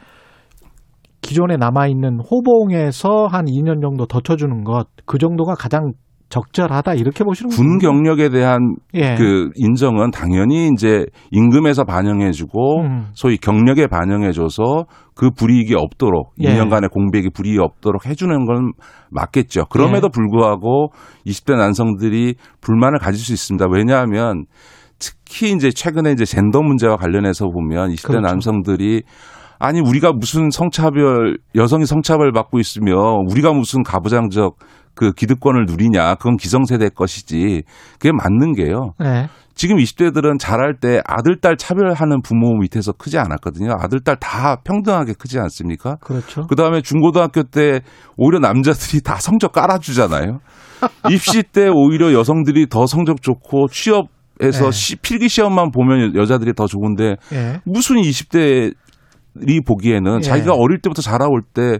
Speaker 2: 기존에 남아 있는 호봉에서 한 2년 정도 더 쳐주는 것 그 정도가 가장 적절하다 이렇게 보시는
Speaker 11: 군. 경력에 대한
Speaker 2: 예.
Speaker 11: 그 인정은 당연히 이제 임금에서 반영해주고
Speaker 2: 음.
Speaker 11: 소위 경력에 반영해줘서 그 불이익이 없도록
Speaker 2: 예.
Speaker 11: 2년간의 공백이 불이익이 없도록 해주는 건 맞겠죠. 그럼에도
Speaker 2: 예.
Speaker 11: 불구하고 20대 남성들이 불만을 가질 수 있습니다. 왜냐하면 특히 이제 최근에 이제 젠더 문제와 관련해서 보면 20대
Speaker 2: 그렇죠.
Speaker 11: 남성들이 아니 우리가 무슨 성차별 여성이 성차별 받고 있으며 우리가 무슨 가부장적 그 기득권을 누리냐 그건 기성세대 것이지 그게 맞는 게요.
Speaker 2: 네.
Speaker 11: 지금 20대들은 자랄 때 아들 딸 차별하는 부모 밑에서 크지 않았거든요. 아들 딸 다 평등하게 크지 않습니까?
Speaker 2: 그렇죠.
Speaker 11: 그 다음에 중고등학교 때 오히려 남자들이 다 성적 깔아주잖아요. 입시 때 오히려 여성들이 더 성적 좋고 취업 에서
Speaker 2: 네.
Speaker 11: 시- 필기 시험만 보면 여자들이 더 좋은데
Speaker 2: 예.
Speaker 11: 무슨 20대들이 보기에는
Speaker 2: 예.
Speaker 11: 자기가 어릴 때부터 자라올 때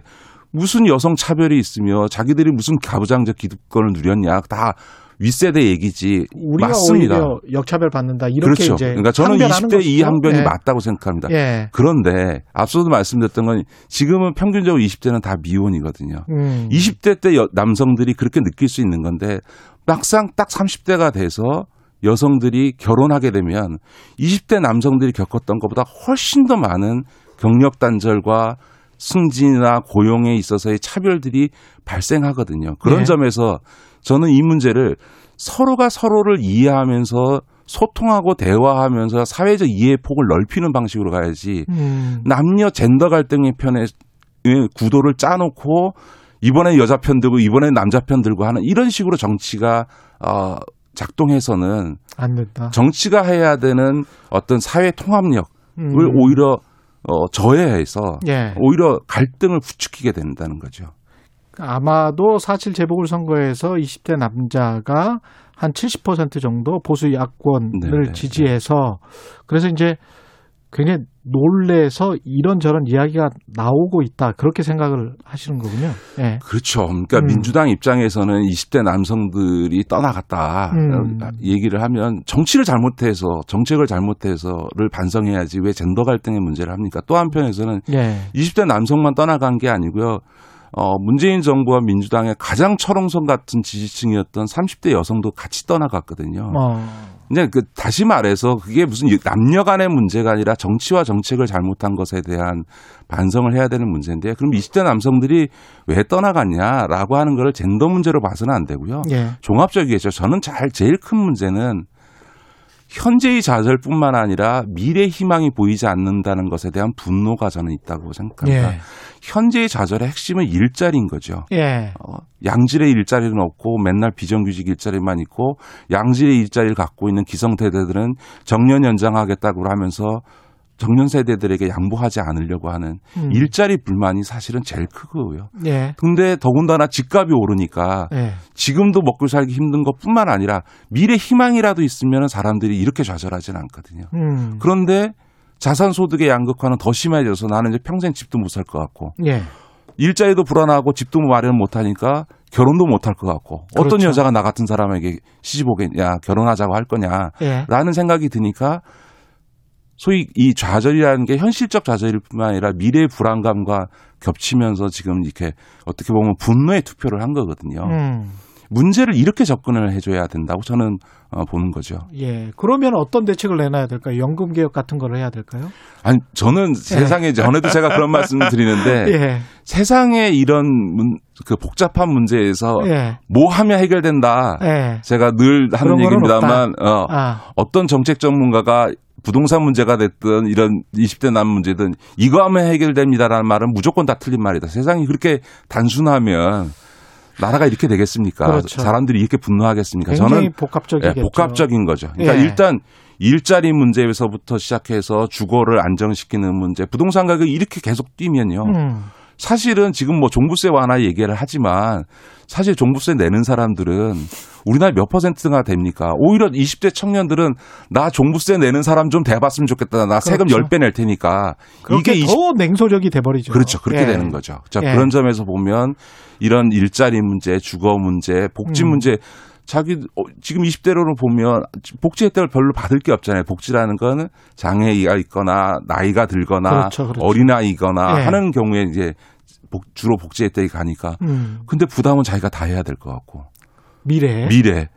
Speaker 11: 무슨 여성 차별이 있으며 자기들이 무슨 가부장적 기득권을 누렸냐 다 윗세대 얘기지
Speaker 2: 우리가
Speaker 11: 맞습니다.
Speaker 2: 오히려 역차별 받는다 이렇게
Speaker 11: 그렇죠.
Speaker 2: 이제
Speaker 11: 그러니까 저는
Speaker 2: 항변하는
Speaker 11: 20대 이
Speaker 2: 것이죠.
Speaker 11: 항변이
Speaker 2: 예.
Speaker 11: 맞다고 생각합니다.
Speaker 2: 예.
Speaker 11: 그런데 앞서도 말씀드렸던 건 지금은 평균적으로 20대는 다 미혼이거든요.
Speaker 2: 음.
Speaker 11: 20대 때 여- 남성들이 그렇게 느낄 수 있는 건데 막상 딱 30대가 돼서 여성들이 결혼하게 되면 20대 남성들이 겪었던 것보다 훨씬 더 많은 경력 단절과 승진이나 고용에 있어서의 차별들이 발생하거든요. 그런
Speaker 2: 네.
Speaker 11: 점에서 저는 이 문제를 서로가 서로를 이해하면서 소통하고 대화하면서 사회적 이해 폭을 넓히는 방식으로 가야지
Speaker 2: 음.
Speaker 11: 남녀 젠더 갈등의 편에 구도를 짜놓고 이번에 여자 편 들고 이번에 남자 편 들고 하는 이런 식으로 정치가 어 작동해서는
Speaker 2: 안 된다.
Speaker 11: 정치가 해야 되는 어떤 사회 통합력을
Speaker 2: 음.
Speaker 11: 오히려 어 저해해서
Speaker 2: 예.
Speaker 11: 오히려 갈등을 부추기게 된다는 거죠.
Speaker 2: 아마도 사실 재보궐 선거에서 20대 남자가 한 70% 정도 보수 야권을
Speaker 11: 네, 네,
Speaker 2: 지지해서 그래서 이제 굉장히 놀래서 이런저런 이야기가 나오고 있다 그렇게 생각을 하시는 거군요. 예.
Speaker 11: 그렇죠. 그러니까
Speaker 2: 음.
Speaker 11: 민주당 입장에서는 20대 남성들이 떠나갔다
Speaker 2: 음.
Speaker 11: 얘기를 하면 정치를 잘못해서 정책을 잘못해서를 반성해야지 왜 젠더 갈등의 문제를 합니까? 또 한편에서는
Speaker 2: 예.
Speaker 11: 20대 남성만 떠나간 게 아니고요. 어, 문재인 정부와 민주당의 가장 철옹성 같은 지지층이었던 30대 여성도 같이 떠나갔거든요.
Speaker 2: 어.
Speaker 11: 이제 그 다시 말해서 그게 무슨 남녀 간의 문제가 아니라 정치와 정책을 잘못한 것에 대한 반성을 해야 되는 문제인데 그럼 20대 남성들이 왜 떠나갔냐라고 하는 거를 젠더 문제로 봐서는 안 되고요.
Speaker 2: 예.
Speaker 11: 종합적이겠죠. 저는 잘 제일 큰 문제는 현재의 좌절뿐만 아니라 미래 희망이 보이지 않는다는 것에 대한 분노가 저는 있다고 생각합니다.
Speaker 2: 예.
Speaker 11: 현재의 좌절의 핵심은 일자리인 거죠.
Speaker 2: 예.
Speaker 11: 어, 양질의 일자리는 없고 맨날 비정규직 일자리만 있고 양질의 일자리를 갖고 있는 기성세대들은 정년 연장하겠다고 하면서 정년 세대들에게 양보하지 않으려고 하는
Speaker 2: 음.
Speaker 11: 일자리 불만이 사실은 제일 크고요.
Speaker 2: 예.
Speaker 11: 근데 더군다나 집값이 오르니까
Speaker 2: 예.
Speaker 11: 지금도 먹고 살기 힘든 것뿐만 아니라 미래 희망이라도 있으면 사람들이 이렇게 좌절하지는 않거든요.
Speaker 2: 음.
Speaker 11: 그런데 자산 소득의 양극화는 더 심해져서 나는 이제 평생 집도 못 살 것 같고
Speaker 2: 예.
Speaker 11: 일자리도 불안하고 집도 마련 못 하니까 결혼도 못 할 것 같고 어떤
Speaker 2: 그렇죠.
Speaker 11: 여자가 나 같은 사람에게 시집 오겠냐 결혼하자고 할 거냐라는
Speaker 2: 예.
Speaker 11: 생각이 드니까 소위 이 좌절이라는 게 현실적 좌절일 뿐만 아니라 미래의 불안감과 겹치면서 지금 이렇게 어떻게 보면 분노의 투표를 한 거거든요.
Speaker 2: 음.
Speaker 11: 문제를 이렇게 접근을 해줘야 된다고 저는 어, 보는 거죠.
Speaker 2: 예. 그러면 어떤 대책을 내놔야 될까요? 연금 개혁 같은 걸 해야 될까요?
Speaker 11: 아니 저는 세상에 전에도 제가 그런 말씀을 드리는데
Speaker 2: 예.
Speaker 11: 세상에 이런 문, 그 복잡한 문제에서
Speaker 2: 예.
Speaker 11: 뭐 하면 해결된다.
Speaker 2: 예.
Speaker 11: 제가 늘 하는 얘기입니다만 어,
Speaker 2: 아.
Speaker 11: 어떤 정책 전문가가 부동산 문제가 됐든 이런 20대 남 문제든 이거 하면 해결됩니다라는 말은 무조건 다 틀린 말이다. 세상이 그렇게 단순하면 나라가 이렇게 되겠습니까?
Speaker 2: 그렇죠.
Speaker 11: 사람들이 이렇게 분노하겠습니까?
Speaker 2: 굉장히
Speaker 11: 저는
Speaker 2: 복합적이겠죠.
Speaker 11: 예, 복합적인 거죠. 그러니까
Speaker 2: 예.
Speaker 11: 일단 일자리 문제에서부터 시작해서 주거를 안정시키는 문제, 부동산 가격이 이렇게 계속 뛰면요.
Speaker 2: 음.
Speaker 11: 사실은 지금 뭐 종부세 완화 얘기를 하지만 사실 종부세 내는 사람들은 우리나라 몇 퍼센트가 됩니까? 오히려 20대 청년들은 나 종부세 내는 사람 좀 대봤으면 좋겠다. 나 세금
Speaker 2: 그렇죠.
Speaker 11: 10배 낼 테니까. 이게 20,
Speaker 2: 더 냉소적이 돼버리죠.
Speaker 11: 그렇죠. 그렇게
Speaker 2: 예.
Speaker 11: 되는 거죠. 자,
Speaker 2: 예.
Speaker 11: 그런 점에서 보면 이런 일자리 문제, 주거 문제, 복지
Speaker 2: 음.
Speaker 11: 문제 자기 어, 지금 20대로는 보면 복지 혜택을 별로 받을 게 없잖아요. 복지라는 거는 장애가 있거나 나이가 들거나
Speaker 2: 그렇죠, 그렇죠.
Speaker 11: 어린아이거나
Speaker 2: 예.
Speaker 11: 하는 경우에 이제 복- 주로 복지 혜택이 가니까
Speaker 2: 음.
Speaker 11: 근데 부담은 자기가 다 해야 될 것 같고
Speaker 2: 미래.
Speaker 11: 미래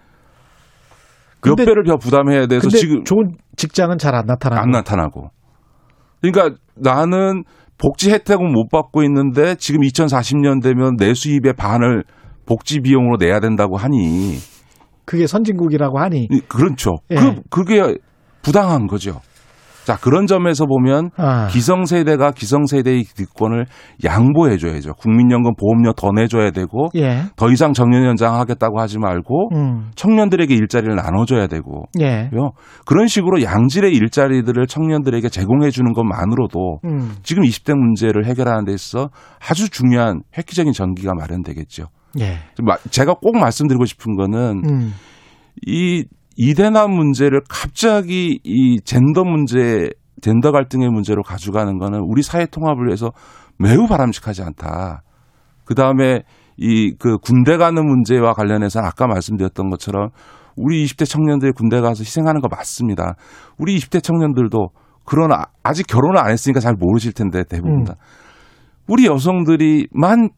Speaker 11: 몇
Speaker 2: 근데-
Speaker 11: 배를 더 부담해야 돼서 지금
Speaker 2: 좋은 직장은 잘 안 나타나고.
Speaker 11: 안 나타나고. 그러니까 나는 복지 혜택은 못 받고 있는데 지금 2040년 되면 내 수입의 반을 복지 비용으로 내야 된다고 하니
Speaker 2: 그게 선진국이라고 하니.
Speaker 11: 이- 그렇죠.
Speaker 2: 예.
Speaker 11: 그 그게 부당한 거죠. 자 그런 점에서 보면
Speaker 2: 아.
Speaker 11: 기성세대가 기성세대의 기득권을 양보해 줘야죠. 국민연금 보험료 더 내줘야 되고
Speaker 2: 예.
Speaker 11: 더 이상 정년 연장하겠다고 하지 말고
Speaker 2: 음.
Speaker 11: 청년들에게 일자리를 나눠줘야 되고
Speaker 2: 예.
Speaker 11: 요 그런 식으로 양질의 일자리들을 청년들에게 제공해 주는 것만으로도
Speaker 2: 음.
Speaker 11: 지금 20대 문제를 해결하는 데 있어 아주 중요한 획기적인 전기가 마련되겠죠.
Speaker 2: 예.
Speaker 11: 마- 제가 꼭 말씀드리고 싶은 거는
Speaker 2: 음.
Speaker 11: 이 이대남 문제를 갑자기 이 젠더 문제, 젠더 갈등의 문제로 가져가는 거는 우리 사회 통합을 위해서 매우 바람직하지 않다. 그 다음에 이 그 군대 가는 문제와 관련해서는 아까 말씀드렸던 것처럼 우리 20대 청년들이 군대 가서 희생하는 거 맞습니다. 우리 20대 청년들도 그러나 아직 결혼을 안 했으니까 잘 모르실 텐데 대부분 다. 우리 여성들이만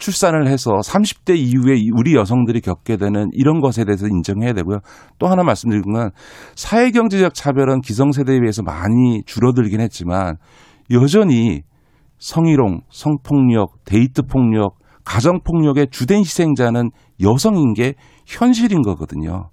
Speaker 11: 출산을 해서 30대 이후에 우리 여성들이 겪게 되는 이런 것에 대해서 인정해야 되고요. 또 하나 말씀드린 건 사회경제적 차별은 기성세대에 비해서 많이 줄어들긴 했지만 여전히 성희롱, 성폭력, 데이트 폭력, 가정 폭력의 주된 희생자는 여성인 게 현실인 거거든요.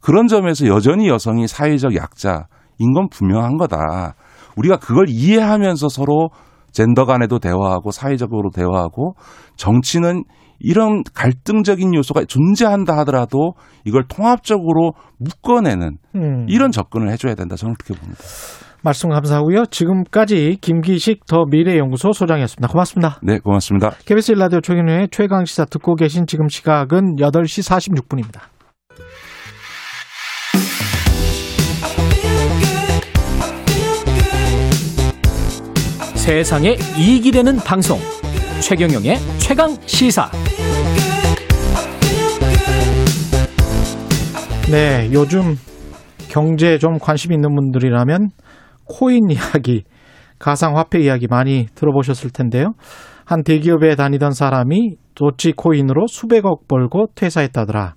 Speaker 11: 그런 점에서 여전히 여성이 사회적 약자인 건 분명한 거다. 우리가 그걸 이해하면서 서로 젠더 간에도 대화하고 사회적으로 대화하고 정치는 이런 갈등적인 요소가 존재한다 하더라도 이걸 통합적으로 묶어내는
Speaker 2: 음.
Speaker 11: 이런 접근을 해줘야 된다. 저는 그렇게 봅니다.
Speaker 2: 말씀 감사하고요. 지금까지 김기식 더 미래연구소 소장이었습니다. 고맙습니다.
Speaker 11: 네, 고맙습니다.
Speaker 2: KBS 라디오 최경영의 최강 시사 듣고 계신 지금 시각은 8시 46분입니다.
Speaker 6: 세상에 이익이 되는 방송 최경영의 최강 시사
Speaker 2: 네, 요즘 경제에 좀 관심 있는 분들이라면 코인 이야기, 가상화폐 이야기 많이 들어보셨을 텐데요. 한 대기업에 다니던 사람이 도치 코인으로 수백억 벌고 퇴사했다더라.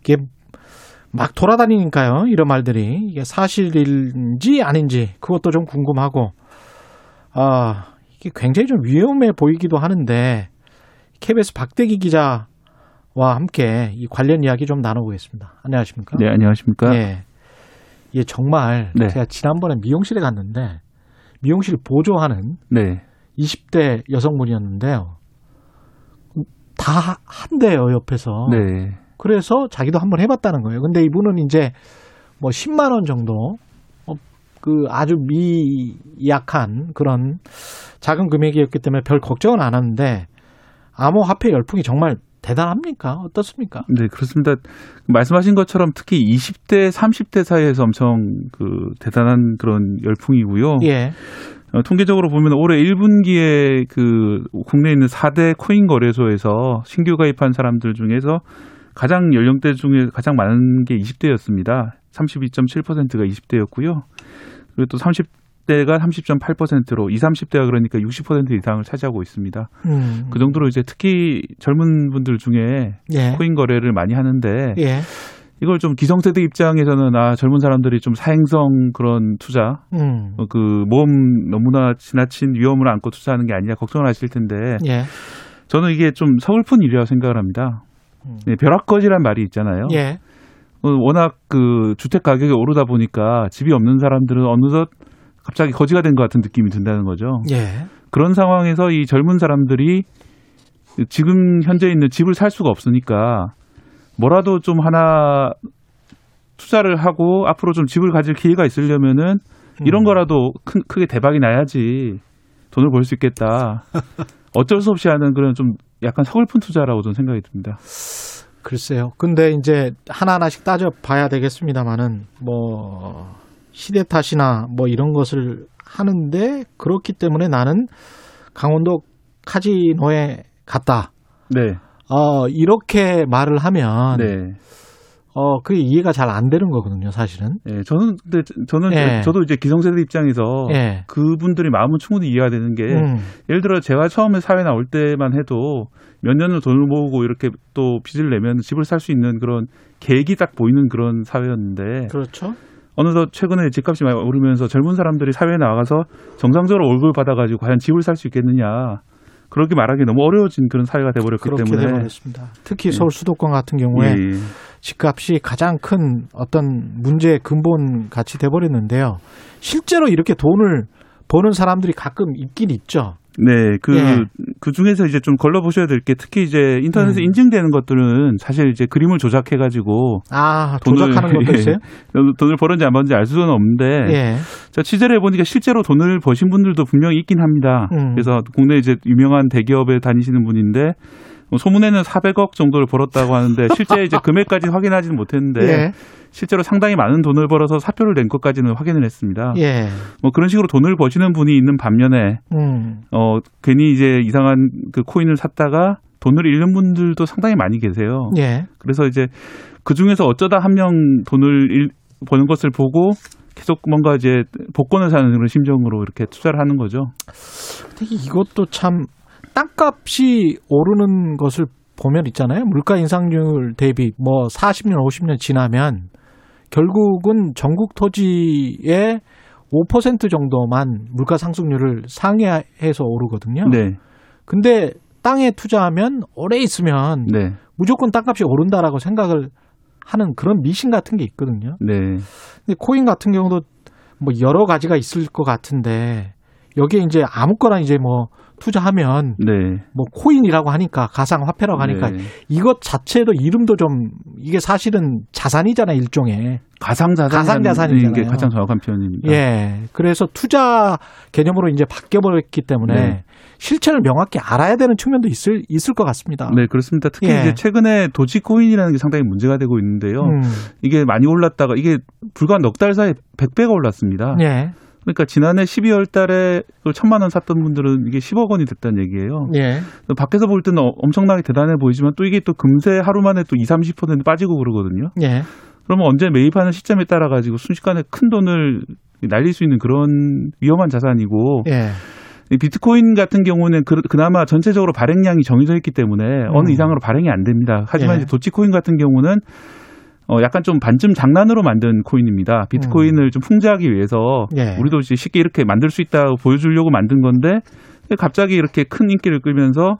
Speaker 2: 이게 막 돌아다니니까요. 이런 말들이 이게 사실인지 아닌지 그것도 좀 궁금하고 아, 이게 굉장히 좀 위험해 보이기도 하는데 KBS 박대기 기자와 함께 이 관련 이야기 좀 나눠보겠습니다. 안녕하십니까?
Speaker 5: 네, 안녕하십니까?
Speaker 2: 예. 이게 정말
Speaker 5: 네.
Speaker 2: 제가 지난번에 미용실에 갔는데 미용실 보조하는
Speaker 5: 네.
Speaker 2: 20대 여성분이었는데요. 다 한대요, 옆에서.
Speaker 5: 네.
Speaker 2: 그래서 자기도 한번 해봤다는 거예요. 근데 이분은 이제 뭐 10만 원 정도, 어, 그 아주 미약한 그런 작은 금액이었기 때문에 별 걱정은 안 하는데 암호화폐 열풍이 정말 대단합니까? 어떻습니까?
Speaker 5: 네, 그렇습니다. 말씀하신 것처럼 특히 20대, 30대 사이에서 엄청 그 대단한 그런 열풍이고요.
Speaker 2: 예.
Speaker 5: 어, 통계적으로 보면 올해 1분기에 그 국내에 있는 4대 코인 거래소에서 신규 가입한 사람들 중에서 가장 연령대 중에 가장 많은 게 20대였습니다. 32.7%가 20대였고요. 그리고 또 30대가 30.8%로 20, 30대가 그러니까 60% 이상을 차지하고 있습니다.
Speaker 2: 음.
Speaker 5: 그 정도로 이제 특히 젊은 분들 중에
Speaker 2: 예.
Speaker 5: 코인 거래를 많이 하는데
Speaker 2: 예.
Speaker 5: 이걸 좀 기성세대 입장에서는 아 젊은 사람들이 좀 사행성 그런 투자
Speaker 2: 음.
Speaker 5: 어, 그 모험 너무나 지나친 위험을 안고 투자하는 게 아니라 걱정을 하실 텐데
Speaker 2: 예.
Speaker 5: 저는 이게 좀 서글픈 일이라고 생각을 합니다. 네, 벼락거지란 말이 있잖아요.
Speaker 2: 음. 예.
Speaker 5: 어, 워낙 그 주택 가격이 오르다 보니까 집이 없는 사람들은 어느덧 갑자기 거지가 된 것 같은 느낌이 든다는 거죠.
Speaker 2: 예.
Speaker 5: 그런 상황에서 이 젊은 사람들이 지금 현재 있는 집을 살 수가 없으니까 뭐라도 좀 하나 투자를 하고 앞으로 좀 집을 가질 기회가 있으려면은 이런 거라도 큰, 크게 대박이 나야지 돈을 벌 수 있겠다. 어쩔 수 없이 하는 그런 좀 약간 서글픈 투자라고 저는 생각이 듭니다.
Speaker 2: 글쎄요. 근데 이제 하나하나씩 따져 봐야 되겠습니다만은 뭐 시대 탓이나 뭐 이런 것을 하는데 그렇기 때문에 나는 강원도 카지노에 갔다.
Speaker 5: 네.
Speaker 2: 어, 이렇게 말을 하면
Speaker 5: 네.
Speaker 2: 어, 그게 이해가 잘 안 되는 거거든요, 사실은.
Speaker 5: 예, 저는 근데 저는
Speaker 2: 예.
Speaker 5: 저도 이제 기성세대 입장에서
Speaker 2: 예.
Speaker 5: 그분들의 마음은 충분히 이해가 되는 게
Speaker 2: 음.
Speaker 5: 예를 들어 제가 처음에 사회 나올 때만 해도 몇 년을 돈을 모으고 이렇게 또 빚을 내면 집을 살 수 있는 그런 계획이 딱 보이는 그런 사회였는데
Speaker 2: 그렇죠.
Speaker 5: 어느덧 최근에 집값이 많이 오르면서 젊은 사람들이 사회에 나가서 정상적으로 월급을 받아가지고 과연 집을 살 수 있겠느냐 그렇게 말하기 너무 어려워진 그런 사회가 돼버렸기 때문에
Speaker 2: 돼버렸습니다. 특히 서울 수도권 같은 경우에
Speaker 5: 예, 예.
Speaker 2: 집값이 가장 큰 어떤 문제의 근본 같이 돼버렸는데요. 실제로 이렇게 돈을 버는 사람들이 가끔 있긴 있죠.
Speaker 5: 네, 그,
Speaker 2: 예.
Speaker 5: 그 중에서 이제 좀 걸러보셔야 될 게 특히 이제 인터넷에
Speaker 2: 음.
Speaker 5: 인증되는 것들은 사실 이제 그림을 조작해가지고
Speaker 2: 아,
Speaker 5: 돈을-
Speaker 2: 조작하는 것도 있어요?
Speaker 5: 예, 돈을 벌었는지 안 벌었는지 알 수는 없는데
Speaker 2: 예.
Speaker 5: 자, 취재를 해보니까 실제로 돈을 버신 분들도 분명히 있긴 합니다.
Speaker 2: 음.
Speaker 5: 그래서 국내 이제 유명한 대기업에 다니시는 분인데 뭐 소문에는 400억 정도를 벌었다고 하는데 실제 이제 금액까지 확인하지는 못했는데
Speaker 2: 예.
Speaker 5: 실제로 상당히 많은 돈을 벌어서 사표를 낸 것까지는 확인을 했습니다.
Speaker 2: 예.
Speaker 5: 뭐 그런 식으로 돈을 버시는 분이 있는 반면에
Speaker 2: 음.
Speaker 5: 어 괜히 이제 이상한 그 코인을 샀다가 돈을 잃는 분들도 상당히 많이 계세요.
Speaker 2: 예.
Speaker 5: 그래서 이제 그 중에서 어쩌다 한 명 돈을 잃, 버는 것을 보고 계속 뭔가 이제 복권을 사는 그런 심정으로 이렇게 투자를 하는 거죠.
Speaker 2: 근데 이것도 참 땅값이 오르는 것을 보면 있잖아요. 물가 인상률 대비 뭐 40년, 50년 지나면 결국은 전국 토지의 5% 정도만 물가 상승률을 상회해서 오르거든요.
Speaker 5: 네.
Speaker 2: 근데 땅에 투자하면 오래 있으면
Speaker 5: 네.
Speaker 2: 무조건 땅값이 오른다라고 생각을 하는 그런 미신 같은 게 있거든요.
Speaker 5: 네.
Speaker 2: 근데 코인 같은 경우도 뭐 여러 가지가 있을 것 같은데 여기에 이제 아무거나 이제 뭐 투자하면
Speaker 5: 네.
Speaker 2: 뭐 코인이라고 하니까 가상 화폐라고 하니까
Speaker 5: 네.
Speaker 2: 이것 자체도 이름도 좀 이게 사실은 자산이잖아요 일종의
Speaker 5: 가상 자산
Speaker 2: 가상 자산이잖아요.
Speaker 5: 게 가장 정확한 표현입니다.
Speaker 2: 예 그래서 투자 개념으로 이제 바뀌어버렸기 때문에
Speaker 5: 네.
Speaker 2: 실체를 명확히 알아야 되는 측면도 있을 있을 것 같습니다.
Speaker 5: 네, 그렇습니다. 특히
Speaker 2: 예.
Speaker 5: 이제 최근에 도지 코인이라는 게 상당히 문제가 되고 있는데요.
Speaker 2: 음,
Speaker 5: 이게 많이 올랐다가 이게 불과 넉 달 사이에 100배가 올랐습니다.
Speaker 2: 예,
Speaker 5: 그러니까 지난해 12월 달에 천만 원 샀던 분들은 이게 10억 원이 됐다는 얘기예요.
Speaker 2: 예,
Speaker 5: 밖에서 볼 때는 어- 엄청나게 대단해 보이지만 또 이게 또 금세 하루 만에 또 20, 30% 빠지고 그러거든요.
Speaker 2: 예.
Speaker 5: 그러면 언제 매입하는 시점에 따라 가지고 순식간에 큰 돈을 날릴 수 있는 그런 위험한 자산이고
Speaker 2: 예.
Speaker 5: 이 비트코인 같은 경우는 그, 그나마 전체적으로 발행량이 정해져 있기 때문에 어느
Speaker 2: 음.
Speaker 5: 이상으로 발행이 안 됩니다. 하지만
Speaker 2: 예.
Speaker 5: 이제 도치코인 같은 경우는 어 약간 좀 반쯤 장난으로 만든 코인입니다. 비트코인을 좀 풍자하기 위해서
Speaker 2: 음. 예.
Speaker 5: 우리도 이제 쉽게 이렇게 만들 수 있다고 보여주려고 만든 건데 갑자기 이렇게 큰 인기를 끌면서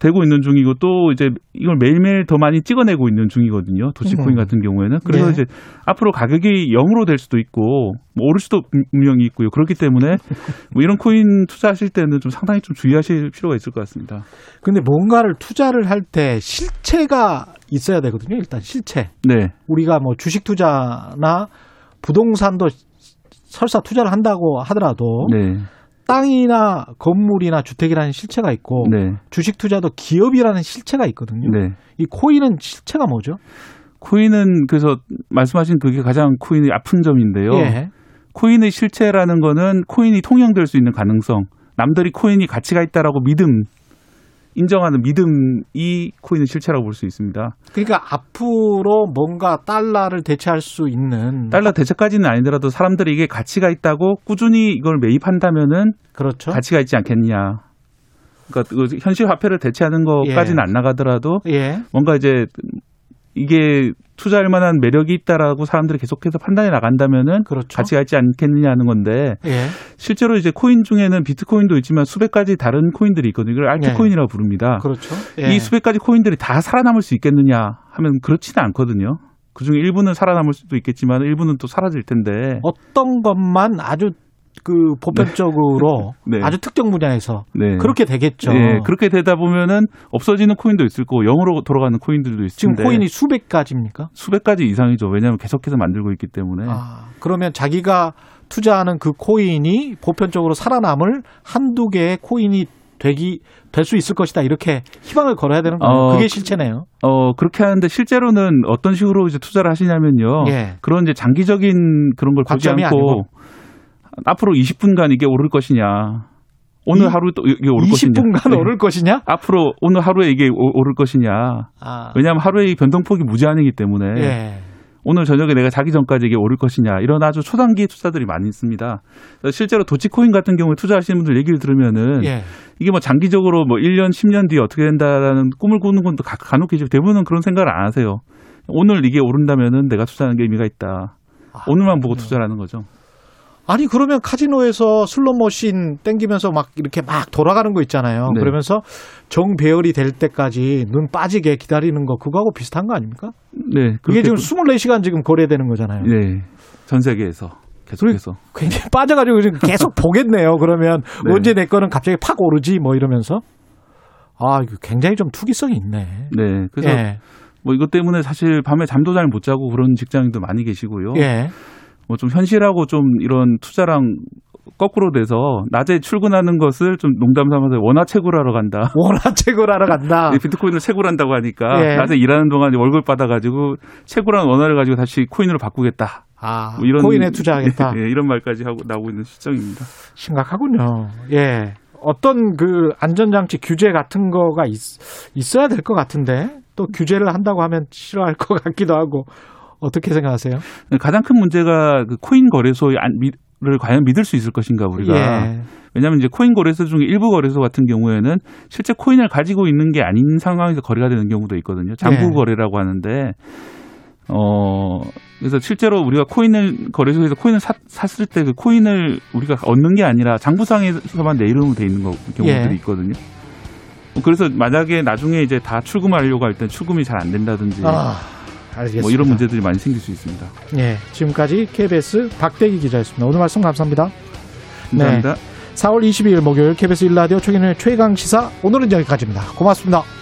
Speaker 5: 되고 있는 중이고 또 이제 이걸 매일매일 더 많이 찍어내고 있는 중이거든요. 도치코인
Speaker 2: 음.
Speaker 5: 같은 경우에는. 그래서
Speaker 2: 예.
Speaker 5: 이제 앞으로 가격이 0으로 될 수도 있고 뭐 오를 수도 분명히 있고요. 그렇기 때문에 뭐 이런 코인 투자하실 때는 좀 상당히 좀 주의하실 필요가 있을 것 같습니다.
Speaker 2: 근데 뭔가를 투자를 할 때 실체가 있어야 되거든요. 일단 실체.
Speaker 5: 네.
Speaker 2: 우리가 뭐 주식 투자나 부동산도 설사 투자를 한다고 하더라도
Speaker 5: 네.
Speaker 2: 땅이나 건물이나 주택이라는 실체가 있고
Speaker 5: 네.
Speaker 2: 주식 투자도 기업이라는 실체가 있거든요.
Speaker 5: 네.
Speaker 2: 이 코인은 실체가 뭐죠?
Speaker 5: 코인은 그래서 말씀하신 그게 가장 코인의 아픈 점인데요.
Speaker 2: 예.
Speaker 5: 코인의 실체라는 거는 코인이 통용될 수 있는 가능성, 남들이 코인이 가치가 있다라고 믿음, 인정하는 믿음이 코인의 실체라고 볼 수 있습니다.
Speaker 2: 그러니까 앞으로 뭔가 달러를 대체할 수 있는
Speaker 5: 달러 대체까지는 아니더라도 사람들이 이게 가치가 있다고 꾸준히 이걸 매입한다면은
Speaker 2: 그렇죠.
Speaker 5: 가치가 있지 않겠냐. 그러니까 그 현실 화폐를 대체하는 것까지는
Speaker 2: 예.
Speaker 5: 안 나가더라도
Speaker 2: 예.
Speaker 5: 뭔가 이제 이게 투자할 만한 매력이 있다라고 사람들이 계속해서 판단해 나간다면은
Speaker 2: 그렇죠.
Speaker 5: 가치가 있지 않겠느냐 하는 건데
Speaker 2: 예.
Speaker 5: 실제로 이제 코인 중에는 비트코인도 있지만 수백 가지 다른 코인들이 있거든요. 이걸 알트코인이라고 부릅니다.
Speaker 2: 그렇죠. 예.
Speaker 5: 이 수백 가지 코인들이 다 살아남을 수 있겠느냐 하면 그렇지는 않거든요. 그중에 일부는 살아남을 수도 있겠지만 일부는 또 사라질 텐데.
Speaker 2: 어떤 것만 아주 그 보편적으로
Speaker 5: 네.
Speaker 2: 아주 특정 분야에서
Speaker 5: 네.
Speaker 2: 그렇게 되겠죠.
Speaker 5: 예, 그렇게 되다 보면은 없어지는 코인도 있을 거고 영으로 돌아가는 코인들도 있을
Speaker 2: 지금
Speaker 5: 텐데
Speaker 2: 코인이 수백 가지입니까?
Speaker 5: 수백 가지 이상이죠. 왜냐하면 계속해서 만들고 있기 때문에.
Speaker 2: 아, 그러면 자기가 투자하는 그 코인이 보편적으로 살아남을 한두 개의 코인이 되기 될 수 있을 것이다 이렇게 희망을 걸어야 되는 거예요.
Speaker 5: 어,
Speaker 2: 그게 실체네요.
Speaker 5: 어, 그렇게 하는데 실제로는 어떤 식으로 이제 투자를 하시냐면요.
Speaker 2: 예.
Speaker 5: 그런 이제 장기적인 그런 걸 보지 않고
Speaker 2: 아니고.
Speaker 5: 앞으로 20분간 이게 오를 것이냐. 오늘
Speaker 2: 이-
Speaker 5: 하루 또 이게 오를 것이냐.
Speaker 2: 20분간
Speaker 5: 네.
Speaker 2: 오를 것이냐?
Speaker 5: 앞으로 오늘 하루에 이게 오- 오를 것이냐.
Speaker 2: 아,
Speaker 5: 왜냐하면 하루에 이 변동폭이 무제한이기 때문에
Speaker 2: 예.
Speaker 5: 오늘 저녁에 내가 자기 전까지 이게 오를 것이냐 이런 아주 초단기 투자들이 많이 있습니다. 실제로 도치코인 같은 경우에 투자하시는 분들 얘기를 들으면은
Speaker 2: 예.
Speaker 5: 이게 뭐 장기적으로 뭐 1년, 10년 뒤에 어떻게 된다라는 꿈을 꾸는 건또 가- 간혹 계시고 대부분은 그런 생각을 안 하세요. 오늘 이게 오른다면은 내가 투자하는 게 의미가 있다.
Speaker 2: 아,
Speaker 5: 오늘만 보고 투자하는 거죠.
Speaker 2: 아니 그러면 카지노에서 슬롯머신 땡기면서 막 이렇게 막 돌아가는 거 있잖아요.
Speaker 5: 네.
Speaker 2: 그러면서 정배열이 될 때까지 눈 빠지게 기다리는 거 그거하고 비슷한 거 아닙니까?
Speaker 5: 네.
Speaker 2: 그게
Speaker 5: 그렇게
Speaker 2: 지금
Speaker 5: 또-
Speaker 2: 24시간 지금 거래되는 거잖아요.
Speaker 5: 네. 전 세계에서 계속해서.
Speaker 2: 굉장히 빠져가지고 지금 계속 보겠네요. 그러면
Speaker 5: 네.
Speaker 2: 언제 내 거는 갑자기 팍 오르지 뭐 이러면서 아 이거 굉장히 좀 투기성이 있네.
Speaker 5: 네. 그래서
Speaker 2: 예.
Speaker 5: 뭐 이것 때문에 사실 밤에 잠도 잘 못 자고 그런 직장인도 많이 계시고요.
Speaker 2: 예.
Speaker 5: 뭐 좀 현실하고 좀 이런 투자랑 거꾸로 돼서 낮에 출근하는 것을 좀 농담 삼아서 원화 채굴하러 간다.
Speaker 2: 원화 채굴하러 간다.
Speaker 5: 이 비트코인을 채굴한다고 하니까
Speaker 2: 아. 예.
Speaker 5: 낮에 일하는 동안 월급 받아가지고 채굴한 원화를 가지고 다시 코인으로 바꾸겠다.
Speaker 2: 아,
Speaker 5: 뭐 이런
Speaker 2: 코인에 투자하겠다.
Speaker 5: 예, 이런 말까지 하고 나오고 있는 시점입니다.
Speaker 2: 심각하군요. 예. 어떤 그 안전장치 규제 같은 거가 있, 있어야 될 것 같은데 또 규제를 한다고 하면 싫어할 것 같기도 하고 어떻게 생각하세요?
Speaker 5: 가장 큰 문제가 그 코인 거래소의 안, 미, 를 과연 믿을 수 있을 것인가 우리가
Speaker 2: 예.
Speaker 5: 왜냐하면 이제 코인 거래소 중에 일부 거래소 같은 경우에는 실제 코인을 가지고 있는 게 아닌 상황에서 거래가 되는 경우도 있거든요. 장부
Speaker 2: 네.
Speaker 5: 거래라고 하는데 어 그래서 실제로 우리가 코인을 거래소에서 코인을 사, 샀을 때 그 코인을 우리가 얻는 게 아니라 장부상에서만 내 이름으로 돼 있는 거, 경우들이
Speaker 2: 예.
Speaker 5: 있거든요. 뭐 그래서 만약에 나중에 이제 다 출금하려고 할 때 출금이 잘 안 된다든지
Speaker 2: 아, 알겠습니다.
Speaker 5: 뭐 이런 문제들이 많이 생길 수 있습니다.
Speaker 2: 예, 지금까지 KBS 박대기 기자였습니다. 오늘 말씀 감사합니다.
Speaker 5: 감사합니다.
Speaker 2: 네. 4월 22일 목요일 KBS 1라디오 최근의 최강 시사 오늘은 여기까지입니다. 고맙습니다.